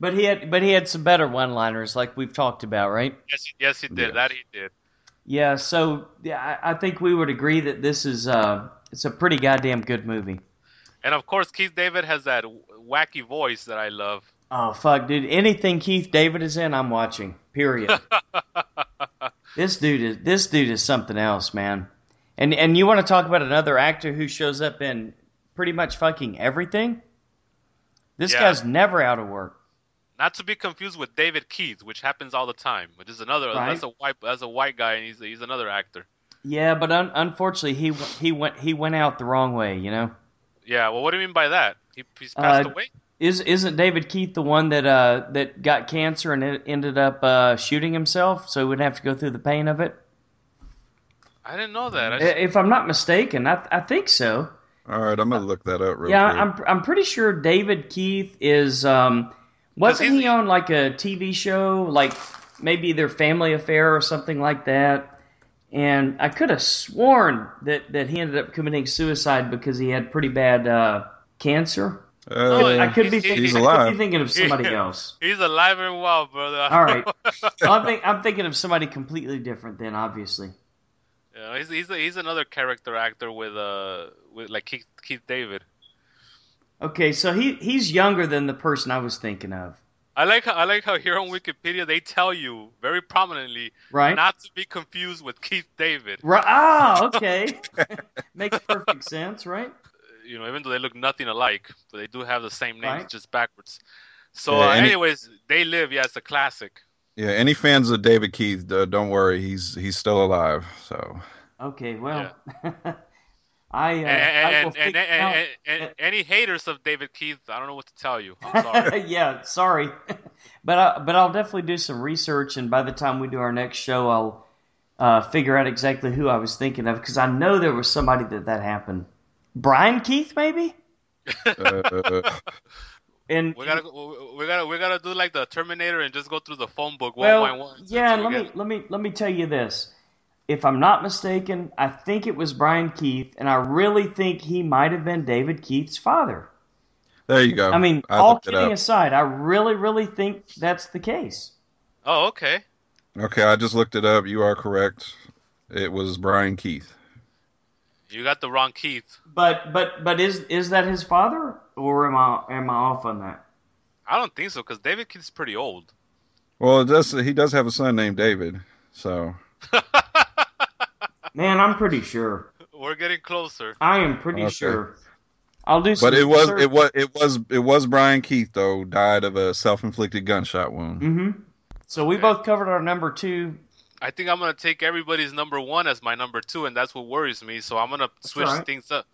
but he had but he had some better one-liners, like we've talked about, right? yes, he- yes, he did. That he did. Yeah. So yeah, I, I think we would agree that this is uh, it's a pretty goddamn good movie. And of course, Keith David has that w- wacky voice that I love. Oh fuck, dude! Anything Keith David is in, I'm watching. Period. This dude is this dude is something else, man. And and you want to talk about another actor who shows up in pretty much fucking everything? This Yeah. guy's never out of work. Not to be confused with David Keith, which happens all the time. Which is another. Right. That's a white. That's a white guy, and he's he's another actor. Yeah, but un- unfortunately, he he went he went out the wrong way. You know, Yeah. Well, what do you mean by that? He, he's passed Uh, away. Is isn't David Keith the one that uh that got cancer and it ended up uh, shooting himself, so he wouldn't have to go through the pain of it? I didn't know that. I I- just, If I'm not mistaken, I I think so. All right, I'm gonna look that up real yeah, quick. I'm I'm pretty sure David Keith is um wasn't he on like a TV show like maybe their family affair or something like that? And I could have sworn that that he ended up committing suicide because he had pretty bad uh, cancer. Uh, I could be He's thinking, I could be thinking of somebody else. he's alive and well, brother. All right, I'm, think, I'm thinking of somebody completely different. Then obviously, yeah, he's he's he's another character actor with uh with like Keith Keith David. okay. So he he's younger than the person I was thinking of, I like how I like how here on Wikipedia they tell you very prominently right? not to be confused with Keith David. Right. Ah, okay. Makes perfect sense, right? You know, even though they look nothing alike, but they do have the same name, Right. just backwards. So, Yeah, uh, any- anyways, they live. Yeah, it's a classic. yeah, any fans of David Keith, uh, don't worry, he's he's still alive. So Okay, well, I, uh, And, I and, and, and, and- and any haters of David Keith, I don't know what to tell you. I'm sorry. yeah, sorry, but I, but I'll definitely do some research, and by the time we do our next show, I'll uh, figure out exactly who I was thinking of because I know there was somebody that that happened. Brian Keith, maybe. uh, And we gotta we gotta we gotta do like the Terminator and just go through the phone book one well, by one. yeah. until Let me let me let me tell you this. If I'm not mistaken, I think it was Brian Keith, and I really think he might have been David Keith's father. there you go. I mean, I all kidding aside, I really, really think that's the case. Oh, okay. Okay, I just looked it up. You are correct. It was Brian Keith. You got the wrong Keith. But but but is is that his father, or am I am I off on that? I don't think so because David Keith's pretty old. Well, it does. He does have a son named David. So Man, I'm pretty sure. We're getting closer. I am pretty Okay. sure. I'll do. Some But it was research. it was it was it was Brian Keith though died of a self inflicted gunshot wound. hmm So we Okay. both covered our number two. I think I'm gonna take everybody's number one as my number two, and that's what worries me. So I'm gonna switch alright. things up.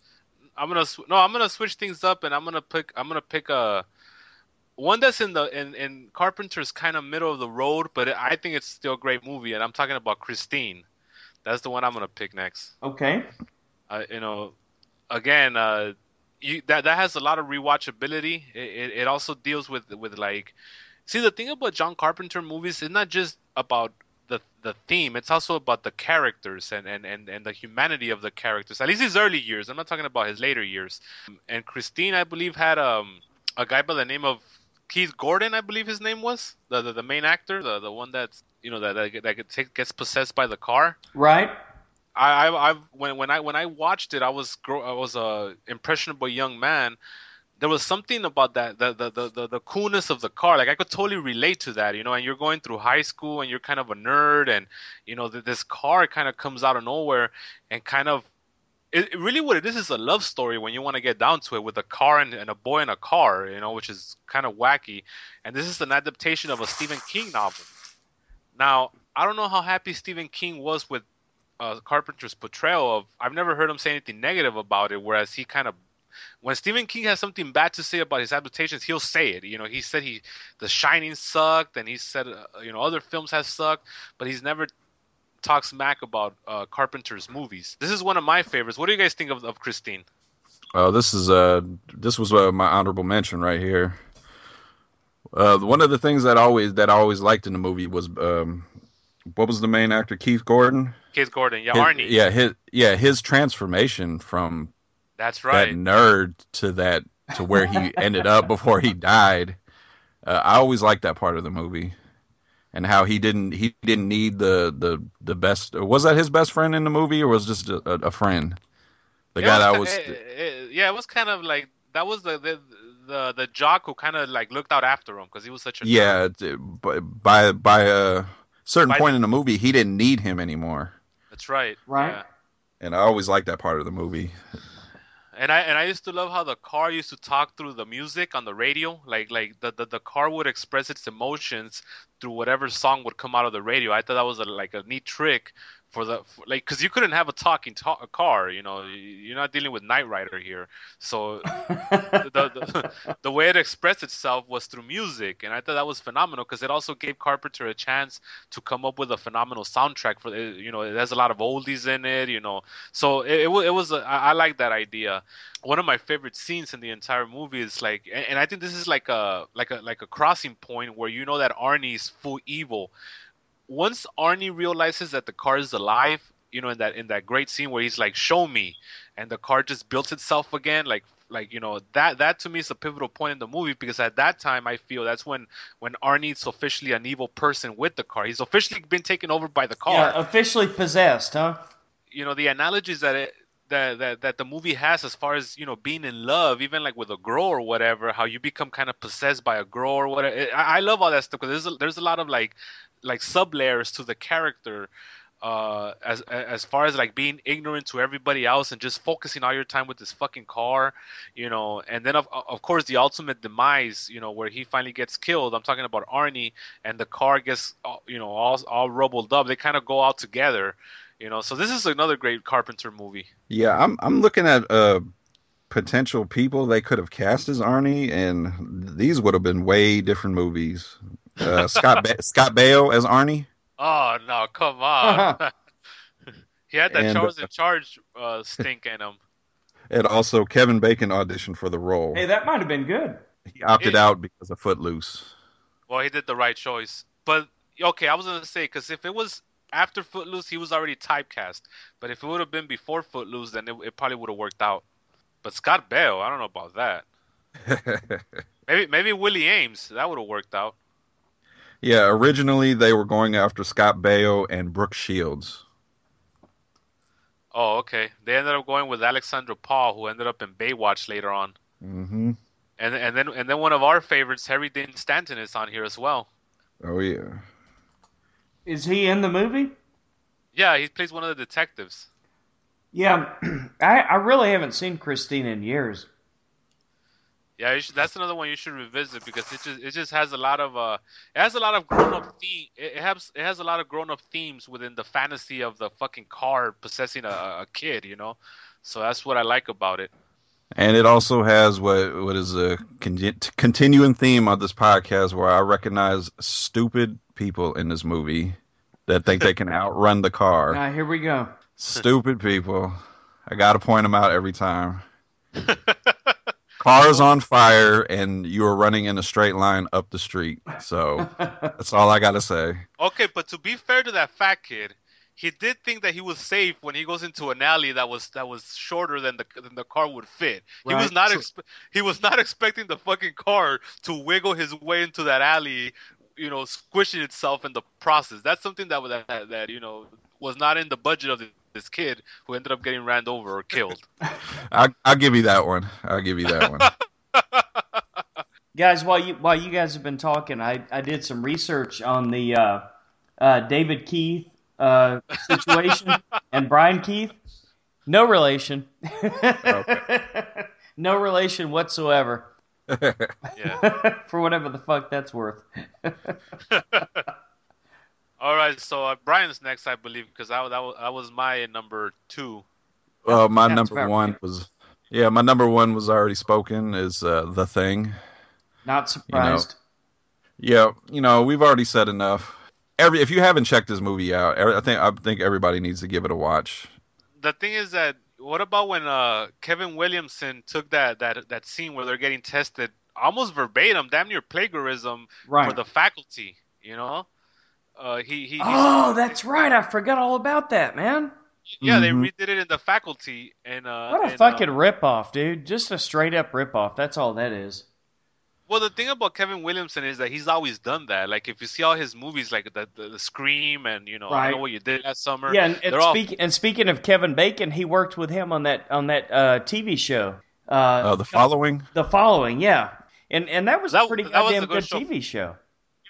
I'm gonna sw- no, I'm gonna switch things up, and I'm gonna pick. I'm gonna pick a one that's in the in in Carpenter's kind of middle of the road, but I think it's still a great movie, and I'm talking about Christine. That's the one I'm gonna pick next. Okay. Uh, you know, again, uh, you that that has a lot of rewatchability. It, it, it also deals with with like, see the thing about John Carpenter movies is not just about the the theme; it's also about the characters and and and and the humanity of the characters. At least his early years. I'm not talking about his later years. And Christine, I believe, had um a guy by the name of Keith Gordon, I believe his name was the the, the main actor, the the one that's you know that that, that gets- gets possessed by the car. Right. I, I, I when when I when I watched it, I was grow, I was a impressionable young man. There was something about that the, the the the the coolness of the car. Like I could totally relate to that, you know. And you're going through high school, and you're kind of a nerd, and you know th- this car kind of comes out of nowhere, and kind of it, really what it is is a love story when you want to get down to it with a car and, and a boy in a car, you know, which is kind of wacky. And this is an adaptation of a Stephen King novel. Now I don't know how happy Stephen King was with uh, Carpenter's portrayal of. I've never heard him say anything negative about it. Whereas he kind of, when Stephen King has something bad to say about his adaptations, he'll say it. You know, he said he, The Shining sucked, and he said, uh, you know, other films have sucked, but he's never talked smack about uh, Carpenter's movies. This is one of my favorites. What do you guys think of, of Christine? Oh, this is uh this was uh, my honorable mention right here. Uh, one of the things that I always that I always liked in the movie was um, what was the main actor Keith Gordon? Keith Gordon, yeah, His- Arnie. Yeah, his yeah his transformation from That's right. that nerd to that to where he ended up before he died. Uh, I always liked that part of the movie, and how he didn't he didn't need the the the best. Was that his best friend in the movie, or was just a, a, a friend? The It guy that was. it- it- yeah, it was kind of like that was the the the, the jock who kind of like looked out after him because he was such a. Yeah, t- by by by uh certain By- point in the movie, he didn't need him anymore, That's right. Right. Yeah. and I always liked that part of the movie. And I and I used to love how the car used to talk through the music on the radio. Like like the, the, the car would express its emotions through whatever song would come out of the radio. I thought that was a, like a neat trick for the for, like because you couldn't have a talking ta- a car. You know, you're not dealing with Knight Rider here. So the, the, the way it expressed itself was through music, and I thought that was phenomenal because it also gave Carpenter a chance to come up with a phenomenal soundtrack for. Eh, you know, it has a lot of oldies in it. You know, so it it, wa- it was a, I, I like that idea. One of my favorite scenes in the entire movie is like, and, and I think this is like a like a like a crossing point where you know that Arnie's full evil. Once Arnie realizes that the car is alive, you know, in that in that great scene where he's like, "Show me," and the car just built itself again, like like you know that that to me is a pivotal point in the movie because at that time I feel that's when when Arnie's officially an evil person with the car. He's officially been taken over by the car yeah, officially possessed, huh? you know the analogies that it that, that that the movie has as far as you know being in love even like with a girl or whatever how you become kind of possessed by a girl or whatever i, I love all that stuff because there's a, there's a lot of like like sub layers to the character uh as as far as like being ignorant to everybody else and just focusing all your time with this fucking car you know? And then of of course the ultimate demise you know where he finally gets killed. I'm talking about arnie and the car gets uh, you know all all rubbled up. They kind of go out together you know? So this is another great carpenter movie. Yeah, I'm I'm looking at uh potential people they could have cast as Arnie, and these would have been way different movies. Uh, Scott ba- Scott Baio as Arnie. oh no come on he had that And, charles uh, in charge uh stink in him And also Kevin Bacon auditioned for the role. Hey, that might have been good. He opted It- out because of Footloose. well he did the right choice but okay i was gonna say because if it was after footloose he was already typecast but if it would have been before footloose then it, it probably would have worked out but scott bell i don't know about that maybe maybe willie aames that would have worked out yeah, originally they were going after Scott Baio and Brooke Shields. oh okay they ended up going with alexandra paul who ended up in baywatch later on Mm-hmm. And and then and then one of our favorites, Harry Dean Stanton, is on here as well. Oh yeah. Is he in the movie? Yeah, he plays one of the detectives. Yeah, I, I really haven't seen Christine in years. Yeah, you should, that's another one you should revisit because it just it just has a lot of uh it has a lot of grown up theme it it has it has a lot of grown up themes within the fantasy of the fucking car possessing a, a kid, you know. So that's what I like about it. And it also has what what is a con- continuing theme of this podcast where I recognize stupid people in this movie that think they can outrun the car. Now here we go. Stupid people. I got to point them out every time. Car's on fire and you are running in a straight line up the street. So that's all I got to say. Okay, but to be fair to that fat kid, he did think that he was safe when he goes into an alley that was that was shorter than the than the car would fit. He was not expe- he was not expecting the fucking car to wiggle his way into that alley, you know, squishing itself in the process. That's something that was- that, that you know was not in the budget of this kid who ended up getting ran over or killed. I, I'll give you that one. I'll give you that one. Guys, while you while you guys have been talking, I, I did some research on the uh, uh, David Keith uh, situation and Brian Keith. No relation. no relation whatsoever. Yeah. For whatever the fuck that's worth. All right, so uh, Brian's next, I believe, because that, that, was, that was my number two. Well, my Sounds number about one right. was yeah, my number one was already spoken is uh, the thing. Not surprised. Yeah, you know we've already said enough. Every if you haven't checked this movie out, every- I think I think everybody needs to give it a watch. the thing is that what about when uh, Kevin Williamson took that, that that scene where they're getting tested almost verbatim, damn near plagiarism right. for the faculty? You know, uh, he he. he- oh, that's right. I forgot all about that, man. yeah, they Mhm. redid it in the faculty, and uh, What a and, fucking uh, ripoff, dude. Just a straight up ripoff. That's all that is. well, the thing about Kevin Williamson is that he's always done that. Like if you see all his movies, like the the, the Scream, and you know, I know what you did last summer. Yeah, and, and, they're all and speaking of Kevin Bacon, he worked with him on that on that uh, TV show. Uh, Uh, the following, the following, yeah, and and that was That- a pretty that was a goddamn good good show. TV show.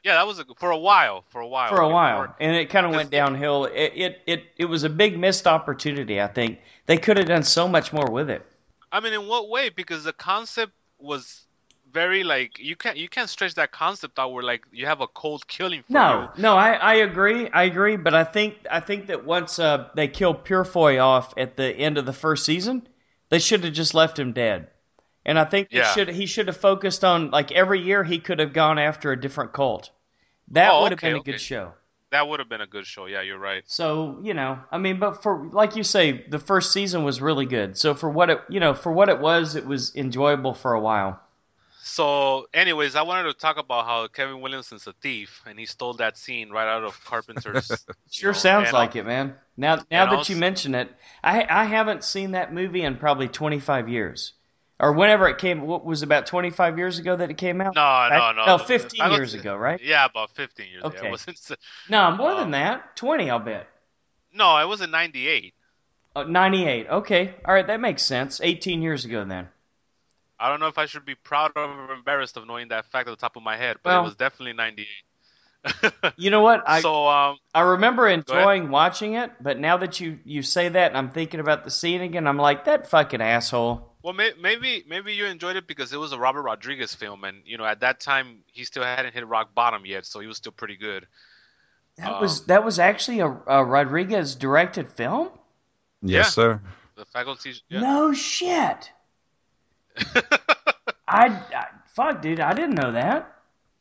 Yeah, that was a, for a while. For a while. for a while, and it kind of went downhill. It, it it it was a big missed opportunity. I think they could have done so much more with it. I mean, in what way? Because the concept was very like you can't you can't stretch that concept out where like you have a cold killing. For No, you. no, I, I agree, I agree, but I think I think that once uh, they killed Purefoy off at the end of the first season, they should have just left him dead. And I think Yeah. should he should have focused on like every year he could have gone after a different cult. That Oh, would have okay, been a okay. good show. that would have been a good show. Yeah, you're right. So you know, I mean, but for like you say, the first season was really good. So for what it you know for what it was, it was enjoyable for a while. So, anyways, I wanted to talk about how Kevin Williamson's a thief, and he stole that scene right out of Carpenter's. Sure know, sounds and, like it, man. Now, now that also- you mention it, I I haven't seen that movie in probably 25 years, or whenever it came. What was about 25 years ago that it came out? No, no, no. no, 15 I years ago, right? Yeah, about 15 years. ago. Okay. It. No, more than Um, that. 20, I'll bet. No, it was in '98. Oh, 98. Okay, all right, that makes sense. 18 years ago then. I don't know if I should be proud or embarrassed of knowing that fact at the top of my head, but Well- it was definitely '98. You know what? I so, um, I remember enjoying watching it, but now that you you say that, and I'm thinking about the scene again, I'm like that fucking asshole. Well, may, maybe maybe you enjoyed it because it was a Robert Rodriguez film, and you know at that time he still hadn't hit rock bottom yet, so he was still pretty good. That was Um, that was actually a, a Rodriguez directed film. Yes, Yeah. sir. The faculty, yeah. No shit. I, I fuck, dude. I didn't know that.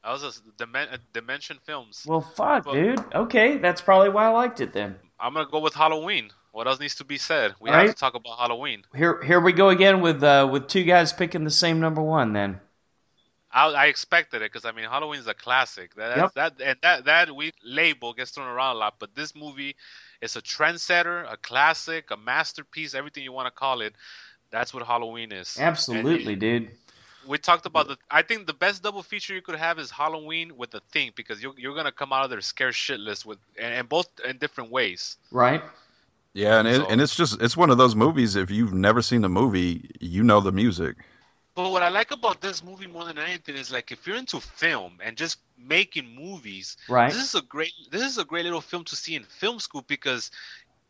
That was a Dimen- uh, Dimension Films. Well, fuck, Well- dude. Okay, that's probably why I liked it then. I'm gonna go with Halloween. What else needs to be said? We All have right. to talk about Halloween. Here, here we go again with uh, with two guys picking the same number one. Then I, I expected it because I mean Halloween's a classic. That Yep. that and that that we label gets thrown around a lot, but this movie is a trendsetter, a classic, a masterpiece, everything you want to call it. That's what Halloween is. absolutely, dude. we talked about the. I think the best double feature you could have is Halloween with the Thing because you're you're gonna come out of there scared shitless with and, and both in different ways. Right? Yeah, and it, So- and it's just it's one of those movies. If you've never seen the movie, you know the music. But what I like about this movie more than anything is like if you're into film and just making movies, Right. this is a great this is a great little film to see in film school because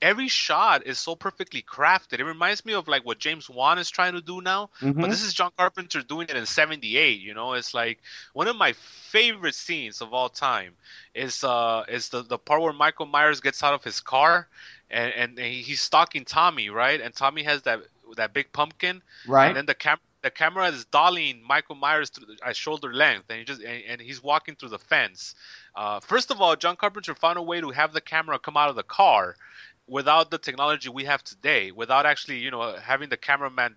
every shot is so perfectly crafted. It reminds me of like what James Wan is trying to do now, Mhm. but this is John Carpenter doing it in 78, you know? It's like one of my favorite scenes of all time is uh is the the part where Michael Myers gets out of his car and and he- he's stalking Tommy, right? And Tommy has that that big pumpkin Right. and then the cam the camera is dollying Michael Myers at shoulder length, and he just and, and he's walking through the fence. Uh, first of all, John Carpenter found a way to have the camera come out of the car without the technology we have today, without actually you know having the cameraman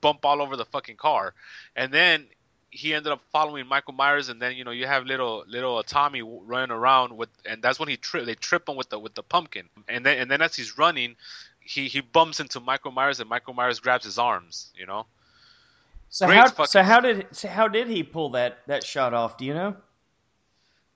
bump all over the fucking car, and then he ended up following Michael Myers, and then you know you have little little Tommy running around with, and that's when he tri- they trip him with the with the pumpkin, and then and then as he's running, he he bumps into Michael Myers, and Michael Myers grabs his arms, you know. So great how fucking- so how did so how did he pull that that shot off? Do you know?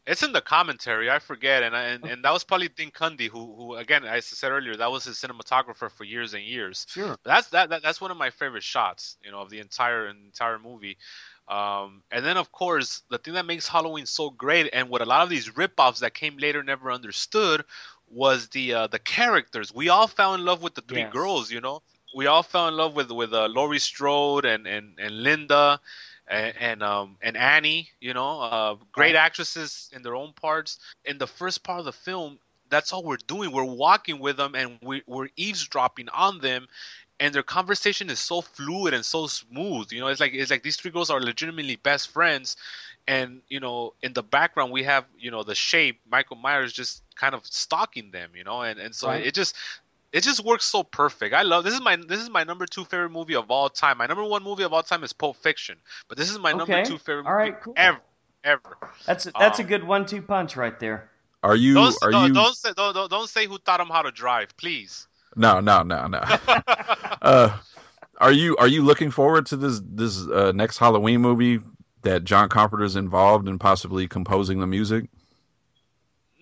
It's in the commentary. I forget, and and, and that was probably Dean Cundey, who who again, as I said earlier, that was his cinematographer for years and years. Sure. That's that, that that's one of my favorite shots, you know, of the entire entire movie. Um, and then of course the thing that makes Halloween so great, and what a lot of these rip-offs that came later never understood, was the uh, the characters. We all fell in love with the three Yes. girls, you know. We all fell in love with with uh, Laurie Strode and and and Linda. And, and um and Annie, you know, uh, great actresses in their own parts. In the first part of the film, that's all we're doing. We're walking with them and we, we're eavesdropping on them, and their conversation is so fluid and so smooth. You know, it's like it's like these three girls are legitimately best friends, and you know, in the background we have you know the shape Michael Myers just kind of stalking them. You know, and and so Right. it just it just works so perfect. I love this is my this is my number two favorite movie of all time. My number one movie of all time is Pulp Fiction, but this is my number two favorite All right, movie cool. ever ever. That's a, that's a Um, good one-two punch right there. Are you? Don't are don't, you? don't say don't, don't don't say who taught him how to drive, please. No, no, no, no. uh, are you? Are you looking forward to this this uh, next Halloween movie that John Carpenter's involved in possibly composing the music?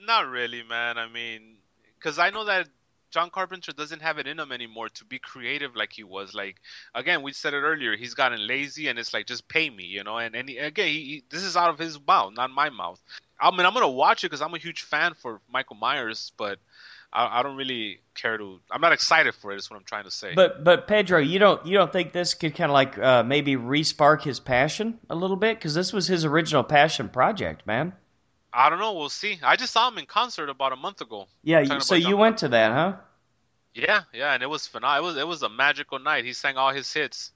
Not really, man. I mean, because I know that John Carpenter doesn't have it in him anymore to be creative like he was. Like again, we said it earlier. He's gotten lazy, and it's like just pay me, you know. And and he, again, he, this is out of his mouth, not my mouth. I mean, I'm gonna watch it because I'm a huge fan for Michael Myers, but I, I don't really care to. I'm not excited for it. Is what I'm trying to say. But but Pedro, you don't you don't think this could kind of like uh, maybe respark his passion a little bit because this was his original passion project, man. I don't know. We'll see. I just saw him in concert about a month ago. Yeah, so you went to that, huh? Yeah, yeah, and it was phenomenal. It was it was a magical night. He sang all his hits.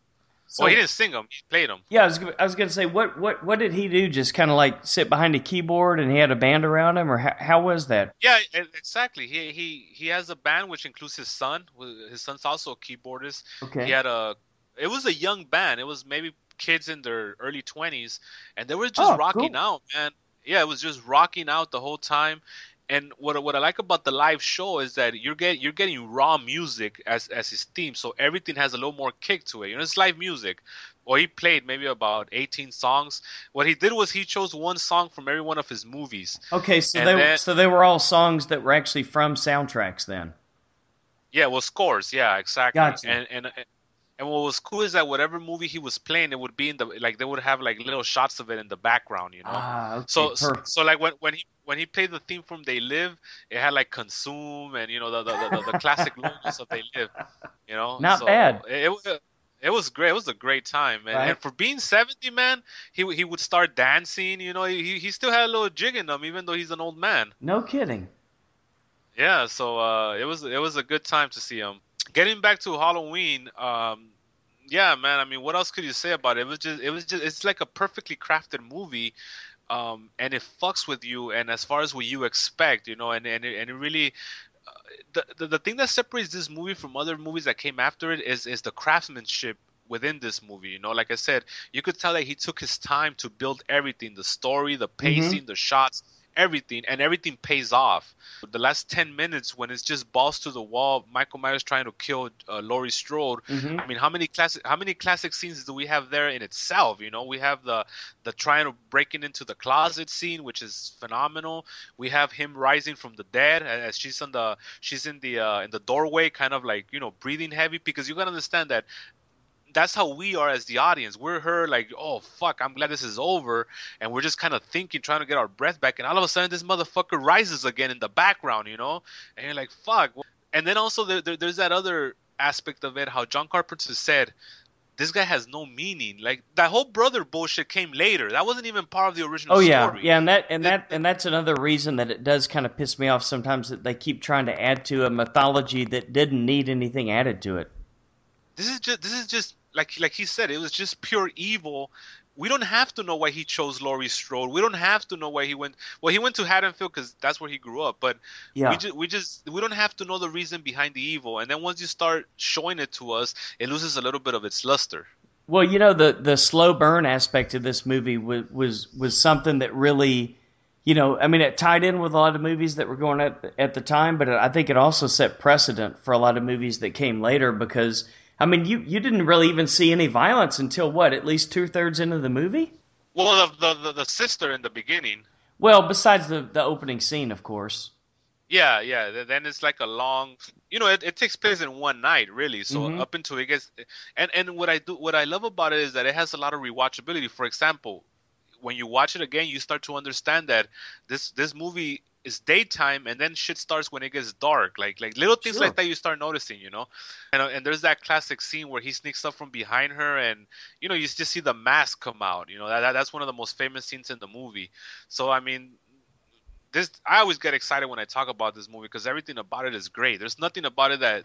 So, well, he didn't sing them; he played them. Yeah, I was I was gonna say what what what did he do? Just kind of like sit behind a keyboard and he had a band around him, or how, how was that? Yeah, exactly. He he he has a band which includes his son. His son's also a keyboardist. Okay. He had a. It was a young band. It was maybe kids in their early twenties, and they were just oh, rocking cool. out, man. Yeah, it was just rocking out the whole time and what what I like about the live show is that you're getting you're getting raw music as as his theme, so everything has a little more kick to it. You know, it's live music. Well, he played maybe about 18 songs. What he did was he chose one song from every one of his movies. Okay, so and they then, so they were all songs that were actually from soundtracks then. Yeah, well, scores. Yeah, exactly. Gotcha. And and and what was cool is that whatever movie he was playing, it would be in the like they would have like little shots of it in the background, you know. Ah, okay, so, so, so like when when he when he played the theme from They Live, it had like Consume and you know the the, the, the classic logos of They Live, you know. Not so bad. It, it, was it was great. It was a great time, man. Right. And for being seventy, man, he he would start dancing. You know, he he still had a little jig in him, even though he's an old man. No kidding. Yeah, so uh, it was it was a good time to see him getting back to Halloween, um, yeah, man. I mean, what else could you say about it? It was just, it was just, it's like a perfectly crafted movie, um, and it fucks with you. And as far as what you expect, you know, and and it, and it really, uh, the, the the thing that separates this movie from other movies that came after it is is the craftsmanship within this movie. You know, like I said, you could tell that he took his time to build everything: the story, the mm-hmm. pacing, mm-hmm. the shots everything, and everything pays off. The last ten minutes, when it's just balls to the wall, Michael Myers trying to kill uh, Laurie Strode. Mm-hmm. I mean, how many classic how many classic scenes do we have there in itself? You know, we have the the trying to breaking into the closet scene, which is phenomenal. We have him rising from the dead as she's on the she's in the uh, in the doorway, kind of like you know breathing heavy because you gotta understand that that's how we are as the audience. We're her like, oh fuck, I'm glad this is over, and we're just kind of thinking, trying to get our breath back, and all of a sudden this motherfucker rises again in the background, you know, and you're like, fuck. And then also there, there, there's that other aspect of it, how John Carpenter said, this guy has no meaning. Like that whole brother bullshit came later. That wasn't even part of the original. Oh yeah, story. yeah, and that and that and that's another reason that it does kind of piss me off sometimes that they keep trying to add to a mythology that didn't need anything added to it. This is just this is just like like he said, it was just pure evil. We don't have to know why he chose Laurie Strode. We don't have to know why he went. Well, he went to Haddonfield because that's where he grew up. But yeah. we just we just we don't have to know the reason behind the evil. And then once you start showing it to us, it loses a little bit of its luster. Well, you know the the slow burn aspect of this movie was was was something that really, you know, I mean, it tied in with a lot of movies that were going at at the time, but I think it also set precedent for a lot of movies that came later because I mean, you you didn't really even see any violence until what? At least two thirds into the movie. Well, the, the the sister in the beginning. Well, besides the the opening scene, of course. Yeah, yeah. Then it's like a long, you know, it, it takes place in one night, really. So mm-hmm. up until it gets, and and what I do, what I love about it is that it has a lot of rewatchability. For example, when you watch it again, you start to understand that this this movie is daytime and then shit starts when it gets dark. Like like little things sure. like that you start noticing you know? And, uh, and there's that classic scene where he sneaks up from behind her and you know you just see the mask come out you know? That, that's one of the most famous scenes in the movie. So i mean this i always get excited when i talk about this movie because everything about it is great. There's nothing about it that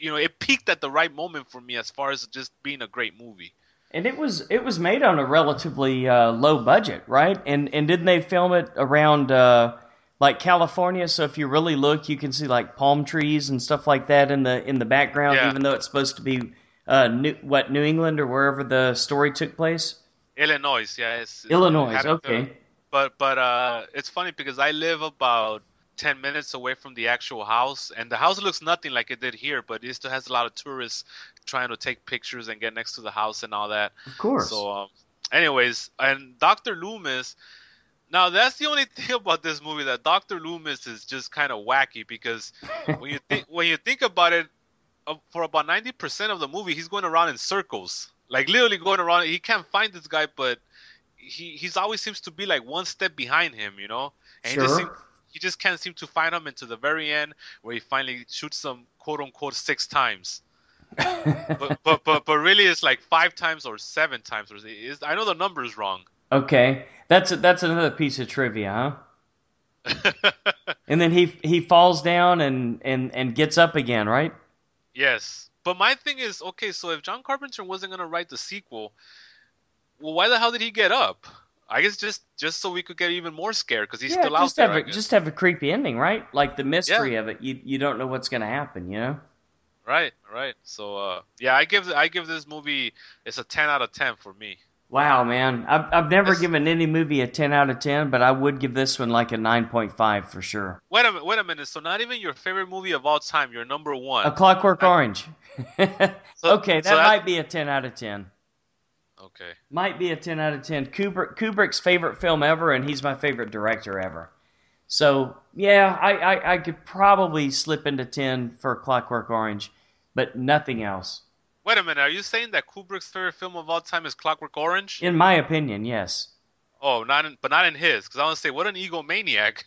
you know it peaked at the right moment for me as far as just being a great movie. And it was it was made on a relatively uh, low budget, right? And and didn't they film it around uh, like California. So if you really look, you can see like palm trees and stuff like that in the in the background, yeah. even though it's supposed to be uh, New, what New England or wherever the story took place. Illinois, yeah, it's Illinois. Okay, but but uh, it's funny because I live about ten minutes away from the actual house, and the house looks nothing like it did here, but it still has a lot of tourists trying to take pictures and get next to the house and all that. Of course. So, um, anyways, and Doctor Loomis now that's the only thing about this movie that Doctor Loomis is just kind of wacky because when you think when you think about it, uh, for about ninety percent of the movie, he's going around in circles, like literally going around. He can't find this guy, but he he's always seems to be like one step behind him, you know, and Sure. he just he just can't seem to find him until the very end where he finally shoots them quote unquote six times. but, but but but really it's like five times or seven times or is I know the number is wrong. Okay, that's a, that's another piece of trivia, huh? And then he he falls down and and and gets up again, right? yes, but my thing is okay. So if John Carpenter wasn't gonna write the sequel, well, why the hell did he get up? I guess just just so we could get even more scared because he's yeah, still out just there. have I a, guess. just have a creepy ending, right? Like the mystery of it, you you don't know what's going to happen, you know? Right, right. So uh, yeah, I give I give this movie it's a ten out of ten for me. Wow, man, I've I've never This- given any movie a ten out of ten, but I would give this one like a nine point five for sure. Wait a minute, wait a minute. So not even your favorite movie of all time, your number one. A Clockwork Orange. So- okay, that so might be a ten out of ten. Okay. Might be a 10 out of 10. Kubrick, Kubrick's favorite film ever, and he's my favorite director ever. So, yeah, I, I, I could probably slip into 10 for Clockwork Orange, but nothing else. Wait a minute. Are you saying that Kubrick's favorite film of all time is Clockwork Orange? In my opinion, yes. Oh, not in, but not in his. Because I want to say, what an egomaniac!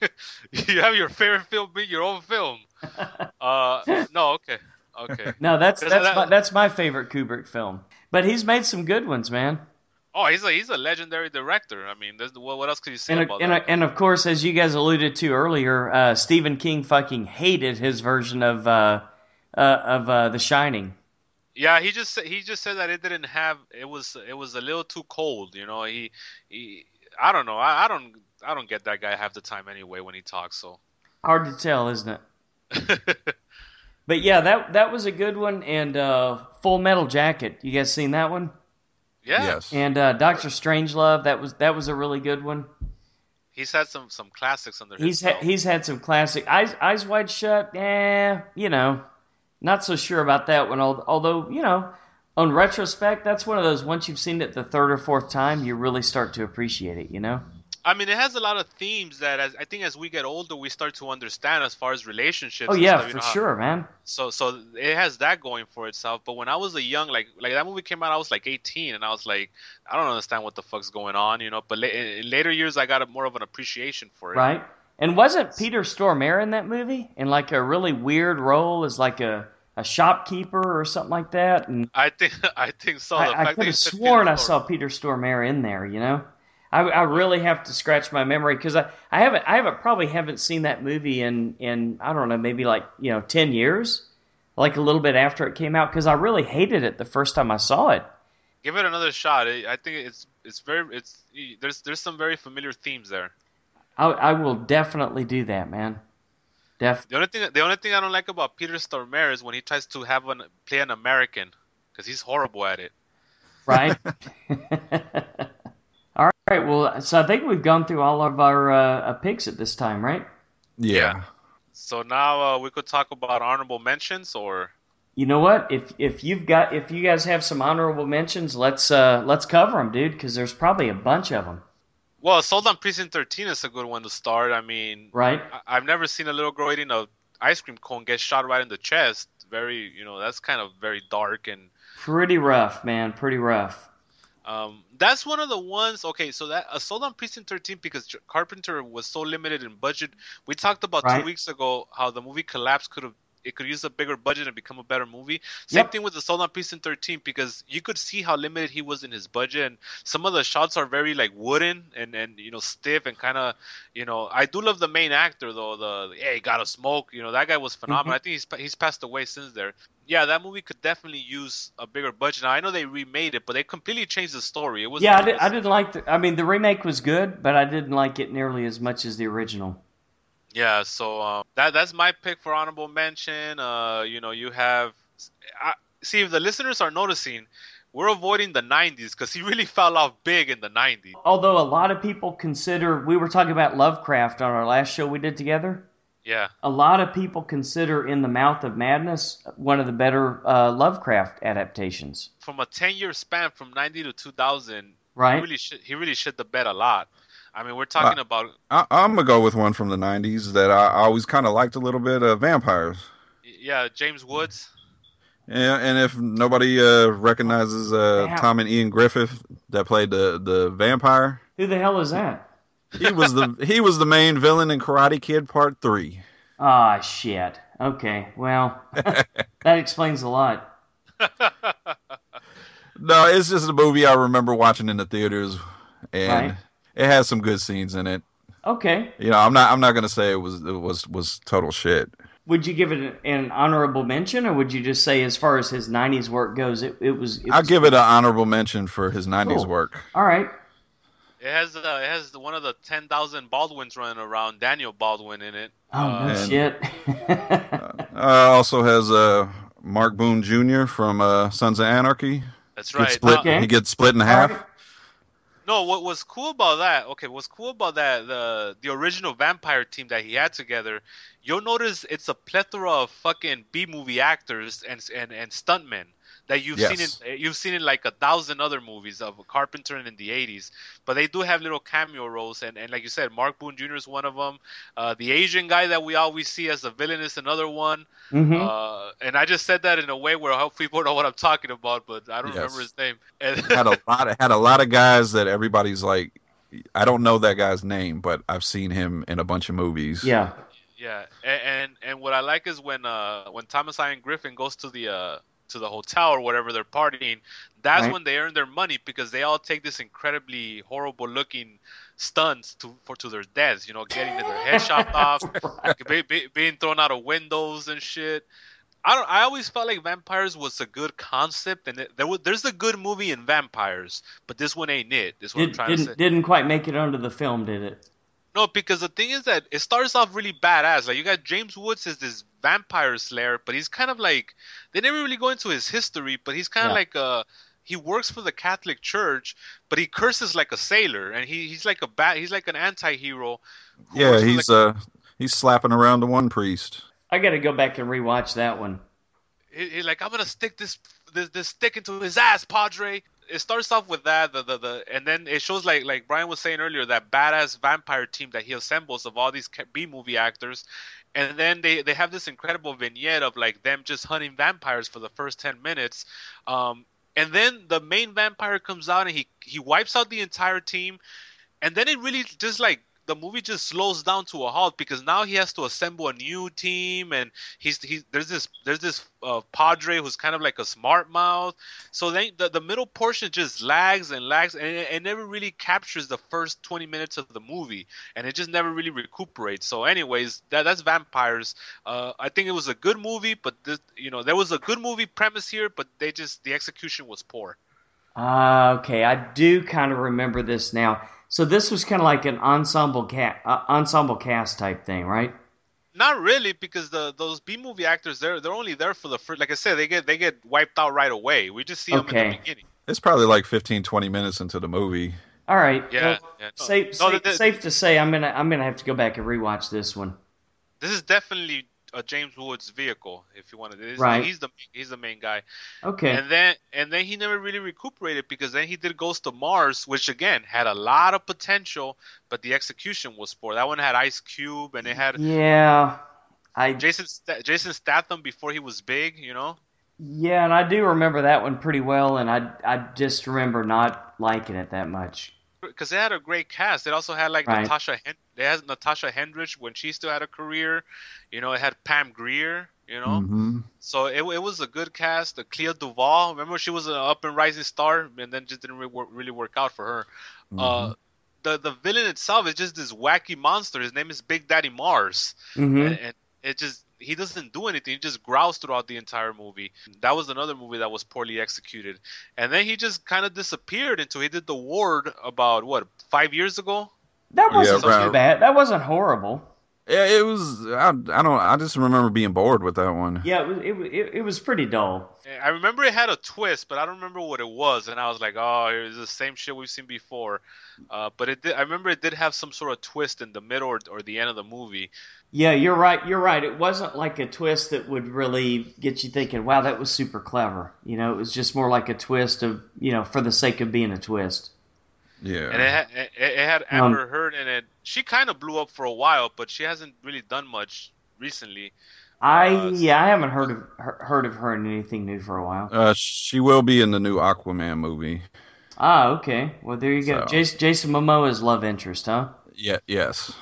you have your favorite film be your own film. Uh, no, okay, okay. No, that's that's that- my, that's my favorite Kubrick film. But he's made some good ones, man. Oh, he's a he's a legendary director. I mean, what, what else could you say And, about and, that? and of course, as you guys alluded to earlier, uh, Stephen King fucking hated his version of uh, uh, of uh, The Shining. Yeah, he just said- he just said that it didn't have it was it was a little too cold. You know, he he I don't know. I, I don't I don't get that guy half the time anyway when he talks. So. Hard to tell, isn't it? But yeah, that that was a good one. And uh, Full Metal Jacket, you guys seen that one? yeah, Yes. And uh, Doctor Strangelove, that was that was a really good one. he's had some some classics under He's his ha- belt. he's had some classic Eyes Eyes Wide Shut. Yeah, you know, not so sure about that one. Although you know, on retrospect, that's one of those once you've seen it the third or fourth time, you really start to appreciate it. You know? I mean, it has a lot of themes that, as I think, as we get older, we start to understand as far as relationships. Oh and yeah, stuff, for know, sure, man. So, so it has that going for itself. But when I was a young, like, like that movie came out, I was like 18, and I was like, I don't understand what the fuck's going on, you know. But la- in later years, I got a, more of an appreciation for it. Right? And wasn't Peter Stormare in that movie in like a really weird role as like a, a shopkeeper or something like that? And I think, I think so. The I, I could have sworn I saw Peter Stormare in there. You know, I, I really have to scratch my memory because I, I haven't I haven't probably haven't seen that movie in in I don't know maybe like you know ten years, like a little bit after it came out because I really hated it the first time I saw it. Give it another shot. I I think it's it's very it's there's there's some very familiar themes there. I, I will definitely do that, man. Def The only thing the only thing I don't like about Peter Stormare is when he tries to have an play an American because he's horrible at it. right? all right. Well, so I think we've gone through all of our uh, uh, picks at this time, right? Yeah. So now uh, we could talk about honorable mentions or You know what? If if you've got if you guys have some honorable mentions, let's uh let's cover them, dude, because there's probably a bunch of them, well, Assault on Precinct 13 is a good one to start. I mean, right? I- I've never seen a little girl eating a ice cream cone get shot right in the chest. Very, you know, that's kind of very dark and Pretty rough, man. Pretty rough. Um, that's one of the ones. Okay, so that Assault on Precinct 13 because Carpenter was so limited in budget. We talked about Right. two weeks ago how the movie Collapse could have it could use a bigger budget and become a better movie. Same Yep. thing with the Assault on Precinct 13 because you could see how limited he was in his budget and some of the shots are very like wooden and and you know stiff and kind of you know I do love the main actor though the hey gotta smoke you know that guy was phenomenal. Mm-hmm. I think he's he's passed away since there yeah, that movie could definitely use a bigger budget. Now I know they remade it, but they completely changed the story. It was Yeah, I, did, I didn't like the. I mean, the remake was good, but I didn't like it nearly as much as the original. Yeah. So um, that that's my pick for honorable mention. Uh, you know, you have I, see if the listeners are noticing, we're avoiding the '90s because he really fell off big in the '90s. Although a lot of people consider, we were talking about Lovecraft on our last show we did together. Yeah, A lot of people consider In the Mouth of Madness one of the better uh, Lovecraft adaptations. from a 10-year span from '90 to 2000, Right. he really should he really shit the bed a lot. I mean, we're talking about I, I'm gonna go with one from the '90s that I, I always kind of liked a little bit. Uh, vampires. yeah James Woods. Yeah, and if nobody uh, recognizes uh, Yeah. Thomas Ian Griffith that played the the vampire, Who the hell is that? He was the he was the main villain in Karate Kid Part Three. Ah, shit. Okay, well, that explains a lot. No, it's just a movie I remember watching in the theaters, and Right. It has some good scenes in it. Okay. You know, I'm not I'm not gonna say it was it was was total shit. Would you give it an, an honorable mention, or would you just say, as far as his '90s work goes, it, it was? It I'll was- give it an honorable mention for his '90s Cool. work. All right. It has uh, it has one of the ten thousand Baldwins running around, Daniel Baldwin in it. Oh Uh, no and- shit. Uh, also has uh, Mark Boone Jr. from uh, Sons of Anarchy. That's Gets right. split, Uh, Okay. He gets split in All half. No, what was cool about that? Okay, what's cool about that? The the original vampire team that he had together. You'll notice it's a plethora of fucking B movie actors and and and stuntmen that you've Yes. seen in you've seen in like a thousand other movies of Carpenter in the '80s. But they do have little cameo roles, and and like you said, Mark Boone Jr. is one of them. Uh, the Asian guy that we always see as a villain is another one. Mhm. Uh, and I just said that in a way where I hope people know what I'm talking about, but I don't Yes. remember his name. And had a lot of, had a lot of guys that everybody's like, I don't know that guy's name, but I've seen him in a bunch of movies. yeah. Yeah, and, and and what I like is when uh when Thomas Ian Griffith goes to the uh to the hotel or whatever they're partying, that's Right. when they earn their money because they all take this incredibly horrible looking stunts to for to their deaths. You know, getting their head chopped off, be, be, being thrown out of windows and shit. I don't. I always felt like vampires was a good concept, and there was, there's a good movie in vampires, but this one ain't it. This one what I'm Did, trying to say. didn't didn't quite make it onto the film, did it? No, because the thing is that it starts off really badass. Like you got James Woods as this vampire slayer, but he's kind of like they never really go into his history, but he's kind of Yeah. like uh he works for the Catholic Church, but he curses like a sailor, and he, he's like a bad he's like an anti-hero. yeah, he's the- uh he's slapping around the one priest. I got to go back and rewatch that one. he, he like I'm gonna stick this this this stick into his ass, Padre. It starts off with that, the, the the and then it shows like like Brian was saying earlier that badass vampire team that he assembles of all these B movie actors, and then they they have this incredible vignette of like them just hunting vampires for the first ten minutes, um, and then the main vampire comes out and he he wipes out the entire team, and then it really just like the movie just slows down to a halt because now he has to assemble a new team and he's he's there's this there's this uh, padre who's kind of like a smart mouth so then the, the middle portion just lags and lags and it, it never really captures the first 20 minutes of the movie and it just never really recuperates so anyways that that's vampires uh, i think it was a good movie but this you know there was a good movie premise here but they just the execution was poor Ah, okay. I do kind of remember this now. So this was kind of like an ensemble cat, uh, ensemble cast type thing, right? Not really, because the those B movie actors they're they're only there for the first. Like I said, they get they get wiped out right away. We just see them in the beginning. It's probably like 15, 20 minutes into the movie. All right. Yeah, well, yeah. Safe, no, safe, the- the- safe to say, I'm gonna I'm gonna have to go back and rewatch this one. This is definitely a James Woods vehicle, if you want to. Right. He's the he's the main guy. Okay. And then and then he never really recuperated because then he did Ghost of Mars, which again had a lot of potential, but the execution was poor. That one had Ice Cube and it had yeah. I Jason Sta- Jason Statham before he was big. You know. yeah, and I do remember that one pretty well, and I I just remember not liking it that much. Because they had a great cast. It also had like Right. Natasha. Hen- they had Natasha Henstridge when she still had a career. You know, it had Pam Grier. You know, hmm so it, it was a good cast. The Clea Duvall. Remember, she was an up and rising star, and then just didn't really work, really work out for her. Mm-hmm. Uh, the the villain itself is just this wacky monster. His name is Big Daddy Mars, hmm and, and it just he doesn't do anything. He just growls throughout the entire movie. That was another movie that was poorly executed. And then he just kind of disappeared until he did the ward about what five years ago. That wasn't right. too bad. That wasn't horrible. Yeah, it was. I, I don't. I just remember being bored with that one. Yeah, it was it, was- it, it was pretty dull. I remember it had a twist, but I don't remember what it was. And I was like, oh, it's the same shit we've seen before. Uh, but it did. I remember it did have some sort of twist in the middle or, or the end of the movie. Yeah, you're right. You're right. It wasn't like a twist that would really get you thinking, "Wow, that was super clever." You know, it was just more like a twist of, you know, for the sake of being a twist. Yeah. And it had it, it had Um, Heard in it. She kind of blew up for a while, but she hasn't really done much recently. I Uh, yeah, I haven't heard of her, heard of her in anything new for a while. Uh, she will be in the new Aquaman movie. Ah, okay. Well, there you go. So- Jason, Jason Momoa's love interest, huh? Yeah, yes.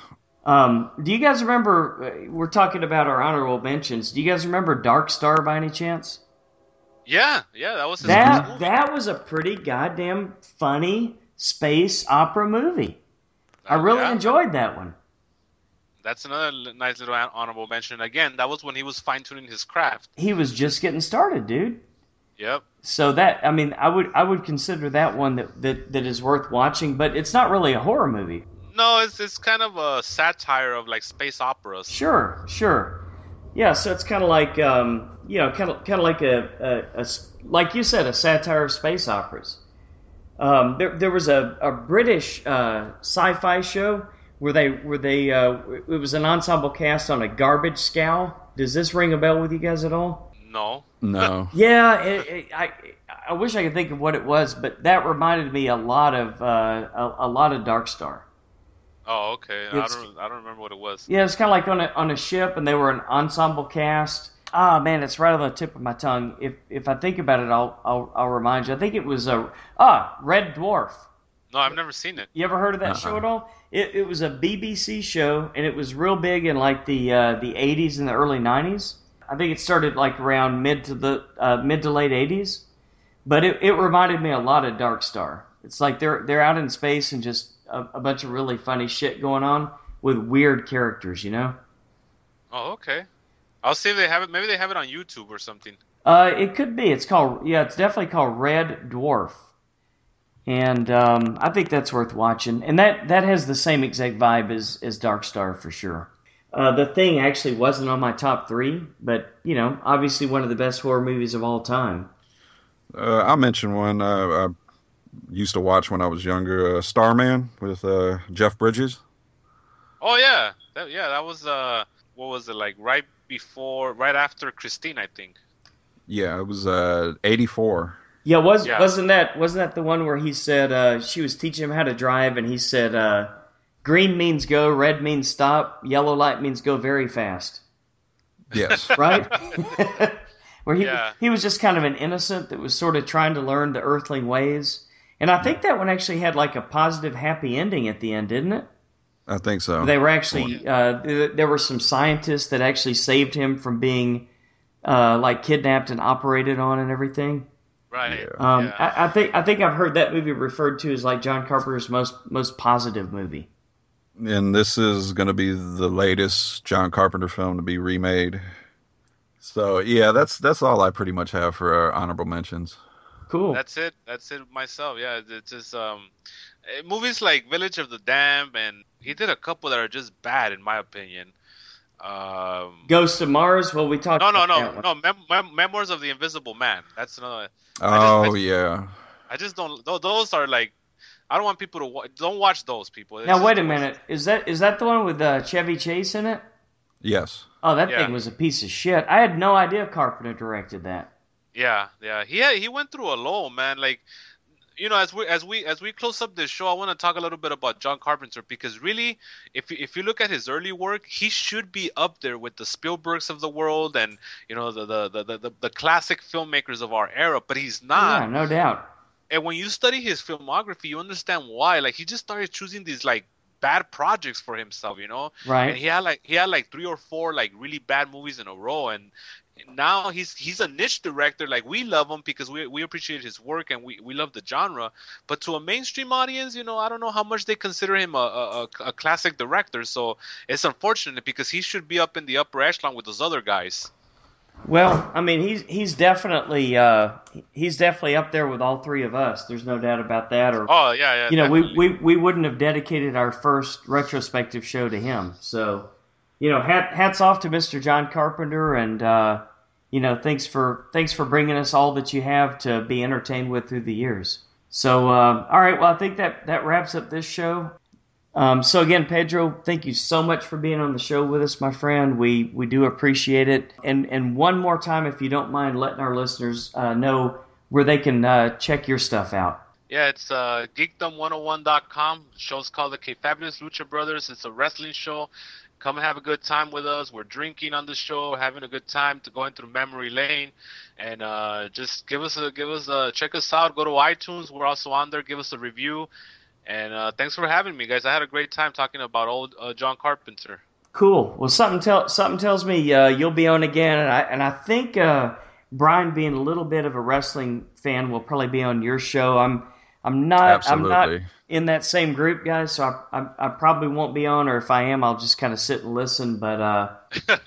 Um, do you guys remember? uh, We're talking about our honorable mentions. Do you guys remember Dark Star by any chance? Yeah, yeah, that was his That movie. that was a pretty goddamn funny space opera movie. I really Yeah, enjoyed that one. That's another nice little hon- honorable mention. Again, that was when he was fine tuning his craft. He was just getting started, dude. Yep. So that I mean, I would I would consider that one that that, that is worth watching, but it's not really a horror movie. No, it's it's kind of a satire of like space operas. Sure, sure. Yeah, so it's kind of like um, you know, kind of kind of like a a like you said, a satire of space operas. Um, there, there was a, a British uh, sci-fi show where they where they uh, it was an ensemble cast on a garbage scow. Does this ring a bell with you guys at all? No. No. Yeah, it, it, I I wish I could think of what it was, but that reminded me a lot of uh, a, a lot of Dark Star. Oh, okay. I don't I don't remember what it was. Yeah, it's kind of like on a on a ship, and they were an ensemble cast. Ah, man, it's right on the tip of my tongue. If if I think about it, I'll I'll, I'll remind you. I think it was a ah Red Dwarf. No, I've never seen it. You ever heard of that Uh-uh. show at all? It, it was a BBC show, and it was real big in like the uh, the 80s and the early 90s. I think it started like around mid to the uh, mid to late 80s, but it, it reminded me a lot of Dark Star. It's like they're they're out in space and just a, a bunch of really funny shit going on with weird characters, you know. Oh, okay. I'll see if they have it. Maybe they have it on YouTube or something. Uh, it could be. It's called yeah. It's definitely called Red Dwarf, and um, I think that's worth watching. And that that has the same exact vibe as as Dark Star for sure. Uh, the thing actually wasn't on my top three, but you know, obviously one of the best horror movies of all time. Uh, I'll mention one uh, I used to watch when I was younger, uh, Starman with uh, Jeff Bridges. Oh yeah, that, yeah. That was uh, what was it like? Right before, right after Christine, I think. Yeah, it was uh, 84. Yeah, was Yeah. wasn't that wasn't that the one where he said uh, she was teaching him how to drive, and he said uh, green means go, red means stop, yellow light means go very fast. Yes. right? Where he Yeah. he was just kind of an innocent that was sort of trying to learn the earthling ways. And I think that one actually had like a positive, happy ending at the end, didn't it? I think so. They were actually uh, there were some scientists that actually saved him from being uh, like kidnapped and operated on and everything. Right. Yeah. Um, Yeah. I, I think I think I've heard that movie referred to as like John Carpenter's most most positive movie. and this is going to be the latest John Carpenter film to be remade. So yeah, that's that's all I pretty much have for our honorable mentions. Cool. That's it. That's it myself. Yeah, it's just um, eh, movies like Village of the Damned, and he did a couple that are just bad in my opinion. Um, Ghost of Mars. Well, we talked. no, no, about no, no. Mem- Mem- Memoirs of the Invisible Man. That's another. Oh I yeah, I just don't. Those are like, I don't want people to wa- don't watch those people. It's Now wait a too minute. Is that is that the one with uh, Chevy Chase in it? yes. Oh, that Yeah. thing was a piece of shit. I had no idea Carpenter directed that. Yeah, yeah. He had, he went through a low, man. Like, you know, as we as we as we close up this show, I want to talk a little bit about John Carpenter because really, if you- if you look at his early work, he should be up there with the Spielbergs of the world and you know the the the the, the classic filmmakers of our era. But he's not. yeah, no doubt. And when you study his filmography, you understand why. Like, he just started choosing these like bad projects for himself, you know. Right. And he had like he had like three or four like really bad movies in a row, and now he's he's a niche director. Like we love him because we we appreciate his work and we, we love the genre. But to a mainstream audience, you know, I don't know how much they consider him a, a, a- classic director. So it's unfortunate because he should be up in the upper echelon with those other guys. Well, I mean, he's he's definitely uh, he's definitely up there with all three of us. There's no doubt about that. Or Oh yeah, yeah. you know, we, we we wouldn't have dedicated our first retrospective show to him. So, you know, hat, hats off to Mr. John Carpenter, and uh, you know, thanks for thanks for bringing us all that you have to be entertained with through the years. So, uh, all right, well, I think that that wraps up this show. Um, so again, Pedro, thank you so much for being on the show with us, my friend. We we do appreciate it. And and one more time, if you don't mind, letting our listeners uh, know where they can uh, check your stuff out. Yeah, it's uh, geekdom101.com. The show's called the Kayfabulous Lucha Brothers. It's a wrestling show come and have a good time with us. We're drinking on the show, having a good time, to going through memory lane, and uh, just give us a give us a check us out. Go to iTunes. We're also on there. Give us a review, and uh, thanks for having me, guys. I had a great time talking about old uh, John Carpenter. Cool. Well, something tell something tells me uh, you'll be on again, and I and I think uh, Brian, being a little bit of a wrestling fan, will probably be on your show. I'm I'm not Absolutely. I'm not in that same group, guys. So I, I, I probably won't be on, or if I am, I'll just kind of sit and listen. But uh,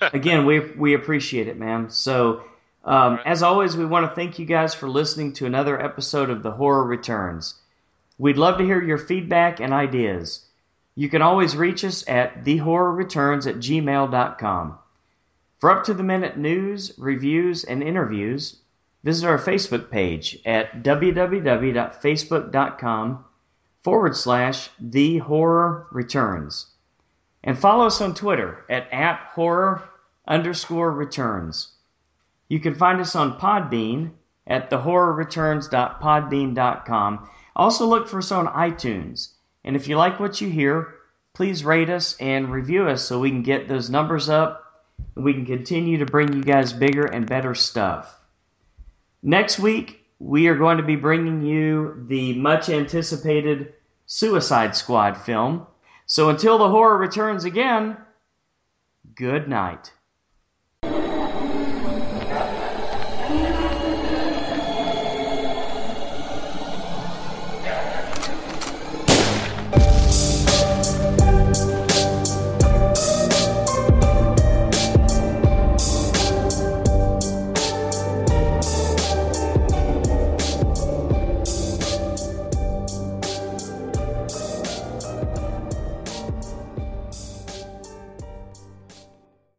again, we we appreciate it, man. So. Um, right. As always, we want to thank you guys for listening to another episode of The Horror Returns. We'd love to hear your feedback and ideas. You can always reach us at thehorrorreturns at gmail.com. For up to the minute news, reviews, and interviews, visit our Facebook page at www.facebook.com forward slash the horror returns. And follow us on Twitter at, at horror underscore returns. You can find us on Podbean at thehorrorreturns.podbean.com. Also look for us on iTunes. And if you like what you hear, please rate us and review us so we can get those numbers up and we can continue to bring you guys bigger and better stuff. Next week, we are going to be bringing you the much anticipated Suicide Squad film. So until the horror returns again, good night.